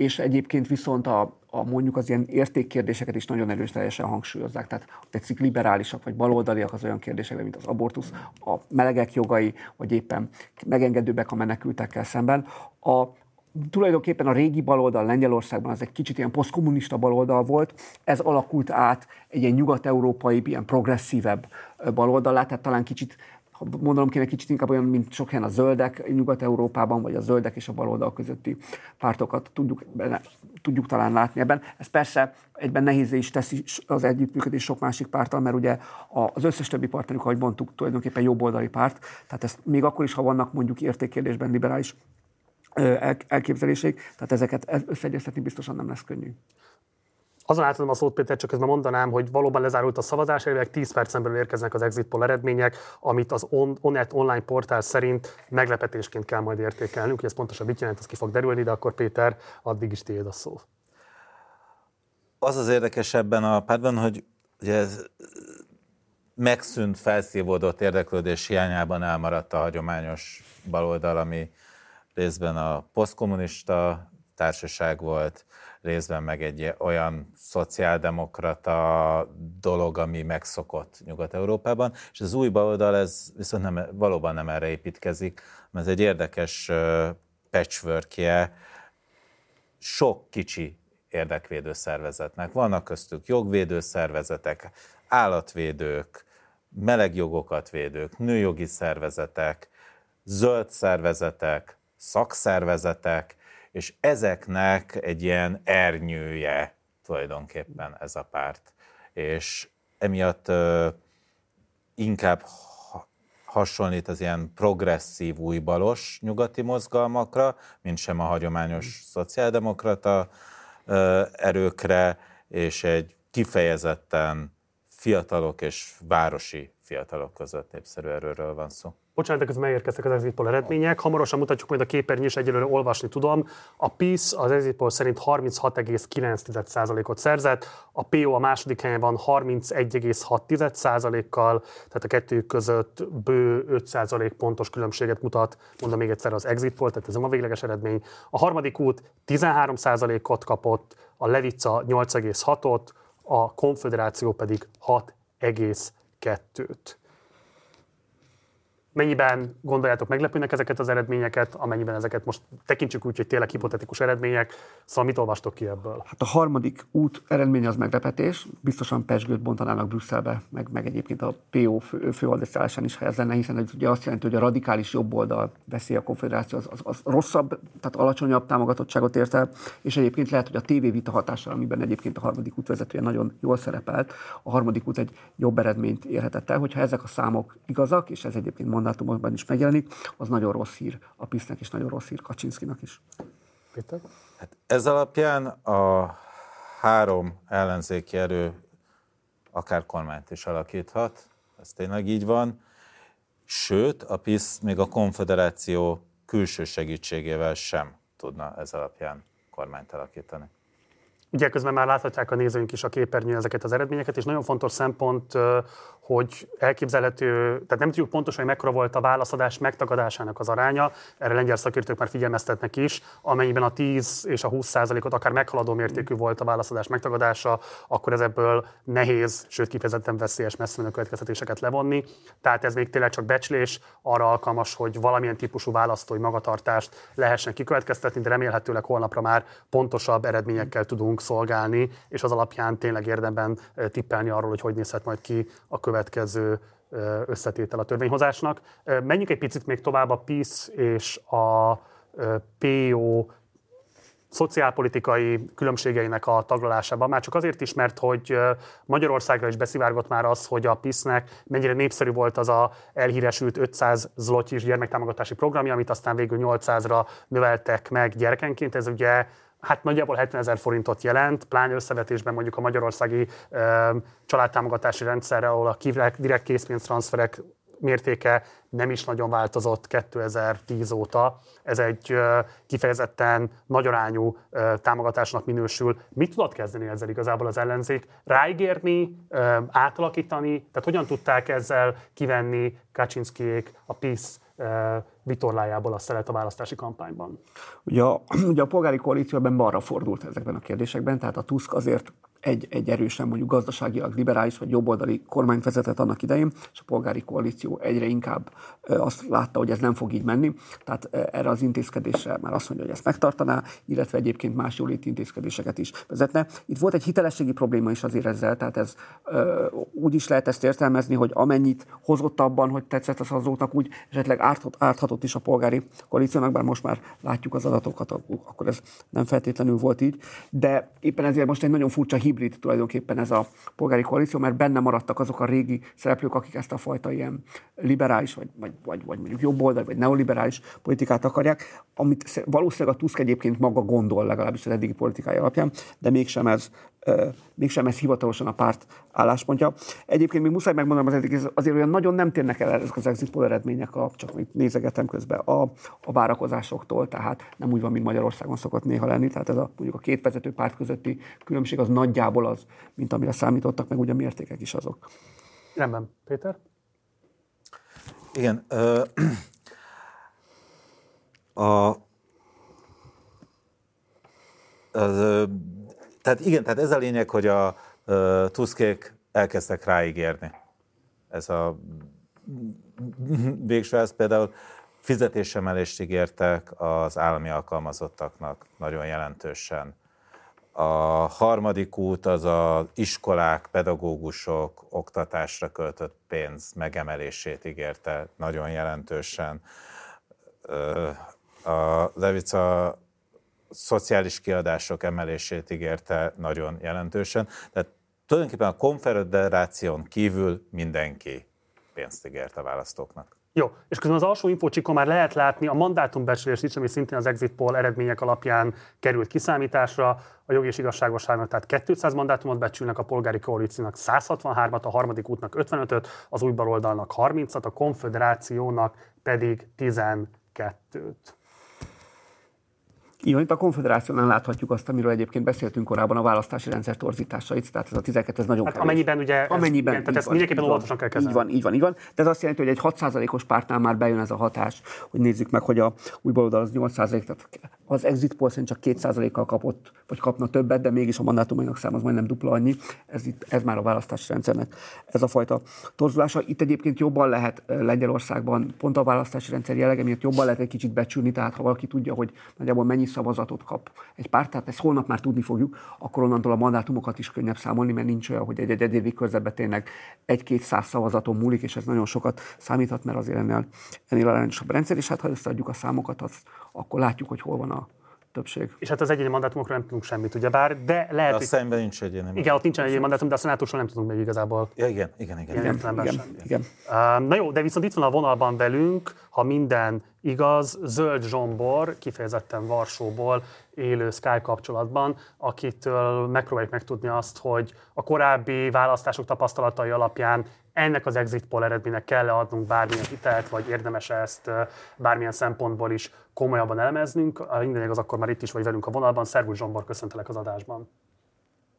és egyébként viszont a, a mondjuk az ilyen értékkérdéseket is nagyon erőteljesen hangsúlyozzák. Tehát tetszik liberálisak vagy baloldaliak az olyan kérdésekben, mint az abortusz, a melegek jogai, vagy éppen megengedőbbek a menekültekkel szemben. A, tulajdonképpen a régi baloldal Lengyelországban az egy kicsit ilyen posztkommunista baloldal volt, ez alakult át egy ilyen nyugat-európai, ilyen progresszívebb baloldalá, tehát talán kicsit ha mondanom kéne kicsit inkább olyan, mint sok helyen a zöldek Nyugat-Európában, vagy a zöldek és a baloldal közötti pártokat tudjuk, benne, tudjuk talán látni ebben. Ez persze egyben nehézé is teszi az együttműködés sok másik pártal, mert ugye az összes többi partnerük, ahogy mondtuk, tulajdonképpen jobboldali párt, tehát ezt még akkor is, ha vannak mondjuk értékkérdésben liberális elképzeléség, tehát ezeket összeegyeztetni biztosan nem lesz könnyű. Azon átadom a szót, Péter, csak közben mondanám, hogy valóban lezárult a szavazás, elvileg 10 percen belül érkeznek az exit poll eredmények, amit az on, Onet online portál szerint meglepetésként kell majd értékelnünk, hogy ez pontosan mit jelent, az ki fog derülni, de akkor Péter, addig is tiéd a szó. Az az érdekes ebben a pártban, hogy ugye ez megszűnt, felszívódott érdeklődés hiányában elmaradt a hagyományos baloldal, ami részben a posztkommunista társaság volt, részben meg egy olyan szociáldemokrata dolog, ami megszokott Nyugat-Európában, és az új baloldal ez viszont nem, valóban nem erre építkezik, mert ez egy érdekes patchworkje sok kicsi érdekvédő szervezetnek. Vannak köztük jogvédő szervezetek, állatvédők, melegjogokat védők, nőjogi szervezetek, zöld szervezetek, szakszervezetek, és ezeknek egy ilyen ernyője tulajdonképpen ez a párt. És emiatt ö, inkább hasonlít az ilyen progresszív, újbalos nyugati mozgalmakra, mint sem a hagyományos szociáldemokrata ö, erőkre, és egy kifejezetten fiatalok és városi fiatalok között népszerű erőről van szó. Bocsánat, közben megérkeztek az exit poll eredmények. Hamarosan mutatjuk majd a képernyőn, és egyelőre olvasni tudom. A PIS az exit poll szerint 36,9%-ot szerzett, a PO a második helyen van 31,6%-kal, tehát a kettő között bő 5% pontos különbséget mutat, mondom még egyszer az exit poll, tehát ez nem a végleges eredmény. A harmadik út 13%-ot kapott, a Levica 8,6-ot, a Konfederáció pedig 6,2-t. Mennyiben gondoljátok meglepőnek ezeket az eredményeket, amennyiben ezeket most tekintsük úgy, hogy tényleg hipotetikus eredmények, szóval mit olvastok ki ebből? Hát a harmadik út eredménye az meglepetés, biztosan Pesgőt bontanának Brüsszelbe, meg, meg egyébként a PO fő, is, ha ez lenne, hiszen ez ugye azt jelenti, hogy a radikális jobb oldal veszi a konfederáció, az, az, az rosszabb, tehát alacsonyabb támogatottságot ért és egyébként lehet, hogy a TV vita hatással, amiben egyébként a harmadik út vezetője nagyon jól szerepelt, a harmadik út egy jobb eredményt érhetett el, hogyha ezek a számok igazak, és ez egyébként mandátumokban is megjelenik, az nagyon rossz hír a PISZ-nek és nagyon rossz hír Kaczynszkinak is. Péter? Hát ez alapján a három ellenzéki erő akár kormányt is alakíthat, ez tényleg így van. Sőt, a PISZ még a konfederáció külső segítségével sem tudna ez alapján kormányt alakítani. Ugye közben már láthatják a nézőink is a képernyőn ezeket az eredményeket, és nagyon fontos szempont, hogy elképzelhető, tehát nem tudjuk pontosan, hogy mekkora volt a válaszadás megtagadásának az aránya, erre lengyel szakértők már figyelmeztetnek is, amennyiben a 10 és a 20 százalékot akár meghaladó mértékű volt a válaszadás megtagadása, akkor ez ebből nehéz, sőt kifejezetten veszélyes messzemenő következtetéseket levonni. Tehát ez még tényleg csak becslés, arra alkalmas, hogy valamilyen típusú választói magatartást lehessen kikövetkeztetni, de remélhetőleg holnapra már pontosabb eredményekkel tudunk szolgálni, és az alapján tényleg érdemben tippelni arról, hogy hogy nézhet majd ki a következő összetétel a törvényhozásnak. Menjünk egy picit még tovább a PISZ és a PO szociálpolitikai különbségeinek a taglalásában, már csak azért is, mert hogy Magyarországra is beszivárgott már az, hogy a PISZ-nek mennyire népszerű volt az a elhíresült 500 zlotyis gyermektámogatási programja, amit aztán végül 800-ra növeltek meg gyerekenként. Ez ugye hát nagyjából 70 ezer forintot jelent, pláne összevetésben mondjuk a magyarországi ö, családtámogatási rendszerre, ahol a direkt készpénztranszferek mértéke nem is nagyon változott 2010 óta. Ez egy kifejezetten nagyarányú támogatásnak minősül. Mit tudott kezdeni ezzel igazából az ellenzék? Ráigérni, átalakítani? Tehát hogyan tudták ezzel kivenni Kaczynszkijék, a PISZ vitorlájából a szelet a választási kampányban? Ugye a, *clears throat* ugye a polgári koalícióban balra fordult ezekben a kérdésekben, tehát a Tusk azért egy, egy erősen mondjuk gazdaságilag liberális vagy jobboldali kormányt vezetett annak idején, és a polgári koalíció egyre inkább azt látta, hogy ez nem fog így menni. Tehát erre az intézkedésre már azt mondja, hogy ezt megtartaná, illetve egyébként más jóléti intézkedéseket is vezetne. Itt volt egy hitelességi probléma is azért ezzel, tehát ez úgy is lehet ezt értelmezni, hogy amennyit hozott abban, hogy tetszett a szavazóknak, úgy esetleg árthat, árthatott is a polgári koalíciónak, bár most már látjuk az adatokat, akkor ez nem feltétlenül volt így. De éppen ezért most egy nagyon furcsa hibrid tulajdonképpen ez a polgári koalíció, mert benne maradtak azok a régi szereplők, akik ezt a fajta ilyen liberális, vagy, vagy, vagy, vagy mondjuk jobboldali, vagy neoliberális politikát akarják, amit valószínűleg a Tusk egyébként maga gondol, legalábbis az eddigi politikája alapján, de mégsem ez mégsem ez hivatalosan a párt álláspontja. Egyébként még muszáj megmondanom, az eddig azért olyan nagyon nem térnek el ezek az exit poll eredmények, a, csak még nézegetem közben, a, a várakozásoktól, tehát nem úgy van, mint Magyarországon szokott néha lenni, tehát ez a, mondjuk a két vezető párt közötti különbség az nagyjából az, mint amire számítottak, meg ugye a mértékek is azok. Rendben. Péter? Igen. Ö, a, az, tehát igen, tehát ez a lényeg, hogy a uh, tuszkék elkezdtek ráígérni. Ez a végső ez például fizetésemelést ígértek az állami alkalmazottaknak nagyon jelentősen. A harmadik út az az iskolák, pedagógusok oktatásra költött pénz megemelését ígérte nagyon jelentősen. A Levica szociális kiadások emelését ígérte nagyon jelentősen. Tehát tulajdonképpen a konfederáción kívül mindenki pénzt ígért a választóknak. Jó, és közben az alsó infócsikon már lehet látni a mandátumbecslés is, ami szintén az exit poll eredmények alapján került kiszámításra. A jogi és igazságosságnak tehát 200 mandátumot becsülnek, a polgári koalíciónak 163-at, a harmadik útnak 55-öt, az új baloldalnak 30-at, a konfederációnak pedig 12-t. Itt a konfederációnál láthatjuk azt, amiről egyébként beszéltünk korábban, a választási rendszer torzításait, tehát ez a 12 ez nagyon hát kevés. Amennyiben ugye, amennyiben, ez, tehát ezt mindenképpen óvatosan kell kezelni. Így van, így van, így van. De ez azt jelenti, hogy egy 6%-os pártnál már bejön ez a hatás, hogy nézzük meg, hogy a új baloldal az 8%, tehát az exit poll szerint csak 2%-kal kapott, vagy kapna többet, de mégis a mandátumainak szám az majdnem dupla annyi. Ez, itt, ez már a választási rendszernek ez a fajta torzulása. Itt egyébként jobban lehet Lengyelországban, pont a választási rendszer jellege miatt jobban lehet egy kicsit becsülni, tehát ha valaki tudja, hogy nagyjából mennyi szavazatot kap egy párt, tehát ezt holnap már tudni fogjuk, akkor onnantól a mandátumokat is könnyebb számolni, mert nincs olyan, hogy egy egyedi körzetben tényleg egy-két száz szavazaton múlik, és ez nagyon sokat számíthat, mert azért ennél, ennél arányosabb rendszer, és hát ha összeadjuk a számokat, az, akkor látjuk, hogy hol van a többség. És hát az egyéni mandátumokról nem tudunk semmit, ugyebár, de lehet, hogy... A szemben nincs egyéni Igen, ott nincsen egyéni mandátum, de a szenátusról nem tudunk még igazából. Ja, igen, igen, igen. Igen, igen, igen, igen. Uh, na jó, de viszont itt van a vonalban velünk, ha minden igaz, Zöld Zsombor, kifejezetten Varsóból élő Sky kapcsolatban, akitől megpróbáljuk megtudni azt, hogy a korábbi választások tapasztalatai alapján ennek az exit poll eredménynek kell-e adnunk bármilyen hitelt, vagy érdemes ezt bármilyen szempontból is komolyabban elemeznünk. A minden az akkor már itt is vagy velünk a vonalban. Szervusz Zsombor, köszöntelek az adásban.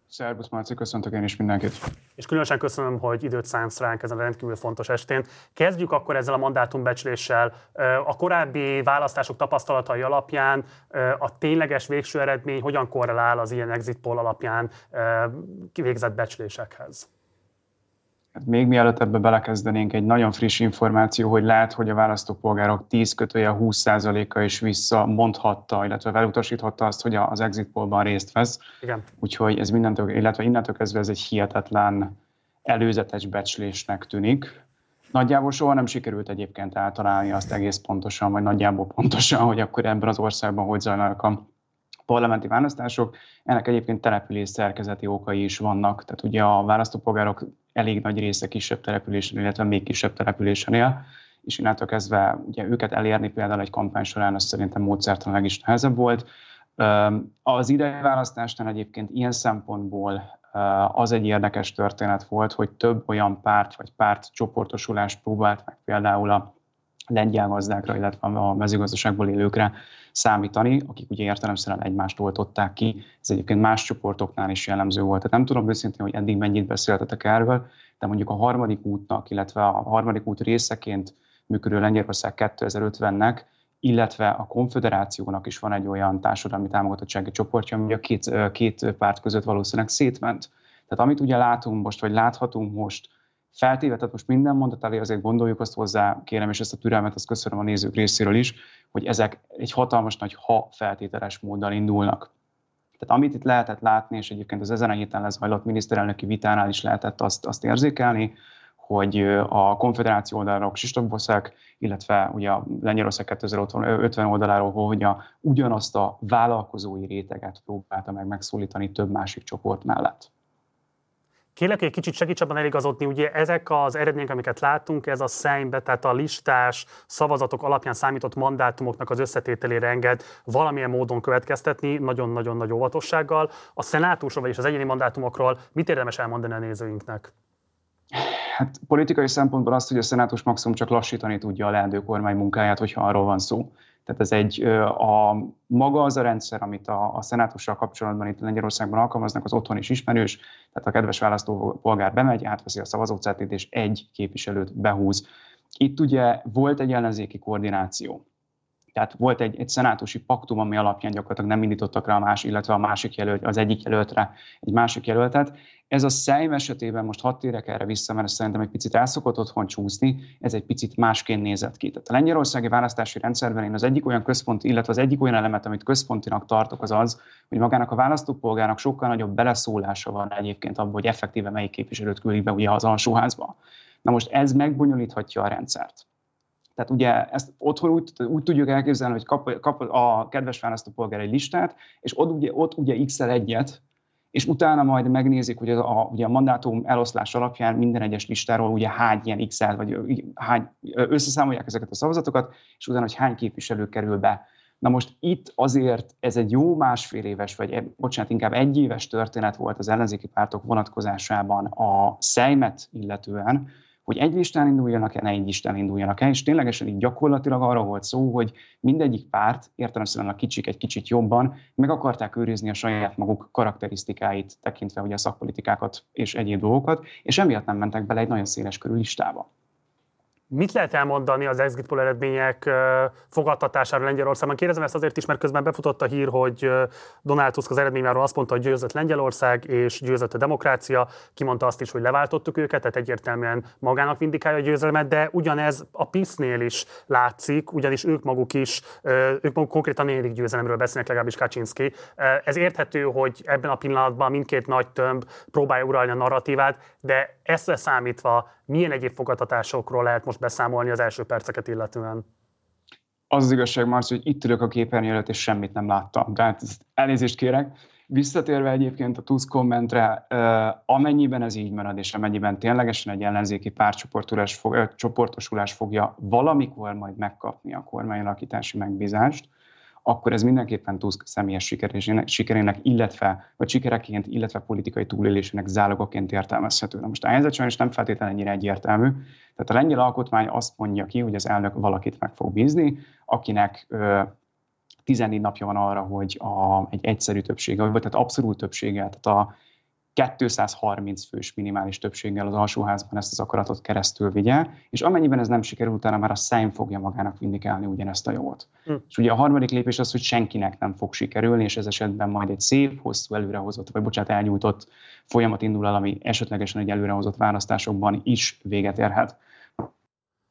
Szervusz Márci, köszöntök én is mindenkit. És különösen köszönöm, hogy időt szánsz ránk ezen a rendkívül fontos estén. Kezdjük akkor ezzel a mandátumbecsléssel. A korábbi választások tapasztalatai alapján a tényleges végső eredmény hogyan korrelál az ilyen exit poll alapján kivégzett becslésekhez? Hát még mielőtt ebbe belekezdenénk, egy nagyon friss információ, hogy lehet, hogy a választópolgárok 10 kötője 20%-a is vissza mondhatta, illetve elutasíthatta azt, hogy az exit pollban részt vesz. Igen. Úgyhogy ez mindentől, illetve innentől kezdve ez egy hihetetlen előzetes becslésnek tűnik. Nagyjából soha nem sikerült egyébként eltalálni azt egész pontosan, vagy nagyjából pontosan, hogy akkor ebben az országban hogy zajlanak a parlamenti választások. Ennek egyébként település szerkezeti okai is vannak, tehát ugye a választópolgárok elég nagy része kisebb településen, illetve még kisebb településen él, és innentől kezdve ugye őket elérni például egy kampány során, az szerintem módszertanilag is nehezebb volt. Az idei választásnál egyébként ilyen szempontból az egy érdekes történet volt, hogy több olyan párt vagy párt csoportosulást próbált meg például a lengyel gazdákra, illetve a mezőgazdaságból élőkre számítani, akik ugye értelemszerűen egymást oltották ki. Ez egyébként más csoportoknál is jellemző volt. Tehát nem tudom őszintén, hogy eddig mennyit beszéltetek erről, de mondjuk a harmadik útnak, illetve a harmadik út részeként működő Lengyelország 2050-nek, illetve a konfederációnak is van egy olyan társadalmi támogatottsági csoportja, ami a két, két párt között valószínűleg szétment. Tehát amit ugye látunk most, vagy láthatunk most, feltéve, tehát most minden mondat elé azért gondoljuk azt hozzá, kérem, és ezt a türelmet azt köszönöm a nézők részéről is, hogy ezek egy hatalmas nagy ha feltételes móddal indulnak. Tehát amit itt lehetett látni, és egyébként az ezen a héten lezajlott miniszterelnöki vitánál is lehetett azt, azt érzékelni, hogy a konfederáció oldaláról Kristóf illetve ugye a Lengyelország 2050 oldaláról, hogy a, ugyanazt a vállalkozói réteget próbálta meg megszólítani több másik csoport mellett. Kérlek, hogy egy kicsit segíts abban eligazodni, ugye ezek az eredmények, amiket látunk, ez a szembe, tehát a listás szavazatok alapján számított mandátumoknak az összetételére enged valamilyen módon következtetni, nagyon-nagyon nagy óvatossággal. A szenátusról, vagyis az egyéni mandátumokról mit érdemes elmondani a nézőinknek? Hát politikai szempontból azt, hogy a szenátus maximum csak lassítani tudja a leendő kormány munkáját, hogyha arról van szó. Tehát ez egy, a, maga az a rendszer, amit a, a szenátussal kapcsolatban itt Lengyelországban alkalmaznak, az otthon is ismerős, tehát a kedves választópolgár bemegy, átveszi a szavazócetlit, és egy képviselőt behúz. Itt ugye volt egy ellenzéki koordináció. Tehát volt egy, egy szenátusi paktum, ami alapján gyakorlatilag nem indítottak rá a más, illetve a másik jelölt, az egyik jelöltre egy másik jelöltet. Ez a Szejm esetében most hat térek erre vissza, mert szerintem egy picit el szokott otthon csúszni, ez egy picit másként nézett ki. Tehát a lengyelországi választási rendszerben én az egyik olyan központ, illetve az egyik olyan elemet, amit központinak tartok, az az, hogy magának a választópolgárnak sokkal nagyobb beleszólása van egyébként abban, hogy effektíve melyik képviselőt küldik be ugye az alsóházba. Na most ez megbonyolíthatja a rendszert. Tehát ugye ezt otthon úgy, úgy tudjuk elképzelni, hogy kap, kap a kedves választópolgár egy listát, és ott ugye, ott ugye x egyet, és utána majd megnézik, hogy a, ugye a mandátum eloszlás alapján minden egyes listáról ugye hány ilyen x vagy hány, összeszámolják ezeket a szavazatokat, és utána, hogy hány képviselő kerül be. Na most itt azért ez egy jó másfél éves, vagy bocsánat, inkább egy éves történet volt az ellenzéki pártok vonatkozásában a szejmet illetően, hogy egy listán induljanak-e, ne egy listán induljanak-e, és ténylegesen így gyakorlatilag arra volt szó, hogy mindegyik párt, értelemszerűen a kicsik egy kicsit jobban, meg akarták őrizni a saját maguk karakterisztikáit, tekintve ugye a szakpolitikákat és egyéb dolgokat, és emiatt nem mentek bele egy nagyon széles körű listába. Mit lehet elmondani az exit poll eredmények fogadtatására Lengyelországban? Kérdezem ezt azért is, mert közben befutott a hír, hogy Donald Tusk az eredményáról azt mondta, hogy győzött Lengyelország és győzött a demokrácia. Kimondta azt is, hogy leváltottuk őket, tehát egyértelműen magának vindikálja a győzelmet, de ugyanez a PISZ-nél is látszik, ugyanis ők maguk is, ők maguk konkrétan negyedik győzelemről beszélnek, legalábbis Kaczynski. Ez érthető, hogy ebben a pillanatban mindkét nagy tömb próbálja uralni a narratívát, de ezt számítva milyen egyéb fogadtatásokról lehet most beszámolni az első perceket illetően? az az igazság, Marci, hogy itt ülök a képernyő előtt, és semmit nem láttam. Tehát elnézést kérek. Visszatérve egyébként a Tusk kommentre, amennyiben ez így marad, és amennyiben ténylegesen egy ellenzéki párcsoportosulás fogja valamikor majd megkapni a kormányalakítási megbízást, akkor ez mindenképpen Tusk személyes sikerének, sikerének, illetve, vagy sikereként, illetve politikai túlélésének zálogaként értelmezhető. Na most a helyzet sajnos nem feltétlenül ennyire egyértelmű. Tehát a lengyel alkotmány azt mondja ki, hogy az elnök valakit meg fog bízni, akinek ö, 14 napja van arra, hogy a, egy egyszerű többsége, vagy tehát abszolút többsége, tehát a 230 fős minimális többséggel az alsóházban ezt az akaratot keresztül vigye, és amennyiben ez nem sikerül, utána már a Szejm fogja magának vindikálni ugyanezt a jogot. Hm. És ugye a harmadik lépés az, hogy senkinek nem fog sikerülni, és ez esetben majd egy szép, hosszú előrehozott, vagy bocsánat, elnyújtott folyamat indul el, ami esetlegesen egy előrehozott választásokban is véget érhet.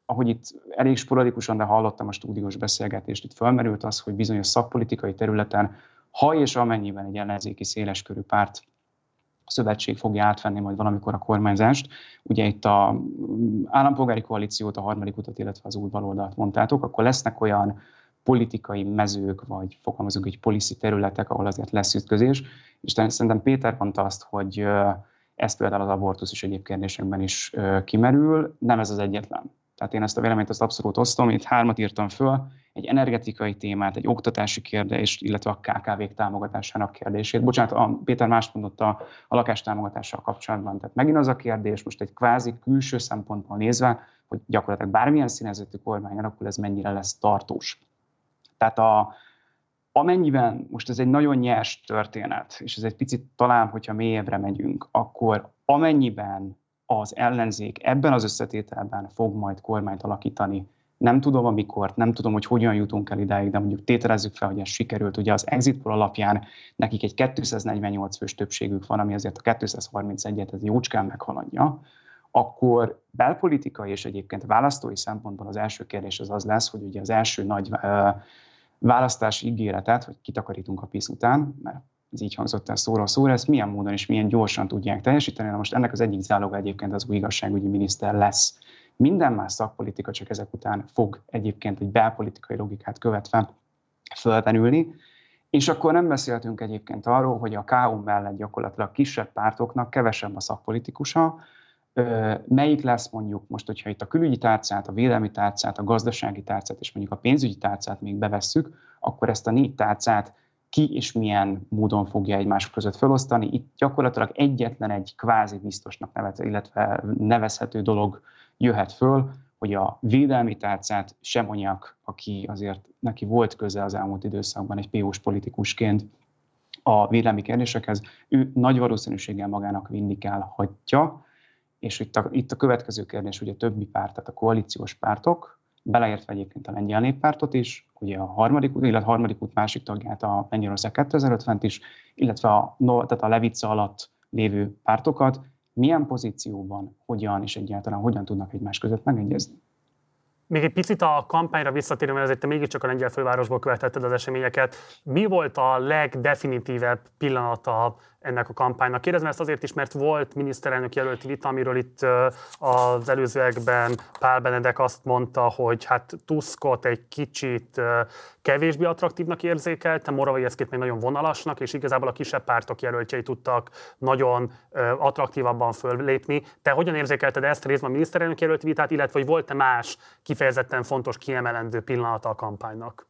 Ahogy itt elég sporadikusan, de hallottam a stúdiós beszélgetést, itt felmerült az, hogy bizonyos szakpolitikai területen, ha és amennyiben egy ellenzéki széleskörű párt szövetség fogja átvenni majd valamikor a kormányzást. Ugye itt a mm, állampolgári koalíciót, a harmadik utat, illetve az új baloldalt mondtátok, akkor lesznek olyan politikai mezők, vagy fogalmazunk egy policy területek, ahol azért lesz ütközés, és szerintem Péter mondta azt, hogy ez például az abortusz is egyéb kérdésekben is kimerül, nem ez az egyetlen. Tehát én ezt a véleményt azt abszolút osztom, itt hármat írtam föl, egy energetikai témát, egy oktatási kérdést, illetve a KKV-k támogatásának kérdését. Bocsánat, a Péter más mondott a, a lakástámogatással kapcsolatban. Tehát megint az a kérdés, most egy kvázi külső szempontból nézve, hogy gyakorlatilag bármilyen színezetű kormány alakul, ez mennyire lesz tartós. Tehát a, amennyiben, most ez egy nagyon nyers történet, és ez egy picit talán, hogyha mélyebbre megyünk, akkor amennyiben az ellenzék ebben az összetételben fog majd kormányt alakítani, nem tudom amikor, nem tudom, hogy hogyan jutunk el idáig, de mondjuk tételezzük fel, hogy ez sikerült. Ugye az exit poll alapján nekik egy 248 fős többségük van, ami azért a 231-et ez jócskán meghaladja, akkor belpolitikai és egyébként választói szempontból az első kérdés az az lesz, hogy ugye az első nagy választási ígéretet, hogy kitakarítunk a PISZ után, mert ez így hangzott el szóról szóra, ezt milyen módon és milyen gyorsan tudják teljesíteni. Na most ennek az egyik záloga egyébként az új igazságügyi miniszter lesz. Minden más szakpolitika csak ezek után fog egyébként egy belpolitikai logikát követve fölvenülni, és akkor nem beszéltünk egyébként arról, hogy a KO mellett gyakorlatilag kisebb pártoknak kevesebb a szakpolitikusa, melyik lesz mondjuk most, hogyha itt a külügyi tárcát, a védelmi tárcát, a gazdasági tárcát és mondjuk a pénzügyi tárcát még bevesszük, akkor ezt a négy tárcát ki és milyen módon fogja egymás között felosztani. Itt gyakorlatilag egyetlen egy kvázi biztosnak nevet, illetve nevezhető dolog jöhet föl, hogy a védelmi tárcát Semonyak, aki azért neki volt köze az elmúlt időszakban egy PO-s politikusként a védelmi kérdésekhez, ő nagy valószínűséggel magának vindikálhatja, és itt a, itt a következő kérdés, hogy a többi párt, tehát a koalíciós pártok, beleértve egyébként a lengyel néppártot is, ugye a harmadik, illetve a harmadik út másik tagját a Lengyelország 2050 is, illetve a, tehát a Levica alatt lévő pártokat, milyen pozícióban, hogyan és egyáltalán hogyan tudnak egymás között megegyezni. Még egy picit a kampányra visszatérve, mert ezért te mégiscsak a lengyel fővárosból követetted az eseményeket. Mi volt a legdefinitívebb pillanata ennek a kampánynak. Kérdezem ezt azért is, mert volt miniszterelnök jelölti vita, amiről itt az előzőekben Pál Benedek azt mondta, hogy hát Tuskot egy kicsit kevésbé attraktívnak érzékelte, Moravai Eszkét még nagyon vonalasnak, és igazából a kisebb pártok jelöltjei tudtak nagyon attraktívabban föllépni. Te hogyan érzékelted ezt részben a miniszterelnök jelölti vitát, illetve hogy volt-e más kifejezetten fontos, kiemelendő pillanata a kampánynak?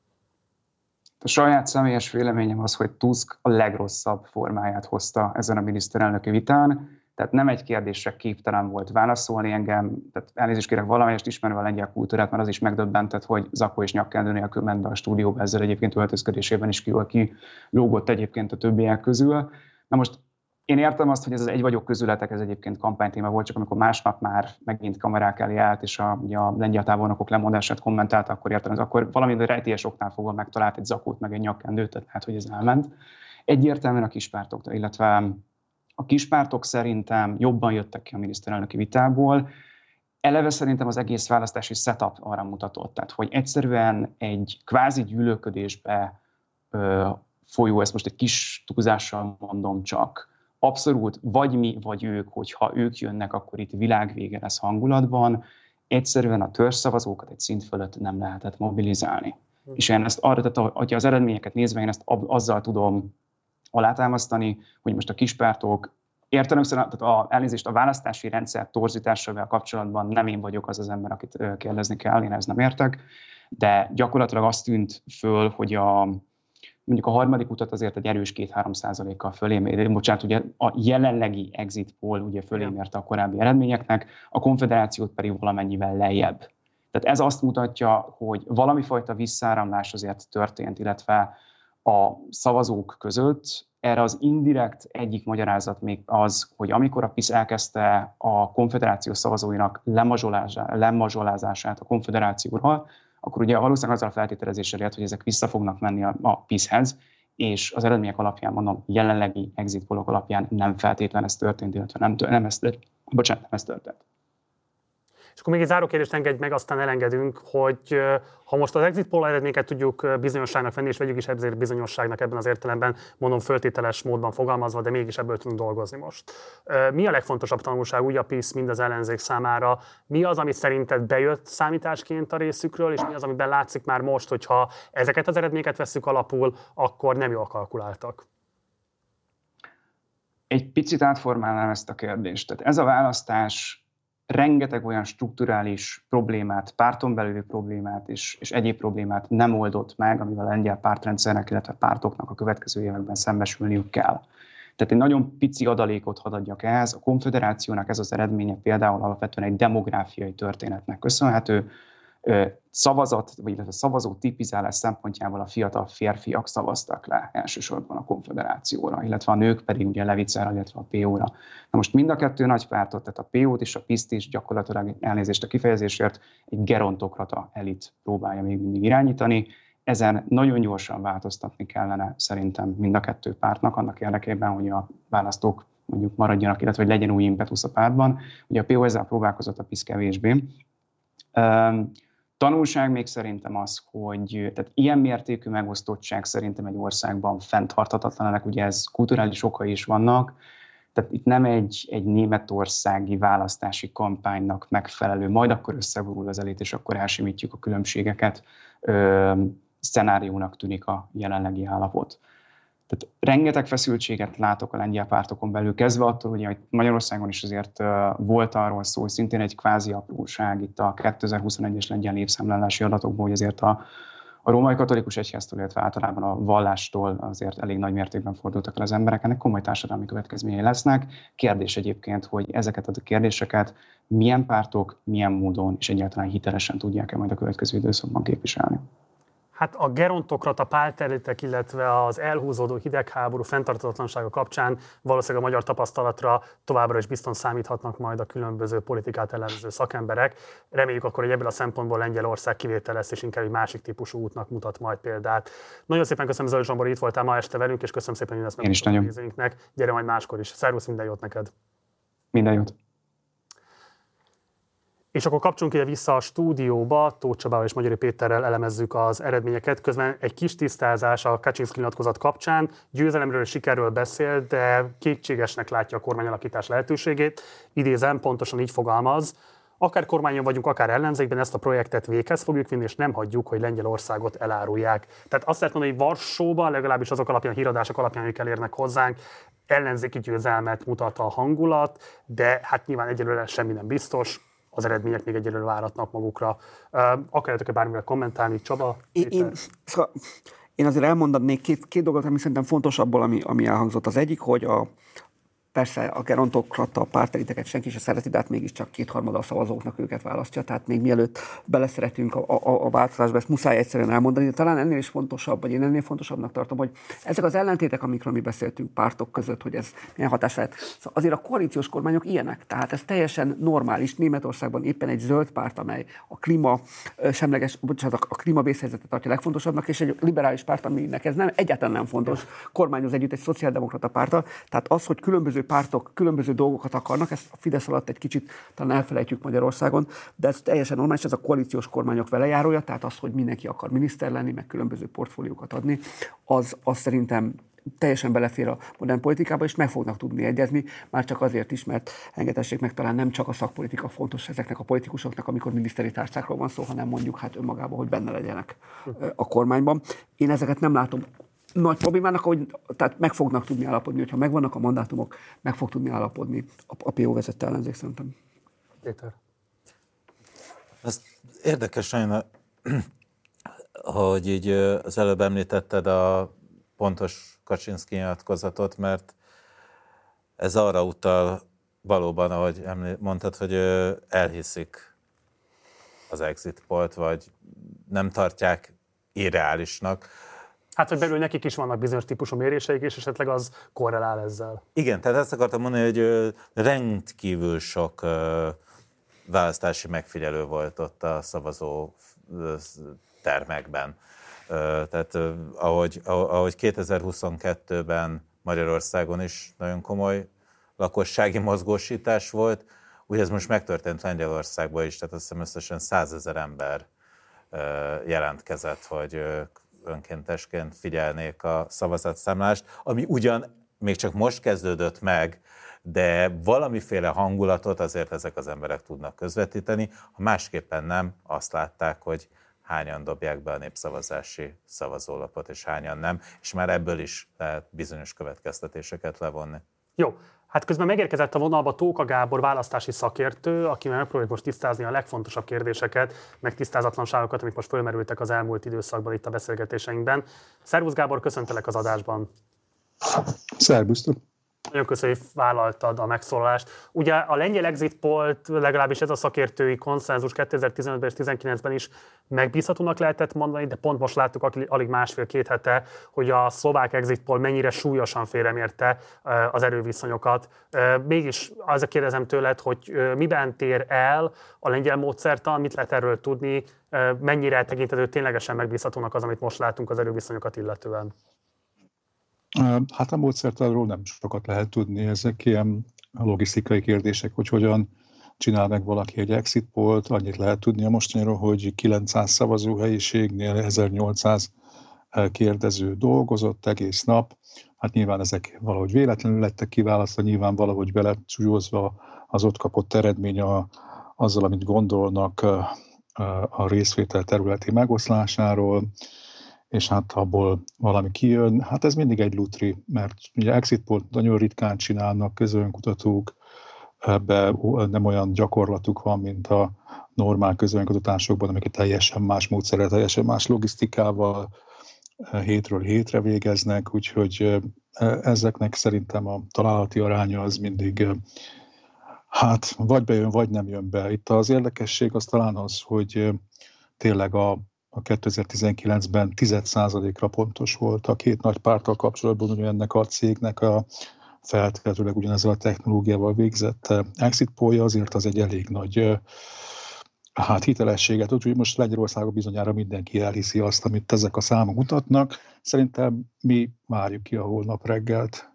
A saját személyes véleményem az, hogy Tusk a legrosszabb formáját hozta ezen a miniszterelnöki vitán, tehát nem egy kérdésre képtelen volt válaszolni engem, tehát elnézést kérek valamelyest ismerve a lengyel kultúrát, mert az is megdöbbentett, hogy Zakó és nyakkendő nélkül ment be a stúdióba, ezzel egyébként öltözködésében is ki, ki lógott egyébként a többiek közül. Na most én értem azt, hogy ez az egy vagyok közületek, ez egyébként kampánytéma volt, csak amikor másnap már megint kamerák elé állt, és a, ugye a lengyel távolnokok lemondását kommentálta, akkor értem, hogy akkor valami rejtélyes oknál fogva megtalált egy zakót, meg egy nyakkendőt, tehát lehet, hogy ez elment. Egyértelműen a kispártok, illetve a kispártok szerintem jobban jöttek ki a miniszterelnöki vitából, Eleve szerintem az egész választási setup arra mutatott, tehát hogy egyszerűen egy kvázi gyűlölködésbe ö, folyó, ezt most egy kis túlzással mondom csak, abszolút vagy mi, vagy ők, hogyha ők jönnek, akkor itt világvége lesz hangulatban. Egyszerűen a törzszavazókat egy szint fölött nem lehetett mobilizálni. És én ezt arra, tehát hogyha az eredményeket nézve, én ezt azzal tudom alátámasztani, hogy most a kispártok értelemszerűen, tehát a, elnézést a választási rendszer torzításával kapcsolatban nem én vagyok az az ember, akit kérdezni kell, én ezt nem értek, de gyakorlatilag azt tűnt föl, hogy a, mondjuk a harmadik utat azért egy erős 2-3 százalékkal fölé, bocsánat, ugye a jelenlegi exit poll ugye fölé mérte a korábbi eredményeknek, a konfederációt pedig valamennyivel lejjebb. Tehát ez azt mutatja, hogy valami fajta visszáramlás azért történt, illetve a szavazók között. Erre az indirekt egyik magyarázat még az, hogy amikor a PISZ elkezdte a konfederáció szavazóinak lemazsolázását a konfederációról, akkor ugye valószínűleg azzal a feltételezéssel ért, hogy ezek vissza fognak menni a, a PISZ-hez, és az eredmények alapján, mondom, jelenlegi exit alapján nem feltétlen ez történt, illetve nem, nem ez, bocsánat, nem ez történt. És akkor még egy záró kérdést engedj meg, aztán elengedünk, hogy ha most az exit poll eredményeket tudjuk bizonyosságnak venni, és vegyük is ezért bizonyosságnak ebben az értelemben, mondom föltételes módban fogalmazva, de mégis ebből tudunk dolgozni most. Mi a legfontosabb tanulság úgy a PISZ, mind az ellenzék számára? Mi az, ami szerinted bejött számításként a részükről, és mi az, amiben látszik már most, hogyha ezeket az eredményeket veszük alapul, akkor nem jól kalkuláltak? Egy picit átformálnám ezt a kérdést. Tehát ez a választás rengeteg olyan strukturális problémát, párton belüli problémát és, és egyéb problémát nem oldott meg, amivel a lengyel pártrendszernek, illetve pártoknak a következő években szembesülniük kell. Tehát egy nagyon pici adalékot hadd adjak ehhez. A konfederációnak ez az eredménye például alapvetően egy demográfiai történetnek köszönhető szavazat, vagy illetve szavazó tipizálás szempontjából a fiatal férfiak szavaztak le elsősorban a konfederációra, illetve a nők pedig ugye Levicára, illetve a PO-ra. Na most mind a kettő nagy pártot, tehát a PO-t és a PISZT is gyakorlatilag elnézést a kifejezésért egy gerontokrata elit próbálja még mindig irányítani. Ezen nagyon gyorsan változtatni kellene szerintem mind a kettő pártnak, annak érdekében, hogy a választók mondjuk maradjanak, illetve hogy legyen új impetusz a pártban. Ugye a PO ezzel próbálkozott, a PISZ kevésbé. Tanulság még szerintem az, hogy tehát ilyen mértékű megosztottság szerintem egy országban fenntarthatatlan, ennek ugye ez kulturális okai is vannak, tehát itt nem egy, egy németországi választási kampánynak megfelelő, majd akkor összeborul az elit, és akkor elsimítjuk a különbségeket, ö, szenáriónak tűnik a jelenlegi állapot. Tehát rengeteg feszültséget látok a lengyel pártokon belül, kezdve attól, hogy Magyarországon is azért volt arról szó, hogy szintén egy kvázi apróság itt a 2021-es lengyel népszámlálási adatokból, hogy azért a, a római katolikus egyháztól, illetve általában a vallástól azért elég nagy mértékben fordultak el az emberek, ennek komoly társadalmi következményei lesznek. Kérdés egyébként, hogy ezeket a kérdéseket milyen pártok, milyen módon és egyáltalán hitelesen tudják-e majd a következő időszakban képviselni. Hát a gerontokrata pálterületek, illetve az elhúzódó hidegháború fenntartatlansága kapcsán valószínűleg a magyar tapasztalatra továbbra is bizton számíthatnak majd a különböző politikát ellenző szakemberek. Reméljük akkor, hogy ebből a szempontból Lengyelország kivétel lesz, és inkább egy másik típusú útnak mutat majd példát. Nagyon szépen köszönöm, Zöld Zsombor, itt voltál ma este velünk, és köszönöm szépen, hogy ezt megmutatom a nézőinknek. Gyere majd máskor is. Szervusz, minden jót neked! Minden jót! És akkor kapcsolunk ide vissza a stúdióba, Tóth Csabával és Magyari Péterrel elemezzük az eredményeket. Közben egy kis tisztázás a Kaczynszki nyilatkozat kapcsán. Győzelemről és sikerről beszél, de kétségesnek látja a kormányalakítás lehetőségét. Idézem, pontosan így fogalmaz, akár kormányon vagyunk, akár ellenzékben, ezt a projektet véghez fogjuk vinni, és nem hagyjuk, hogy Lengyelországot elárulják. Tehát azt lehet mondani, hogy Varsóban, legalábbis azok alapján, híradások alapján, amik elérnek hozzánk, ellenzéki győzelmet mutat a hangulat, de hát nyilván egyelőre semmi nem biztos az eredmények még egyelőre váratnak magukra. Akarjátok-e bármivel kommentálni, Csaba? Én, én, szóval én azért elmondanék két, két dolgot, ami szerintem fontos abból, ami, ami elhangzott. Az egyik, hogy a, Persze a gerontokrata párteliteket senki sem szereti, de hát mégiscsak kétharmada a szavazóknak őket választja, tehát még mielőtt beleszeretünk a, a, a változásba, ezt muszáj egyszerűen elmondani, de talán ennél is fontosabb, vagy én ennél fontosabbnak tartom, hogy ezek az ellentétek, amikről mi beszéltünk pártok között, hogy ez milyen hatás lehet. Szóval azért a koalíciós kormányok ilyenek, tehát ez teljesen normális. Németországban éppen egy zöld párt, amely a klíma semleges, bocsánat, a klímabészhelyzetet tartja legfontosabbnak, és egy liberális párt, aminek ez nem, egyáltalán nem fontos, kormányoz együtt egy szociáldemokrata párta. Tehát az, hogy különböző különböző pártok különböző dolgokat akarnak, ezt a Fidesz alatt egy kicsit talán elfelejtjük Magyarországon, de ez teljesen normális, ez a koalíciós kormányok velejárója, tehát az, hogy mindenki akar miniszter lenni, meg különböző portfóliókat adni, az, az szerintem teljesen belefér a modern politikába, és meg fognak tudni egyezni, már csak azért is, mert engedessék meg talán nem csak a szakpolitika fontos ezeknek a politikusoknak, amikor miniszteri tárcákról van szó, hanem mondjuk hát önmagában, hogy benne legyenek a kormányban. Én ezeket nem látom nagy problémának, hogy tehát meg fognak tudni állapodni, hogyha megvannak a mandátumok, meg fog tudni állapodni a, a PO vezette ellenzék szerintem. Péter. Ez érdekes nagyon, *clears throat* hogy így az előbb említetted a pontos Kaczynszki nyilatkozatot, mert ez arra utal valóban, ahogy mondtad, hogy elhiszik az exit polt, vagy nem tartják irreálisnak. Hát, hogy belül nekik is vannak bizonyos típusú méréseik, és esetleg az korrelál ezzel. Igen, tehát ezt akartam mondani, hogy rendkívül sok választási megfigyelő volt ott a szavazó termekben. Tehát ahogy, ahogy 2022-ben Magyarországon is nagyon komoly lakossági mozgósítás volt, úgy ez most megtörtént Lengyelországban is, tehát azt hiszem összesen százezer ember jelentkezett, hogy önkéntesként figyelnék a szavazatszámlást, ami ugyan még csak most kezdődött meg, de valamiféle hangulatot azért ezek az emberek tudnak közvetíteni, ha másképpen nem, azt látták, hogy hányan dobják be a népszavazási szavazólapot, és hányan nem, és már ebből is lehet bizonyos következtetéseket levonni. Jó, Hát közben megérkezett a vonalba Tóka Gábor választási szakértő, akivel megpróbáljuk most tisztázni a legfontosabb kérdéseket, meg tisztázatlanságokat, amik most fölmerültek az elmúlt időszakban itt a beszélgetéseinkben. Szervusz Gábor, köszöntelek az adásban. Szervusztok. Nagyon köszönjük, hogy vállaltad a megszólalást. Ugye a lengyel exit polt, legalábbis ez a szakértői konszenzus 2015-ben és 2019-ben is megbízhatónak lehetett mondani, de pont most láttuk alig másfél-két hete, hogy a szlovák exit poll mennyire súlyosan félremérte az erőviszonyokat. Mégis az a kérdezem tőled, hogy miben tér el a lengyel módszertan, mit lehet erről tudni, mennyire tekintető ténylegesen megbízhatónak az, amit most látunk az erőviszonyokat illetően? Hát a módszertanról nem sokat lehet tudni, ezek ilyen logisztikai kérdések, hogy hogyan csinál meg valaki egy exit polt, annyit lehet tudni a mostaniról, hogy 900 szavazóhelyiségnél 1800 kérdező dolgozott egész nap. Hát nyilván ezek valahogy véletlenül lettek kiválasztva, nyilván valahogy bele az ott kapott eredmény a, azzal, amit gondolnak a részvétel területi megoszlásáról és hát abból valami kijön, hát ez mindig egy lutri, mert ugye exit polt nagyon ritkán csinálnak közönkutatók, ebbe nem olyan gyakorlatuk van, mint a normál közönkutatásokban, amik teljesen más módszerrel, teljesen más logisztikával hétről hétre végeznek, úgyhogy ezeknek szerintem a találati aránya az mindig hát vagy bejön, vagy nem jön be. Itt az érdekesség az talán az, hogy tényleg a a 2019-ben 10%-ra pontos volt a két nagy párttal kapcsolatban, hogy ennek a cégnek a feltételezőleg ugyanezzel a technológiával végzett eh, exit polja, azért az egy elég nagy eh, hát hitelességet, úgyhogy most Lengyelországon bizonyára mindenki elhiszi azt, amit ezek a számok mutatnak. Szerintem mi várjuk ki a holnap reggelt.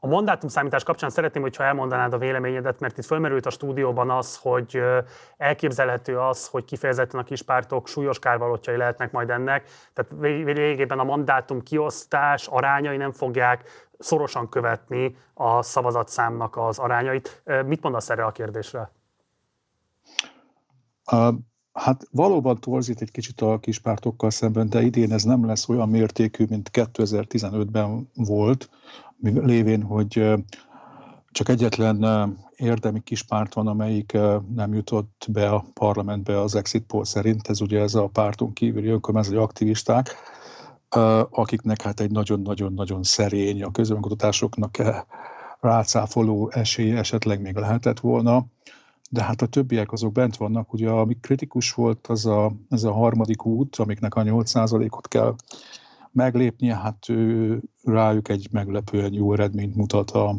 A mandátum számítás kapcsán szeretném, hogyha elmondanád a véleményedet, mert itt fölmerült a stúdióban az, hogy elképzelhető az, hogy kifejezetten a kispártok súlyos kárvalótjai lehetnek majd ennek. Tehát végében a mandátum kiosztás arányai nem fogják szorosan követni a szavazatszámnak az arányait. Mit mondasz erre a kérdésre? Hát valóban torzít egy kicsit a kispártokkal szemben, de idén ez nem lesz olyan mértékű, mint 2015-ben volt, lévén, hogy csak egyetlen érdemi kispárt van, amelyik nem jutott be a parlamentbe az exit poll szerint, ez ugye ez a párton kívüli önkormányzati aktivisták, akiknek hát egy nagyon-nagyon-nagyon szerény a közönkutatásoknak rácáfoló esély esetleg még lehetett volna de hát a többiek azok bent vannak. Ugye ami kritikus volt, az a, ez a harmadik út, amiknek a 8%-ot kell meglépnie, hát ő, rájuk egy meglepően jó eredményt mutat a,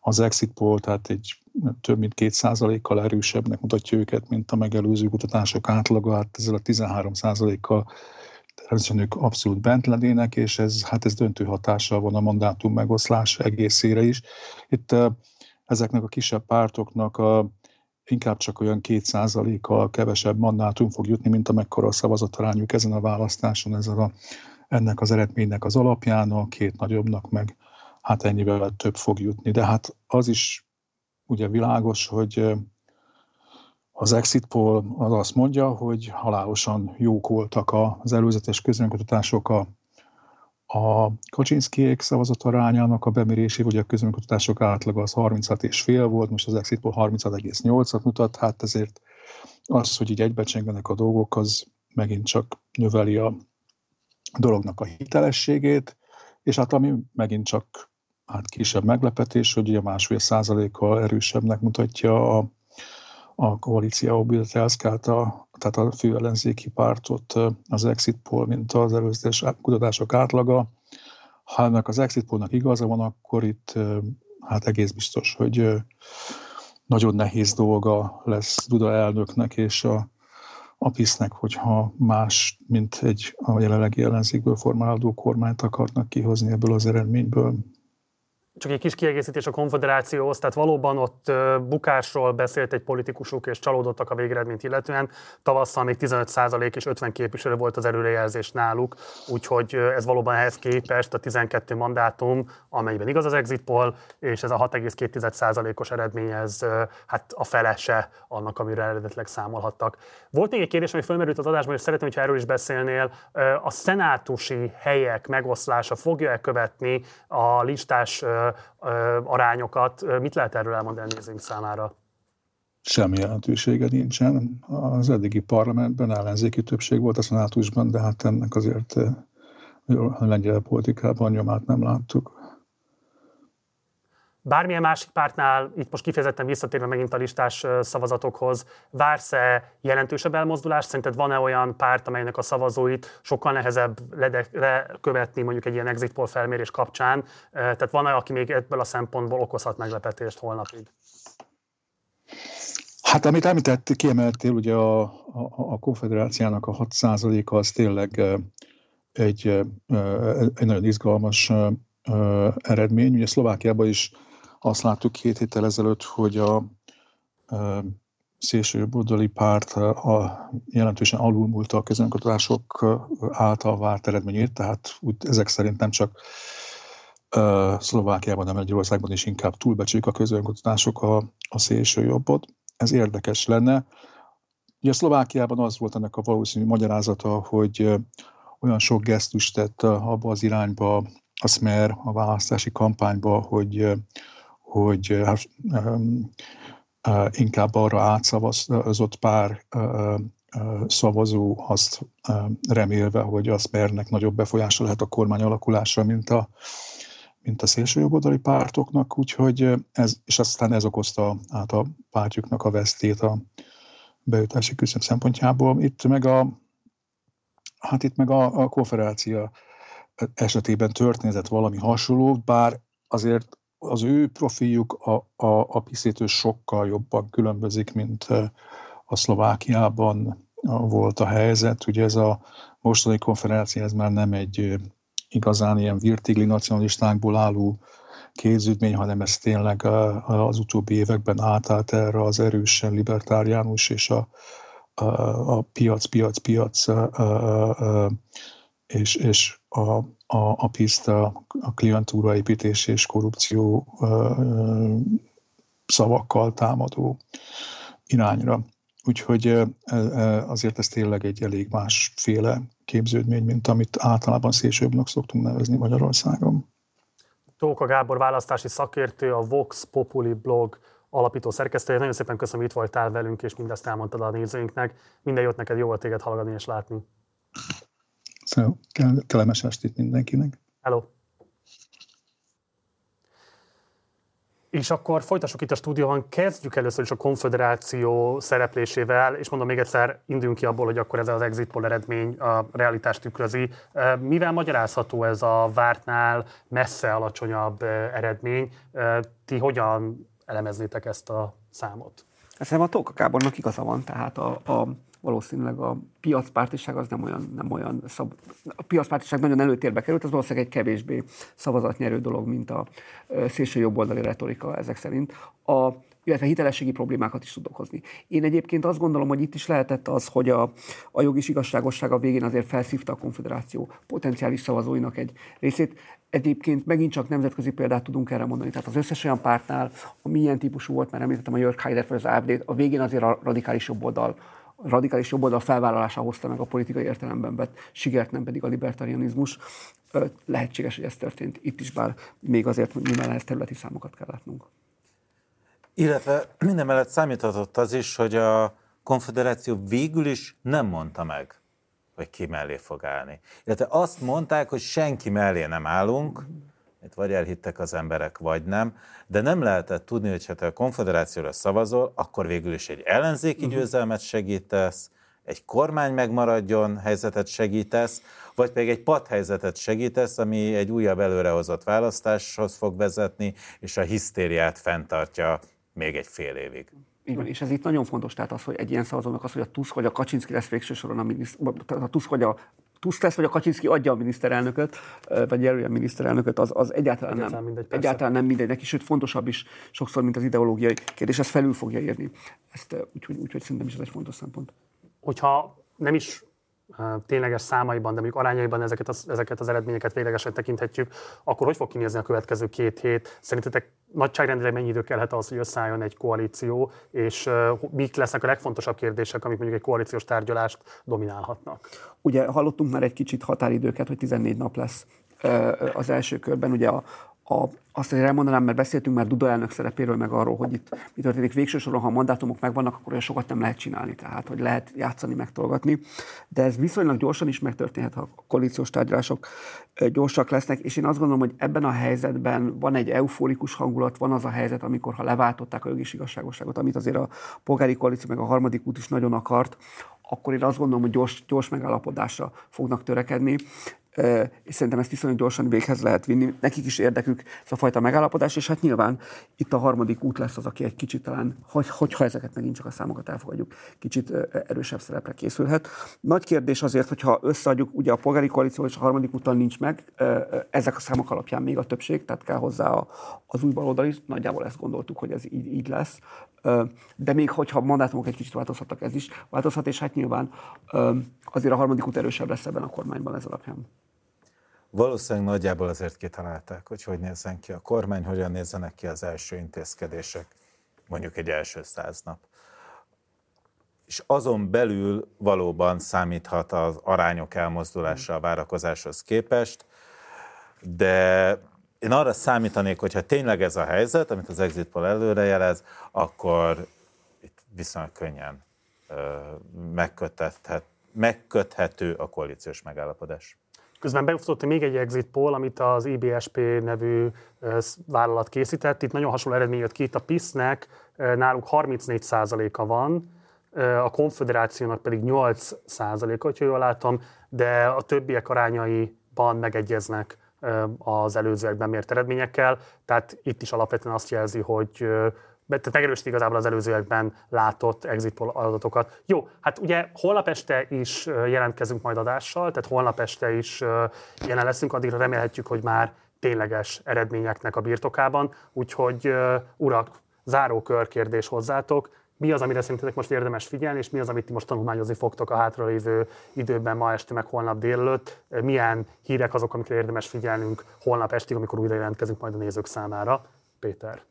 az exit poll, tehát egy több mint két százalékkal erősebbnek mutatja őket, mint a megelőző kutatások átlaga, hát ezzel a 13 százalékkal természetesen ők abszolút bent lennének, és ez, hát ez döntő hatással van a mandátum megoszlás egészére is. Itt ezeknek a kisebb pártoknak a inkább csak olyan két százalékkal kevesebb mandátum fog jutni, mint amekkora a szavazatarányuk ezen a választáson, ezen a ennek az eredménynek az alapján, a két nagyobbnak meg hát ennyivel több fog jutni. De hát az is ugye világos, hogy az exit poll az azt mondja, hogy halálosan jók voltak az előzetes közönkutatások a, a Kaczynszkiék szavazat arányának a bemérésével, hogy a közönkutatások átlaga az 36,5 volt, most az exit poll 36,8-at mutat, hát ezért az, hogy így egybecsengenek a dolgok, az megint csak növeli a dolognak a hitelességét, és hát ami megint csak hát kisebb meglepetés, hogy ugye másfél százalékkal erősebbnek mutatja a, a koalíció Obiltelszkát, a, tehát a fő ellenzéki pártot az exit poll, mint az előzetes kutatások átlaga. Ha ennek az exit pollnak igaza van, akkor itt hát egész biztos, hogy nagyon nehéz dolga lesz Duda elnöknek és a, a PISZ-nek, hogyha más, mint egy a jelenlegi ellenzékből formálódó kormányt akarnak kihozni ebből az eredményből csak egy kis kiegészítés a konfederációhoz, tehát valóban ott bukásról beszélt egy politikusuk, és csalódottak a végeredményt illetően. Tavasszal még 15% és 50 képviselő volt az erőrejelzés náluk, úgyhogy ez valóban ehhez képest a 12 mandátum, amelyben igaz az exit poll, és ez a 6,2%-os eredmény, ez hát a felese annak, amire eredetleg számolhattak. Volt még egy kérdés, ami fölmerült az adásban, és szeretném, hogyha erről is beszélnél. A szenátusi helyek megoszlása fogja-e követni a listás arányokat. Mit lehet erről elmondani nézőink számára? Semmi jelentősége nincsen. Az eddigi parlamentben ellenzéki többség volt a szenátusban, de hát ennek azért a lengyel politikában nyomát nem láttuk. Bármilyen másik pártnál, itt most kifejezetten visszatérve megint a listás szavazatokhoz, vársz-e jelentősebb elmozdulást? Szerinted van-e olyan párt, amelynek a szavazóit sokkal nehezebb lekövetni mondjuk egy ilyen exit poll felmérés kapcsán? Tehát van-e, aki még ebből a szempontból okozhat meglepetést holnapig? Hát amit említett, kiemeltél, ugye a, a, a konfederáciának a 6%-a az tényleg egy, egy nagyon izgalmas eredmény. Ugye Szlovákiában is azt láttuk két héttel ezelőtt, hogy a szélsőjobboldali párt a jelentősen alulmúlta a közönkutatások által várt eredményét, tehát úgy, ezek szerint nem csak Szlovákiában, hanem Magyarországban is inkább túlbecsülik a közönkutatások a, a szélső jobbot. Ez érdekes lenne. Ugye Szlovákiában az volt ennek a valószínű magyarázata, hogy olyan sok gesztust tett abba az irányba a Smer a választási kampányba, hogy hogy hát, inkább arra átszavazott pár szavazó azt remélve, hogy az mernek nagyobb befolyása lehet a kormány alakulásra, mint a, mint a szélsőjobboldali pártoknak, úgyhogy ez, és aztán ez okozta át a pártjuknak a vesztét a bejutási küszöb szempontjából. Itt meg a, hát itt meg a, a konferencia esetében történetett valami hasonló, bár azért az ő profiljuk a, a, a piszétől sokkal jobban különbözik, mint a Szlovákiában volt a helyzet. Ugye ez a mostani konferencia, ez már nem egy igazán ilyen virtigli nacionalistákból álló képződmény, hanem ez tényleg az utóbbi években átállt erre az erősen libertáriánus és a, a, a piac, piac, piac és, és a, a, a PISZT a, a klientúraépítés és korrupció szavakkal támadó irányra. Úgyhogy azért ez tényleg egy elég másféle képződmény, mint amit általában szélsőbbnek szoktunk nevezni Magyarországon. Tóka Gábor választási szakértő, a Vox Populi blog alapító szerkesztője. Nagyon szépen köszönöm, hogy itt voltál velünk, és mindezt elmondtad a nézőinknek. Minden jót neked, jó volt téged hallgatni és látni. Szóval kellemes estét mindenkinek. Hello. És akkor folytassuk itt a stúdióban, kezdjük először is a konfederáció szereplésével, és mondom még egyszer, induljunk ki abból, hogy akkor ez az exit poll eredmény a realitást tükrözi. Mivel magyarázható ez a vártnál messze alacsonyabb eredmény? Ti hogyan elemeznétek ezt a számot? Szerintem a Tóka Kábornak igaza van, tehát a, a valószínűleg a piacpártiság az nem olyan, nem olyan szab... a piacpártiság nagyon előtérbe került, az valószínűleg egy kevésbé szavazatnyerő dolog, mint a szélső jobboldali retorika ezek szerint. A illetve hitelességi problémákat is tud okozni. Én egyébként azt gondolom, hogy itt is lehetett az, hogy a, a jogis igazságosság a végén azért felszívta a konfederáció potenciális szavazóinak egy részét. Egyébként megint csak nemzetközi példát tudunk erre mondani. Tehát az összes olyan pártnál, ami ilyen típusú volt, mert említettem a Jörg Haider vagy az AfD, a végén azért a radikális jobboldal a radikális jobboldal felvállalása hozta meg a politikai értelemben vett sigert, nem pedig a libertarianizmus. Lehetséges, hogy ez történt itt is, bár még azért nyilván ehhez területi számokat kell látnunk. Illetve minden mellett számíthatott az is, hogy a konfederáció végül is nem mondta meg, hogy ki mellé fog állni. Illetve azt mondták, hogy senki mellé nem állunk, itt vagy elhittek az emberek, vagy nem, de nem lehetett tudni, hogy ha te a konfederációra szavazol, akkor végül is egy ellenzéki uh-huh. győzelmet segítesz, egy kormány megmaradjon helyzetet segítesz, vagy pedig egy padhelyzetet segítesz, ami egy újabb előrehozott választáshoz fog vezetni, és a hisztériát fenntartja még egy fél évig. Igen, és ez itt nagyon fontos, tehát az, hogy egy ilyen szavazónak az, hogy a Tusk vagy a Kaczynszki lesz végső soron a miniszter, a Tusk vagy a Tusk lesz, vagy a Kaczynszki adja a miniszterelnököt, vagy jelölje a miniszterelnököt, az, az egyáltalán, egyáltalán nem mindegy. Persze. Egyáltalán nem mindegy neki, sőt fontosabb is sokszor, mint az ideológiai kérdés, ez felül fogja érni. Ezt úgyhogy, úgy, szerintem is ez egy fontos szempont. Hogyha nem is tényleges számaiban, de mondjuk arányaiban ezeket az, ezeket az eredményeket véglegesen tekinthetjük, akkor hogy fog kinézni a következő két hét? Szerintetek nagyságrendileg mennyi idő kellhet az, hogy összeálljon egy koalíció, és mik lesznek a legfontosabb kérdések, amik mondjuk egy koalíciós tárgyalást dominálhatnak? Ugye hallottunk már egy kicsit határidőket, hogy 14 nap lesz az első körben. Ugye a, a, azt azért elmondanám, mert beszéltünk már Duda elnök szerepéről, meg arról, hogy itt mi történik. Végső soron, ha a mandátumok megvannak, akkor olyan sokat nem lehet csinálni, tehát hogy lehet játszani, megtolgatni. De ez viszonylag gyorsan is megtörténhet, ha a koalíciós tárgyalások gyorsak lesznek, és én azt gondolom, hogy ebben a helyzetben van egy euforikus hangulat, van az a helyzet, amikor ha leváltották a jogi igazságosságot, amit azért a polgári koalíció meg a harmadik út is nagyon akart, akkor én azt gondolom, hogy gyors, gyors megállapodásra fognak törekedni és szerintem ezt viszonylag gyorsan véghez lehet vinni. Nekik is érdekük ez a fajta megállapodás, és hát nyilván itt a harmadik út lesz az, aki egy kicsit talán, hogy, hogyha ezeket megint csak a számokat elfogadjuk, kicsit erősebb szerepre készülhet. Nagy kérdés azért, hogyha összeadjuk, ugye a polgári koalíció és a harmadik úton nincs meg, ezek a számok alapján még a többség, tehát kell hozzá az új baloldal is, nagyjából ezt gondoltuk, hogy ez így, így lesz. De még hogyha a mandátumok egy kicsit változhatnak, ez is változhat, és hát nyilván azért a harmadik út erősebb lesz ebben a kormányban ez alapján. Valószínűleg nagyjából azért kitalálták, hogy hogy nézzen ki a kormány, hogyan nézzenek ki az első intézkedések, mondjuk egy első száz nap. És azon belül valóban számíthat az arányok elmozdulása a várakozáshoz képest, de én arra számítanék, hogy ha tényleg ez a helyzet, amit az exit poll előrejelez, akkor itt viszonylag könnyen megköthető a koalíciós megállapodás. Közben befutott még egy exit poll, amit az IBSP nevű vállalat készített. Itt nagyon hasonló eredmény jött ki. Itt a PISZ-nek náluk 34%-a van, a konfederációnak pedig 8%-a, hogyha jól látom, de a többiek arányaiban megegyeznek az előzőekben mért eredményekkel. Tehát itt is alapvetően azt jelzi, hogy tehát megerősíti igazából az előzőekben látott exit poll adatokat. Jó, hát ugye holnap este is jelentkezünk majd adással, tehát holnap este is jelen leszünk, addigra remélhetjük, hogy már tényleges eredményeknek a birtokában. Úgyhogy urak, záró körkérdés hozzátok. Mi az, amire szerintetek most érdemes figyelni, és mi az, amit ti most tanulmányozni fogtok a hátralévő időben ma este, meg holnap délelőtt? Milyen hírek azok, amikre érdemes figyelnünk holnap estig, amikor újra jelentkezünk majd a nézők számára? Péter.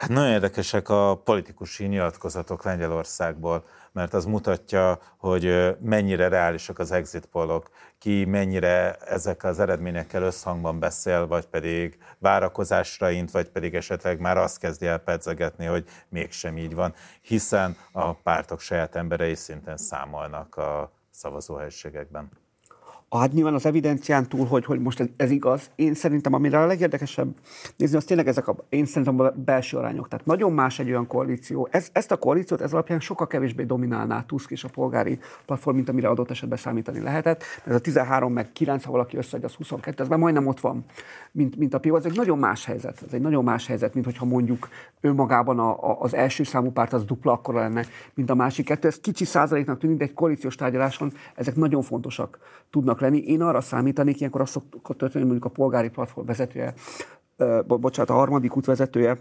Hát nagyon érdekesek a politikusi nyilatkozatok Lengyelországból, mert az mutatja, hogy mennyire reálisak az exit pollok, ki mennyire ezek az eredményekkel összhangban beszél, vagy pedig várakozásra int, vagy pedig esetleg már azt kezdi el pedzegetni, hogy mégsem így van, hiszen a pártok saját emberei szinten számolnak a szavazóhelységekben. Hát nyilván az evidencián túl, hogy, hogy most ez, ez igaz, én szerintem amire a legérdekesebb nézni, az tényleg ezek a, én szerintem a belső arányok. Tehát nagyon más egy olyan koalíció. Ez, ezt a koalíciót ez alapján sokkal kevésbé dominálná Tusk és a polgári platform, mint amire adott esetben számítani lehetett. Ez a 13 meg 9, ha valaki összeadja, az 22, ez már majdnem ott van, mint, mint a Pio. Ez egy nagyon más helyzet. Ez egy nagyon más helyzet, mint hogyha mondjuk önmagában a, a, az első számú párt az dupla akkora lenne, mint a másik kettő. Ez kicsi százaléknak tűnik, de egy koalíciós tárgyaláson ezek nagyon fontosak tudnak lenni. Én arra számítanék, ilyenkor azt szokott történni, mondjuk a polgári platform vezetője, bo- bocsánat, a harmadik út vezetője,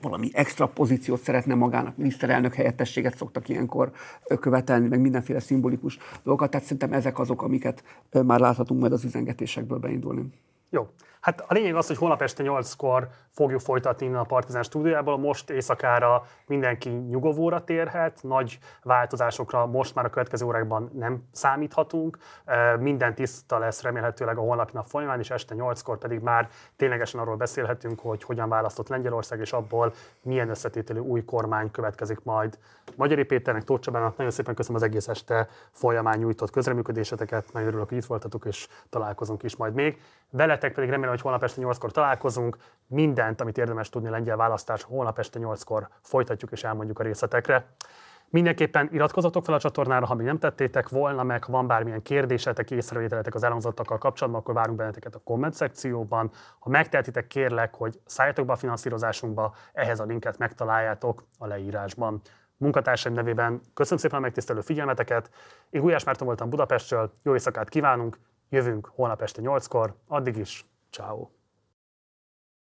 valami extra pozíciót szeretne magának, miniszterelnök helyettességet szoktak ilyenkor követelni, meg mindenféle szimbolikus dolgokat. Tehát szerintem ezek azok, amiket már láthatunk majd az üzengetésekből beindulni. Jó. Hát a lényeg az, hogy holnap este 8-kor fogjuk folytatni innen a Partizán stúdiójából. Most éjszakára mindenki nyugovóra térhet, nagy változásokra most már a következő órákban nem számíthatunk. Minden tiszta lesz remélhetőleg a holnapi nap folyamán, és este 8-kor pedig már ténylegesen arról beszélhetünk, hogy hogyan választott Lengyelország, és abból milyen összetételű új kormány következik majd. Magyari Péternek, Tóth Csabának nagyon szépen köszönöm az egész este folyamán nyújtott közreműködéseteket, nagyon örülök, hogy itt voltatok, és találkozunk is majd még. Veletek pedig remélem, hogy holnap este 8-kor találkozunk. Mindent, amit érdemes tudni lengyel választás, holnap este 8-kor folytatjuk és elmondjuk a részletekre. Mindenképpen iratkozzatok fel a csatornára, ha még nem tettétek volna, meg ha van bármilyen kérdésetek, észrevételetek az elhangzottakkal kapcsolatban, akkor várunk benneteket a komment szekcióban. Ha megtehetitek, kérlek, hogy szálljatok be a finanszírozásunkba, ehhez a linket megtaláljátok a leírásban. Munkatársaim nevében köszönöm szépen a megtisztelő figyelmeteket. Én Gulyás Márton voltam Budapestről, jó éjszakát kívánunk, jövünk holnap este 8-kor, addig is, ciao.